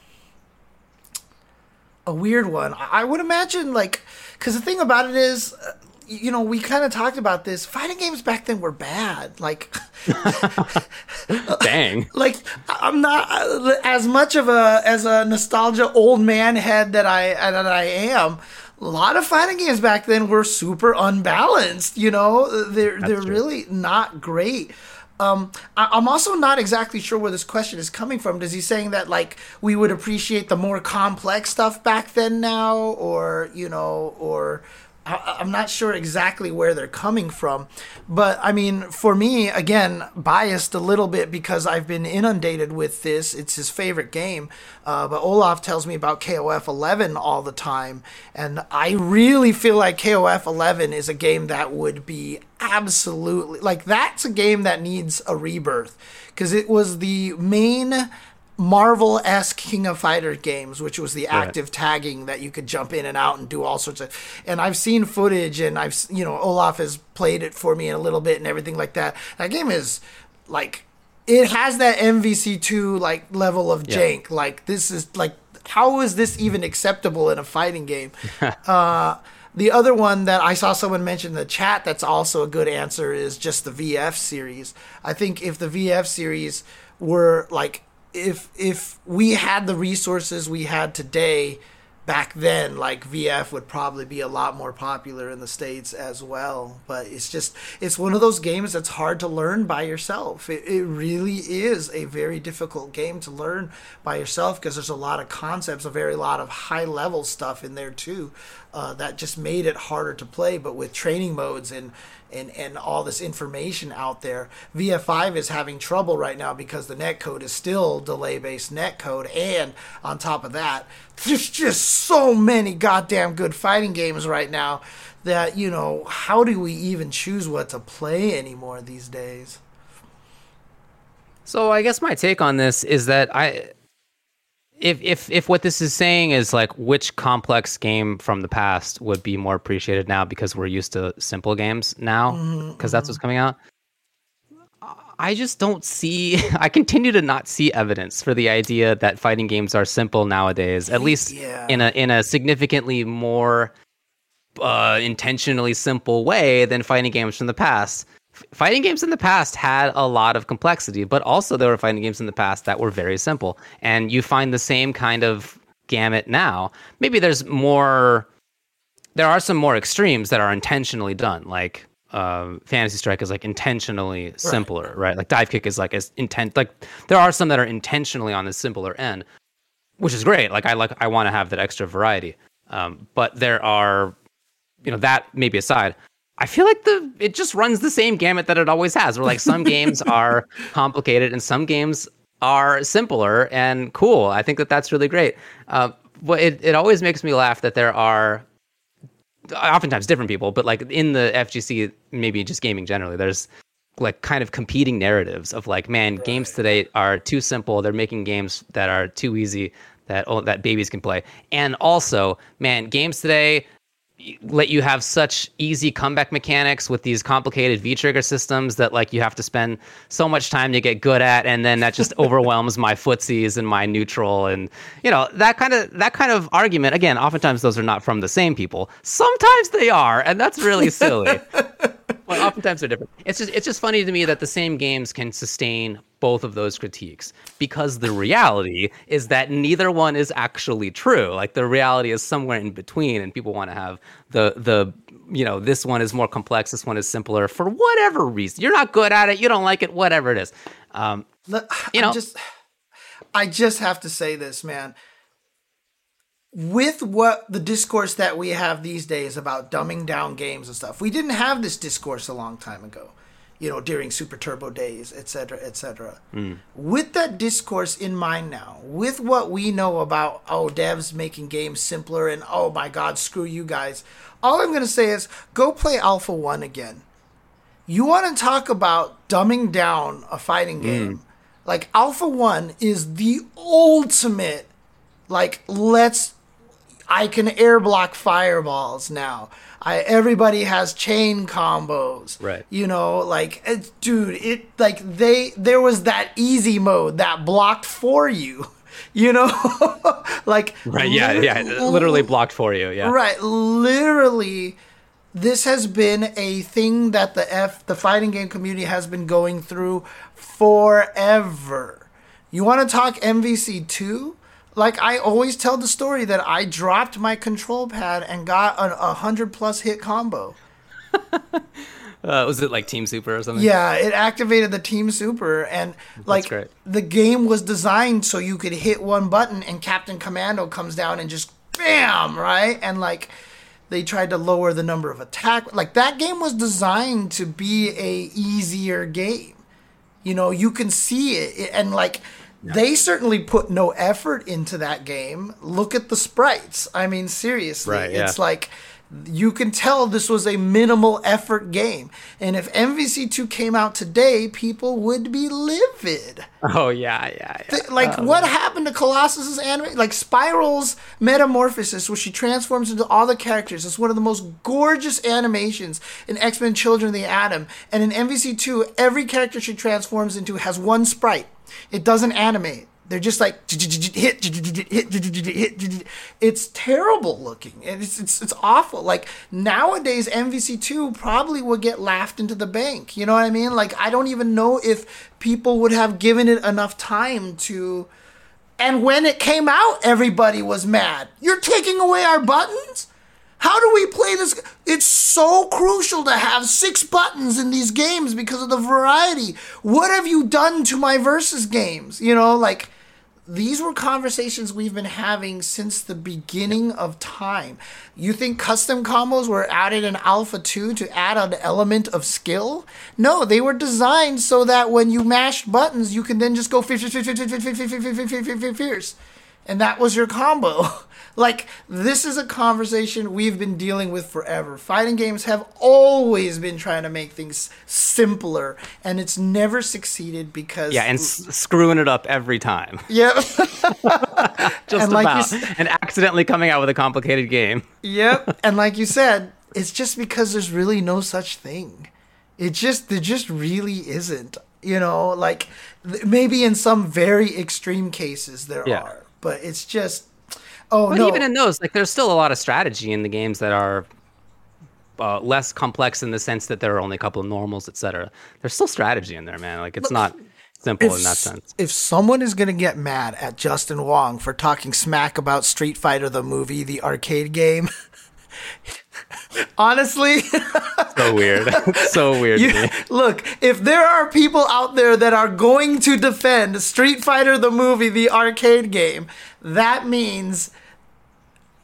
a weird one. I I would imagine like because the thing about it is, uh, you know, we kind of talked about this. Fighting games back then were bad. Like, Dang. like I'm not uh, as much of a as a nostalgia old man head that I that I am. A lot of fighting games back then were super unbalanced. You know, they're they're true. really not great. Um, I, I'm also not exactly sure where this question is coming from. Is he saying that like we would appreciate the more complex stuff back then now, or you know, or I, I'm not sure exactly where they're coming from. But I mean, for me, again, biased a little bit because I've been inundated with this. It's his favorite game. Uh, but Olaf tells me about KOF 11 all the time. And I really feel like KOF 11 is a game that would be absolutely like that's a game that needs a rebirth because it was the main Marvel esque King of Fighter games, which was the active tagging that you could jump in and out and do all sorts of. And I've seen footage, and I've you know Olaf has played it for me in a little bit and everything like that. That game is like it has that MVC2 like level of jank. Like this is like how is this even acceptable in a fighting game? uh, the other one that I saw someone mention in the chat that's also a good answer is just the VF series. I think if the VF series were like if if we had the resources we had today back then like VF would probably be a lot more popular in the states as well. But it's just it's one of those games that's hard to learn by yourself. It, it really is a very difficult game to learn by yourself because there's a lot of concepts a very lot of high level stuff in there too uh, that just made it harder to play. But with training modes and and, and all this information out there. VF5 is having trouble right now because the netcode is still delay based netcode. And on top of that, there's just so many goddamn good fighting games right now that, you know, how do we even choose what to play anymore these days? So I guess my take on this is that I if if if what this is saying is like which complex game from the past would be more appreciated now because we're used to simple games now because mm-hmm, that's mm-hmm. what's coming out i just don't see i continue to not see evidence for the idea that fighting games are simple nowadays at least yeah. in a in a significantly more uh, intentionally simple way than fighting games from the past fighting games in the past had a lot of complexity, but also there were fighting games in the past that were very simple. And you find the same kind of gamut now. Maybe there's more. There are some more extremes that are intentionally done, like uh, Fantasy Strike is like intentionally simpler, right. right? Like Dive Kick is like as intent. Like there are some that are intentionally on the simpler end, which is great. Like I like I want to have that extra variety. Um, but there are, you know, that maybe aside, I feel like the it just runs the same gamut that it always has. Where like some games are complicated and some games are simpler and cool. I think that that's really great. Uh, but it it always makes me laugh that there are oftentimes different people, but like in the FGC, maybe just gaming generally, there's like kind of competing narratives of like, man, right. games today are too simple. They're making games that are too easy that oh, that babies can play, and also, man, games today let you have such easy comeback mechanics with these complicated V trigger systems that like you have to spend so much time to get good at, and then that just overwhelms my footsies and my neutral, and you know that kind of that kind of argument. Again, oftentimes those are not from the same people. Sometimes they are, and that's really silly. well, oftentimes they're different. It's just it's just funny to me that the same games can sustain both of those critiques because the reality is that neither one is actually true. Like the reality is somewhere in between, and people want to have the the you know this one is more complex, this one is simpler for whatever reason. You're not good at it, you don't like it, whatever it is. Um, you know, just I just have to say this, man. With what the discourse that we have these days about dumbing down games and stuff, we didn't have this discourse a long time ago you know, during Super Turbo days, et etc., etc. Mm. With that discourse in mind now, with what we know about oh devs making games simpler and oh my god, screw you guys. All I'm gonna say is go play Alpha One again. You want to talk about dumbing down a fighting hmm. game? Mm. Like Alpha One is the ultimate. Like let's, I can air block fireballs now. I everybody has chain combos. Right. You know, like it's, dude, it like they there was that easy mode that blocked for you. You know, like right, yeah, yeah, literally blocked for you, yeah. Right, literally this has been a thing that the F the fighting game community has been going through forever. You want to talk MVC 2? Like I always tell the story that I dropped my control pad and got a, a hundred plus hit combo. uh, was it like Team Super or something? Yeah, it activated the Team Super, and like the game was designed so you could hit one button and Captain Commando comes down and just bam, right? And like they tried to lower the number of attack. Like that game was designed to be a easier game. You know, you can see it, and like they certainly put no effort into that game. Look at the sprites. I mean, seriously, right, yeah. it's like you can tell this was a minimal effort game. And if MVC2 came out today, people would be livid. Oh yeah, yeah, yeah. like oh, what happened to Colossus's anime? Like Spiral's metamorphosis, where she transforms into all the characters, is one of the most gorgeous animations in X Men: Children of the Atom. And in MVC2, every character she transforms into has one sprite. It doesn't animate. They're just like hit, hit, hit. It's terrible looking. and It's, it's it's awful. Like nowadays, MVC two probably would get laughed into the bank. You know what I mean? Like I don't even know if people would have given it enough time to And when it came out, everybody was mad. You're taking away our buttons? How do we play this? It's so crucial to have six buttons in these games because of the variety. What have you done to my versus games? You know, like these were conversations we've been having since the beginning of time. You think custom combos were added in Alpha 2 to add an element of skill? No, they were designed so that when you mashed buttons, you can then just go fierce, And that was your combo. Like, this is a conversation we've been dealing with forever. Fighting games have always been trying to make things simpler, and it's never succeeded because. Yeah, and s- screwing it up every time. Yep, Just And like about. s- and accidentally coming out with a complicated game. Yep. And like you said, it's just because there's really no such thing. It just there just really isn't. You know, like th- maybe in some very extreme cases there Yeah. are, but it's just oh But no. even in those, like, there's still a lot of strategy in the games that are uh, less complex in the sense that there are only a couple of normals, etc. There's still strategy in there, man. Like, it's not simple in that sense. if someone is going to get mad at Justin Wong for talking smack about Street Fighter the movie, the arcade game, honestly, So weird. so weird. to You, me. look, if there are people out there that are going to defend Street Fighter the movie, the arcade game, that means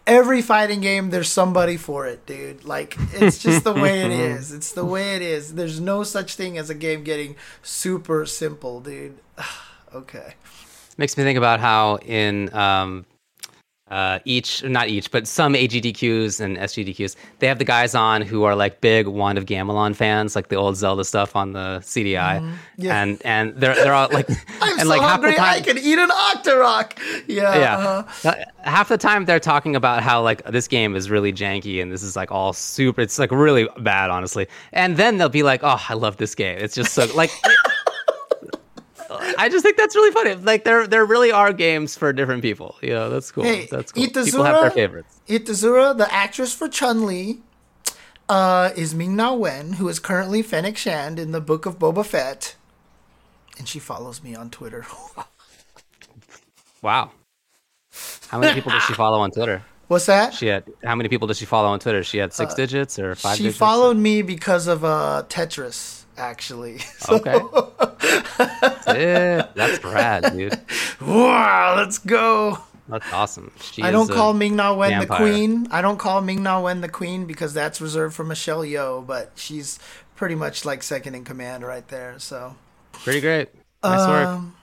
every fighting game there's somebody for it, dude. Like it's just the way it is. It's the way it is. There's no such thing as a game getting super simple, dude. okay. Makes me think about how in um, uh, each, not each, but some AGDQs and SGDQs, they have the guys on who are like big Wand of Gamelon fans, like the old Zelda stuff on the CDI, Mm-hmm. Yeah. and and they're they're all like, I'm and so like half hungry the I can eat an Octorok. Yeah. yeah, uh-huh. Uh, half the time they're talking about how like this game is really janky and this is like all super, it's like really bad, honestly, and then they'll be like, oh, I love this game, it's just so like. I just think that's really funny. Like there, there really are games for different people. You know, that's cool. Hey, that's cool. People have their favorites. Itazura, the actress for Chun Li, uh, is Ming Na Wen, who is currently Fennec Shand in the Book of Boba Fett, and she follows me on Twitter. Wow. How many people does she follow on Twitter? What's that? She had how many people does she follow on Twitter? She had six digits or five Uh, She digits? followed me because of uh, Tetris, actually. So, Okay. Yeah, that's rad, dude. wow, let's go. That's awesome. She I don't call Ming Na Wen the queen. I don't call Ming Na Wen the queen because that's reserved for Michelle Yeoh, but she's pretty much like second in command right there. So. Pretty great. Nice work. Um,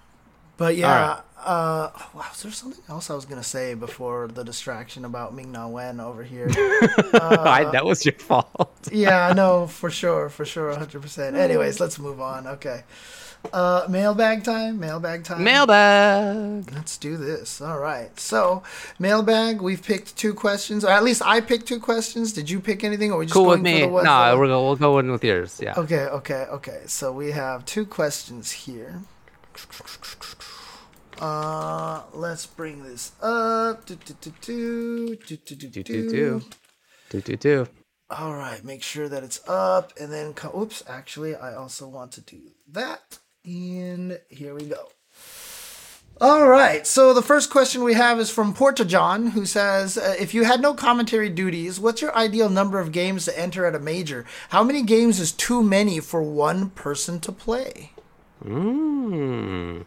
But yeah, uh, wow, is there something else I was gonna say before the distraction about Ming Na Wen over here? I, that was your fault. yeah, I know for sure, for sure, hundred percent. Anyways, let's move on. Okay, uh, mailbag time. Mailbag time. Mailbag. Let's do this. All right. So, mailbag. We've picked two questions, or at least I picked two questions. Did you pick anything, or were we just Cool going with me. No, that- we're go, we'll go in with yours. Yeah. Okay, okay, okay. So we have two questions here. Uh, let's bring this up. Do, do, do, do, do, do, do, Do, do. do, do. Do, do. All right, make sure that it's up, and then co- oops. Actually, I also want to do that. And here we go. All right. So the first question we have is from Porta John, who says, uh, "If you had no commentary duties, what's your ideal number of games to enter at a major? How many games is too many for one person to play?" Mm.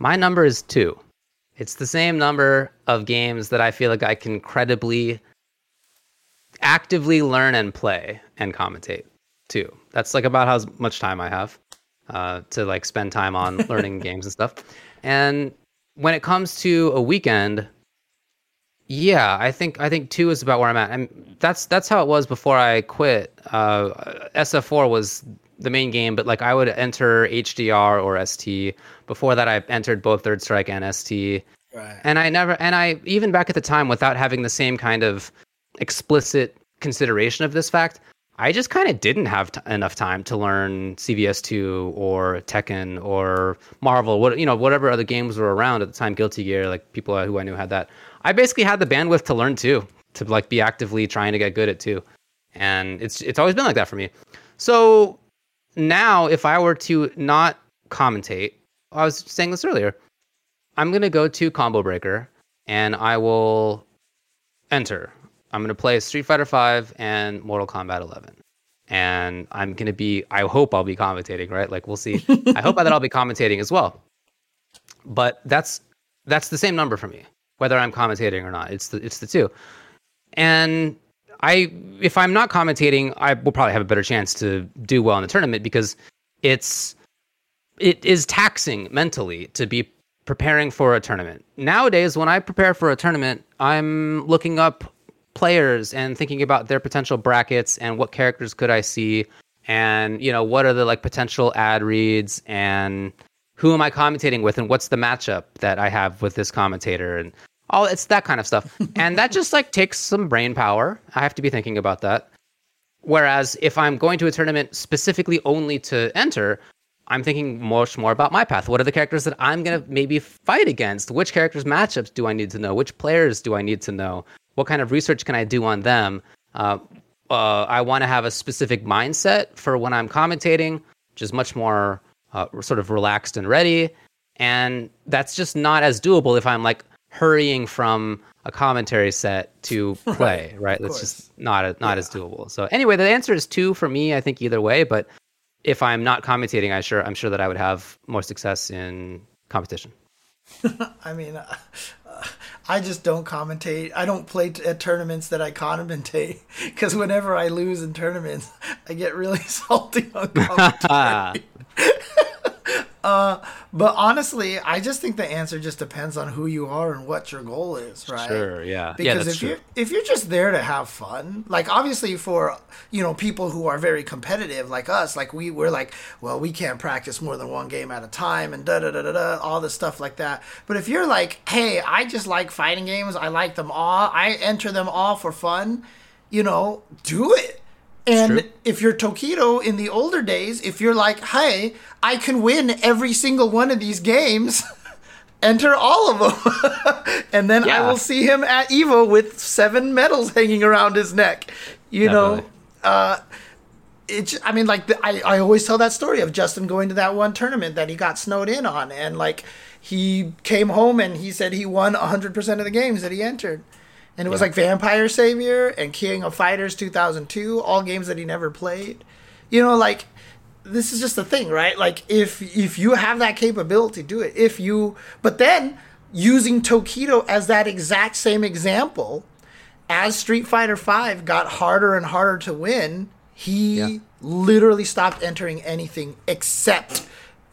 My number is two. It's the same number of games that I feel like I can credibly, actively learn and play and commentate. Two. That's like about how much time I have uh, to like spend time on learning games and stuff. And when it comes to a weekend, yeah, I think I think two is about where I'm at, and that's that's how it was before I quit. Uh, SF4 was the main game, but like I would enter HDR or ST. Before that, I entered both Third Strike and ST, Right. and I never and I even back at the time without having the same kind of explicit consideration of this fact. I just kind of didn't have t- enough time to learn CVS2 or Tekken or Marvel, what you know, whatever other games were around at the time. Guilty Gear, like people who I knew had that. I basically had the bandwidth to learn too, to like be actively trying to get good at two, and it's it's always been like that for me. So now, if I were to not commentate, I was saying this earlier. I'm gonna go to Combo Breaker and I will enter. I'm gonna play Street Fighter Five and Mortal Kombat 11, and I'm gonna be. I hope I'll be commentating, right? Like we'll see. I hope that I'll be commentating as well. But that's that's the same number for me, whether I'm commentating or not. It's the it's the two, and I if I'm not commentating, I will probably have a better chance to do well in the tournament because it's it is taxing mentally to be preparing for a tournament. Nowadays, when I prepare for a tournament, I'm looking up players and thinking about their potential brackets and what characters could I see and you know what are the like potential ad reads and who am I commentating with and what's the matchup that I have with this commentator and all it's that kind of stuff. and that just like takes some brain power. I have to be thinking about that. Whereas if I'm going to a tournament specifically only to enter, I'm thinking much more about my path. What are the characters that I'm going to maybe fight against? Which characters' matchups do I need to know? Which players do I need to know? What kind of research can I do on them? Uh, uh, I want to have a specific mindset for when I'm commentating, which is much more uh, sort of relaxed and ready. And that's just not as doable if I'm like hurrying from a commentary set to play, right? right? That's course. just not a, not yeah. as doable. So anyway, the answer is two for me. I think either way, but if I'm not commentating, I sure I'm sure that I would have more success in competition. I mean, uh, I just don't commentate. I don't play t- at tournaments that I commentate because whenever I lose in tournaments, I get really salty on commentary. Uh, but honestly, I just think the answer just depends on who you are and what your goal is, right? Sure, yeah. Because yeah, if you if you're just there to have fun, like obviously for you know people who are very competitive like us, like we we're like, well, we can't practice more than one game at a time and da da da da da, all this stuff like that. But if you're like, hey, I just like fighting games, I like them all, I enter them all for fun, you know, do it and if you're Tokido in the older days, if you're like, hey, I can win every single one of these games, enter all of them. and then yeah. I will see him at Evo with seven medals hanging around his neck. You Definitely. know, uh, it's, I mean, like, the, I, I always tell that story of Justin going to that one tournament that he got snowed in on. And, like, he came home and he said he won 100% of the games that he entered and it was yeah. like Vampire Savior and King of Fighters 2002, all games that he never played. You know, like this is just the thing, right? Like if if you have that capability, do it. If you, but then using Tokido as that exact same example, as Street Fighter Five got harder and harder to win, he yeah. literally stopped entering anything except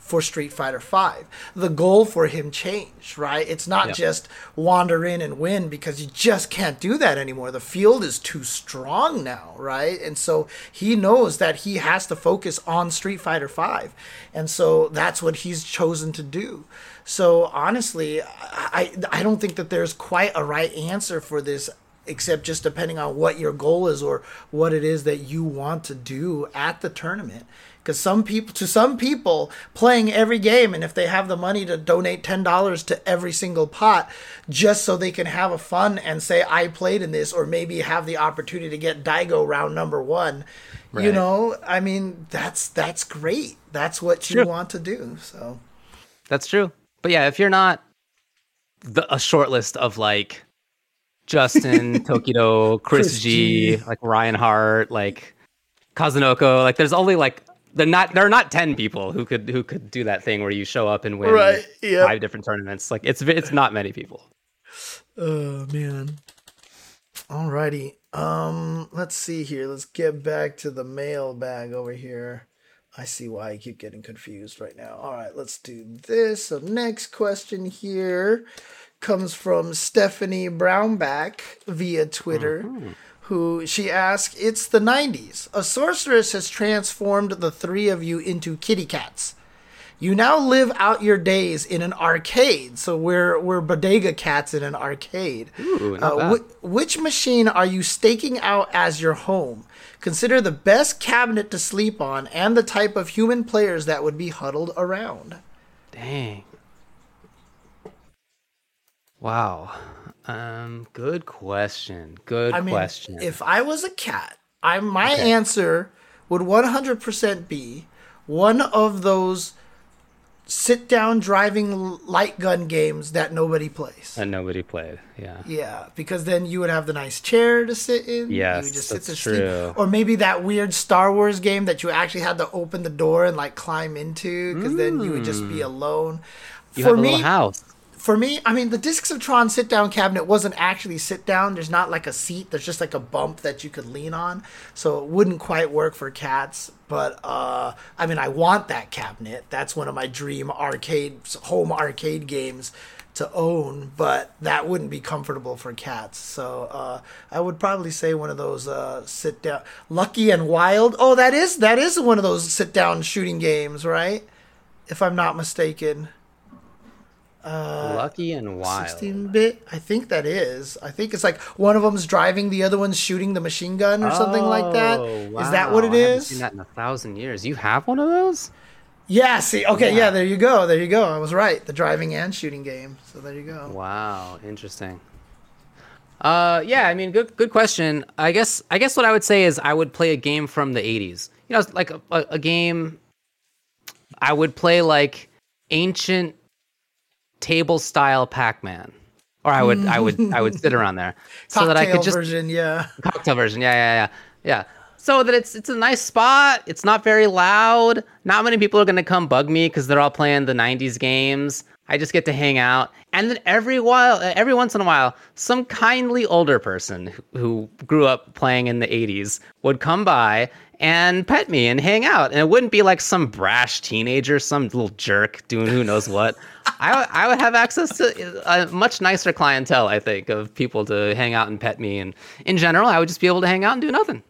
for Street Fighter V. The goal for him changed, right? It's not yep. just wander in and win because you just can't do that anymore. The field is too strong now, right? And so he knows that he has to focus on Street Fighter V. And so that's what he's chosen to do. So honestly, I I don't think that there's quite a right answer for this except just depending on what your goal is or what it is that you want to do at the tournament because some people to some people playing every game and if they have the money to donate $10 to every single pot just so they can have a fun and say i played in this or maybe have the opportunity to get daigo round number one. Right. you know i mean that's that's great. That's what you want to do so. That's true. But yeah if you're not the, a short list of like justin tokido chris, chris G, G, like ryan hart like Kazunoko, like there's only like they're not there are not 10 people who could who could do that thing where you show up and win right, yep. five different tournaments. Like it's it's not many people. Oh man. Alrighty. Um let's see here. Let's get back to the mailbag over here. I see why i keep getting confused right now. All right let's do this. So next question here comes from stephanie brownback via twitter. Mm-hmm who she asked, It's the 90s. A sorceress has transformed the three of you into kitty cats. You now live out your days in an arcade. So we're, we're bodega cats in an arcade. Ooh, uh, wh- which machine are you staking out as your home? Consider the best cabinet to sleep on and the type of human players that would be huddled around. Dang. Wow. Um, good question. Good I mean, question. If I was a cat, I my okay. answer would 100% be one of those sit down driving light gun games that nobody plays. And nobody played. Yeah. Yeah, because then you would have the nice chair to sit in. Yes, you just that's sit true. Sleep. Or maybe that weird Star Wars game that you actually had to open the door and like climb into, because then you would just be alone. You For have a me, little house. For me, I mean, the Discs of Tron sit down cabinet wasn't actually sit down. There's not like a seat. There's just like a bump that you could lean on. So it wouldn't quite work for cats. But uh, I mean, I want that cabinet. That's one of my dream arcade, home arcade games to own. But that wouldn't be comfortable for cats. So uh, I would probably say one of those uh, sit down, Lucky and Wild. Oh, that is that is one of those sit down shooting games, right? If I'm not mistaken. Lucky and wild. 16 bit i think that is i think it's like one of them's driving the other one's shooting the machine gun or something like that is Oh, that what wow. it I haven't is seen that in a thousand years. You have one of those? yeah see okay yeah. Yeah. there you go there you go i was right the driving and shooting game so there you go Wow, interesting. Uh, yeah, I mean, good, good question. I guess, I guess what I would say is I would play a game from the '80s. You know, like a, a, a game. I would play like ancient table style Pac-Man, or I would, I would, I would sit around there so cocktail that I could just version yeah cocktail version. Yeah, yeah, yeah, yeah. So that it's it's a nice spot. It's not very loud. Not many people are gonna come bug me because they're all playing the '90s games. I just get to hang out, and then every while, every once in a while, some kindly older person who, who grew up playing in the '80s would come by and pet me and hang out, and it wouldn't be like some brash teenager, some little jerk doing who knows what. I, I would have access to a much nicer clientele, I think, of people to hang out and pet me, and in general, I would just be able to hang out and do nothing.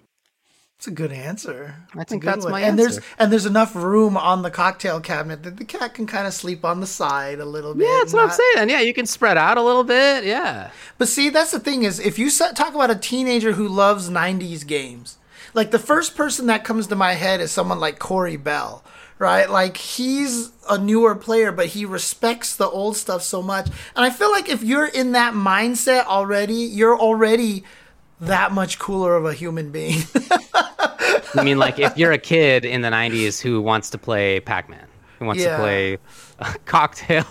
it's a good answer I think that's one. my and there's and there's enough room on the cocktail cabinet that the cat can kind of sleep on the side a little bit Yeah, that's what I'm saying. Yeah, you can spread out a little bit. Yeah. But see, that's the thing is, if you talk about a teenager who loves '90s games, like the first person that comes to my head is someone like Corey Bell, right? Like he's a newer player, but he respects the old stuff so much, and I feel like if you're in that mindset already, you're already that much cooler of a human being. I mean, like, if you're a kid in the 90s who wants to play Pac Man, who wants Yeah. to play uh, a cocktail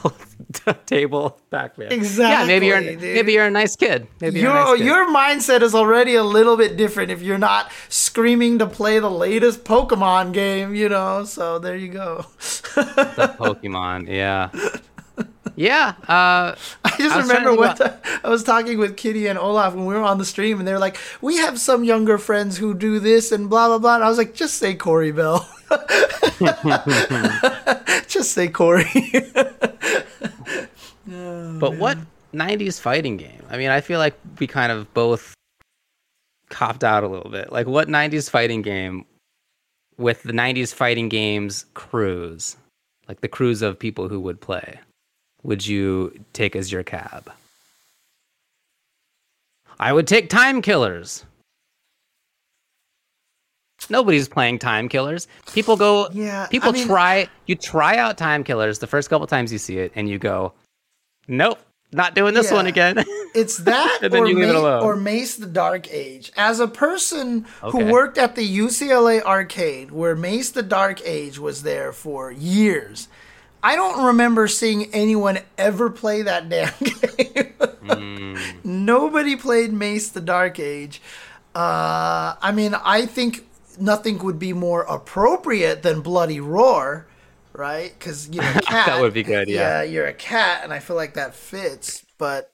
table Pac Man. Yeah, maybe you're, dude. maybe you're a nice kid. Maybe you're your nice kid. your mindset is already a little bit different if you're not screaming to play the latest Pokemon game, you know. So there you go. The Pokemon. Yeah. Yeah. Uh, I just I was trying to remember what I was talking with Kitty and Olaf when we were on the stream, and they were like, "We have some younger friends who do this and blah blah blah." And I was like, "Just say Corey Bell. just say Corey." but what 90s fighting game? I mean, I feel like we kind of both copped out a little bit. Like, what 90s fighting game with the 90s fighting games crews, like the crews of people who would play, would you take as your cab? I would take Time Killers. Nobody's playing Time Killers. People go. Yeah, People I mean- try. You try out Time Killers the first couple times you see it, and you go, "Nope, not doing this Yeah. one again." It's that And then or, you leave it alone. or Mace the Dark Age. As a person Okay. who worked at the UCLA arcade where Mace the Dark Age was there for years, I don't remember seeing anyone ever play that damn game. Hmm. Nobody played Mace the Dark Age. Uh, I mean, I think nothing would be more appropriate than Bloody Roar, right? Because you're a cat. That would be good, yeah. Yeah, you're a cat, and I feel like that fits. But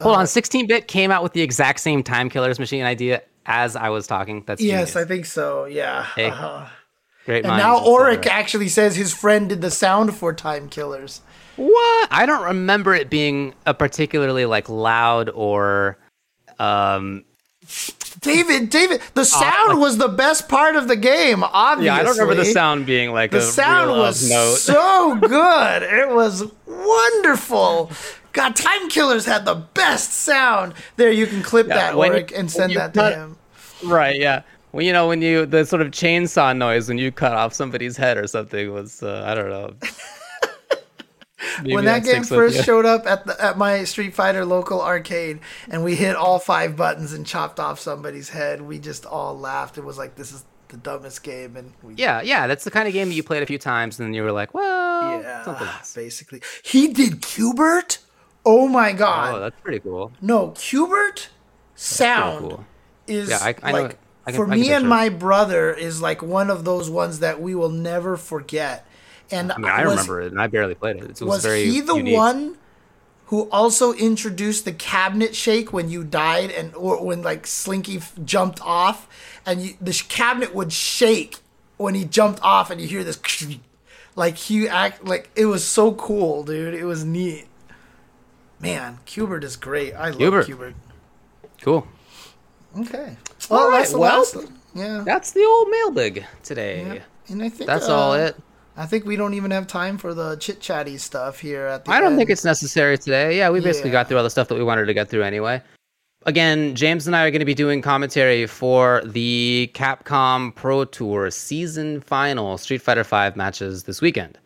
Hold on, 16-bit came out with the exact same Time Killers machine idea as I was talking. That's yes, genius. I think so. Yeah. Hey, Uh-huh. Great And now cetera. Actually says his friend did the sound for Time Killers. What? I don't remember it being a particularly like loud or um David, David, the sound like- was the best part of the game. Obviously, yeah, I don't remember the sound being like The a sound real was note. so good. It was wonderful. God, Time Killers had the best sound. There, you can clip Yeah, that, you- and send that to him. right, yeah. Well, you know, when you the sort of chainsaw noise when you cut off somebody's head or something was uh, I don't know. When that game first showed up at the at my Street Fighter local arcade, and we hit all five buttons and chopped off somebody's head, we just all laughed. It was like this is the dumbest game, and we Yeah, yeah, that's the kind of game that you played a few times and then you were like, well, yeah, basically. He did Q*bert. Oh my god! Oh, that's pretty cool. no, Q*bert sound cool. is Yeah, I- I know like can- for me and my brother is like one of those ones that we will never forget. And I mean, I was- remember it and I barely played it. It was, was very he the unique. one who also introduced the cabinet shake when you died and or when like Slinky f- jumped off and you, the sh- cabinet would shake when he jumped off and you hear this like he act like it was so cool dude it was neat man Q*bert is great I love. Q*bert Cool. okay All well right, that's the well, last yeah That's the old mailbag today. Yeah. and I think That's all uh, it. I think we don't even have time for the chit chatty stuff here at the I don't think it's necessary today. Yeah, we basically Yeah. got through all the stuff that we wanted to get through anyway. Again, James and I are going to be doing commentary for the Capcom Pro Tour season final Street Fighter V matches this weekend.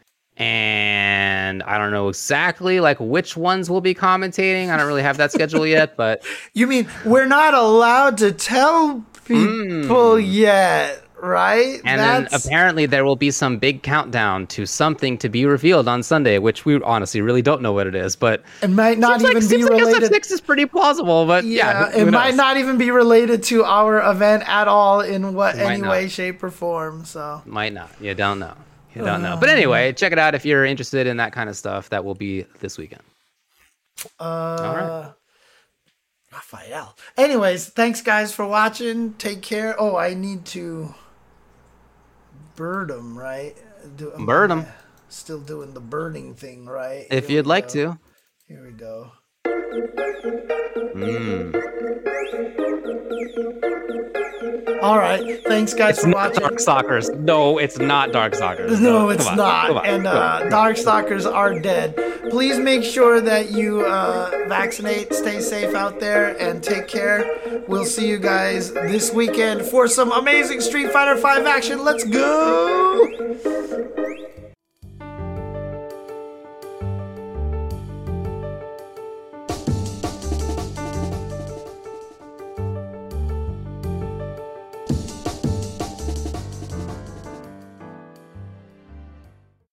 And I don't know exactly like which ones we'll be commentating. I don't really have that schedule yet, but You mean we're not allowed to tell people hmm. yet, right? And then apparently there will be some big countdown to something to be revealed on Sunday, which we honestly really don't know what it is, but it might not seems even like, be seems like related. SF6 is pretty plausible, but yeah, yeah, it might knows? not even be related to our event at all in what It any way, shape, or form. So Might not. You don't know. You don't know. But anyway, check it out if you're interested in that kind of stuff. That will be this weekend. uh right. Raphael. Anyways, thanks guys for watching. Take care. Oh, I need to bird 'em, right? Do, Bird I 'em. Still doing the birding thing, right? If Here you'd like go. to. Here we go. Mm. All right. Thanks guys It's for not watching. Dark Stalkers. No, it's not Dark Stalkers. No, it's on, not. on, and uh, Darkstalkers are dead. Please make sure that you uh, vaccinate, stay safe out there, and take care. We'll see you guys this weekend for some amazing Street Fighter V action. Let's go!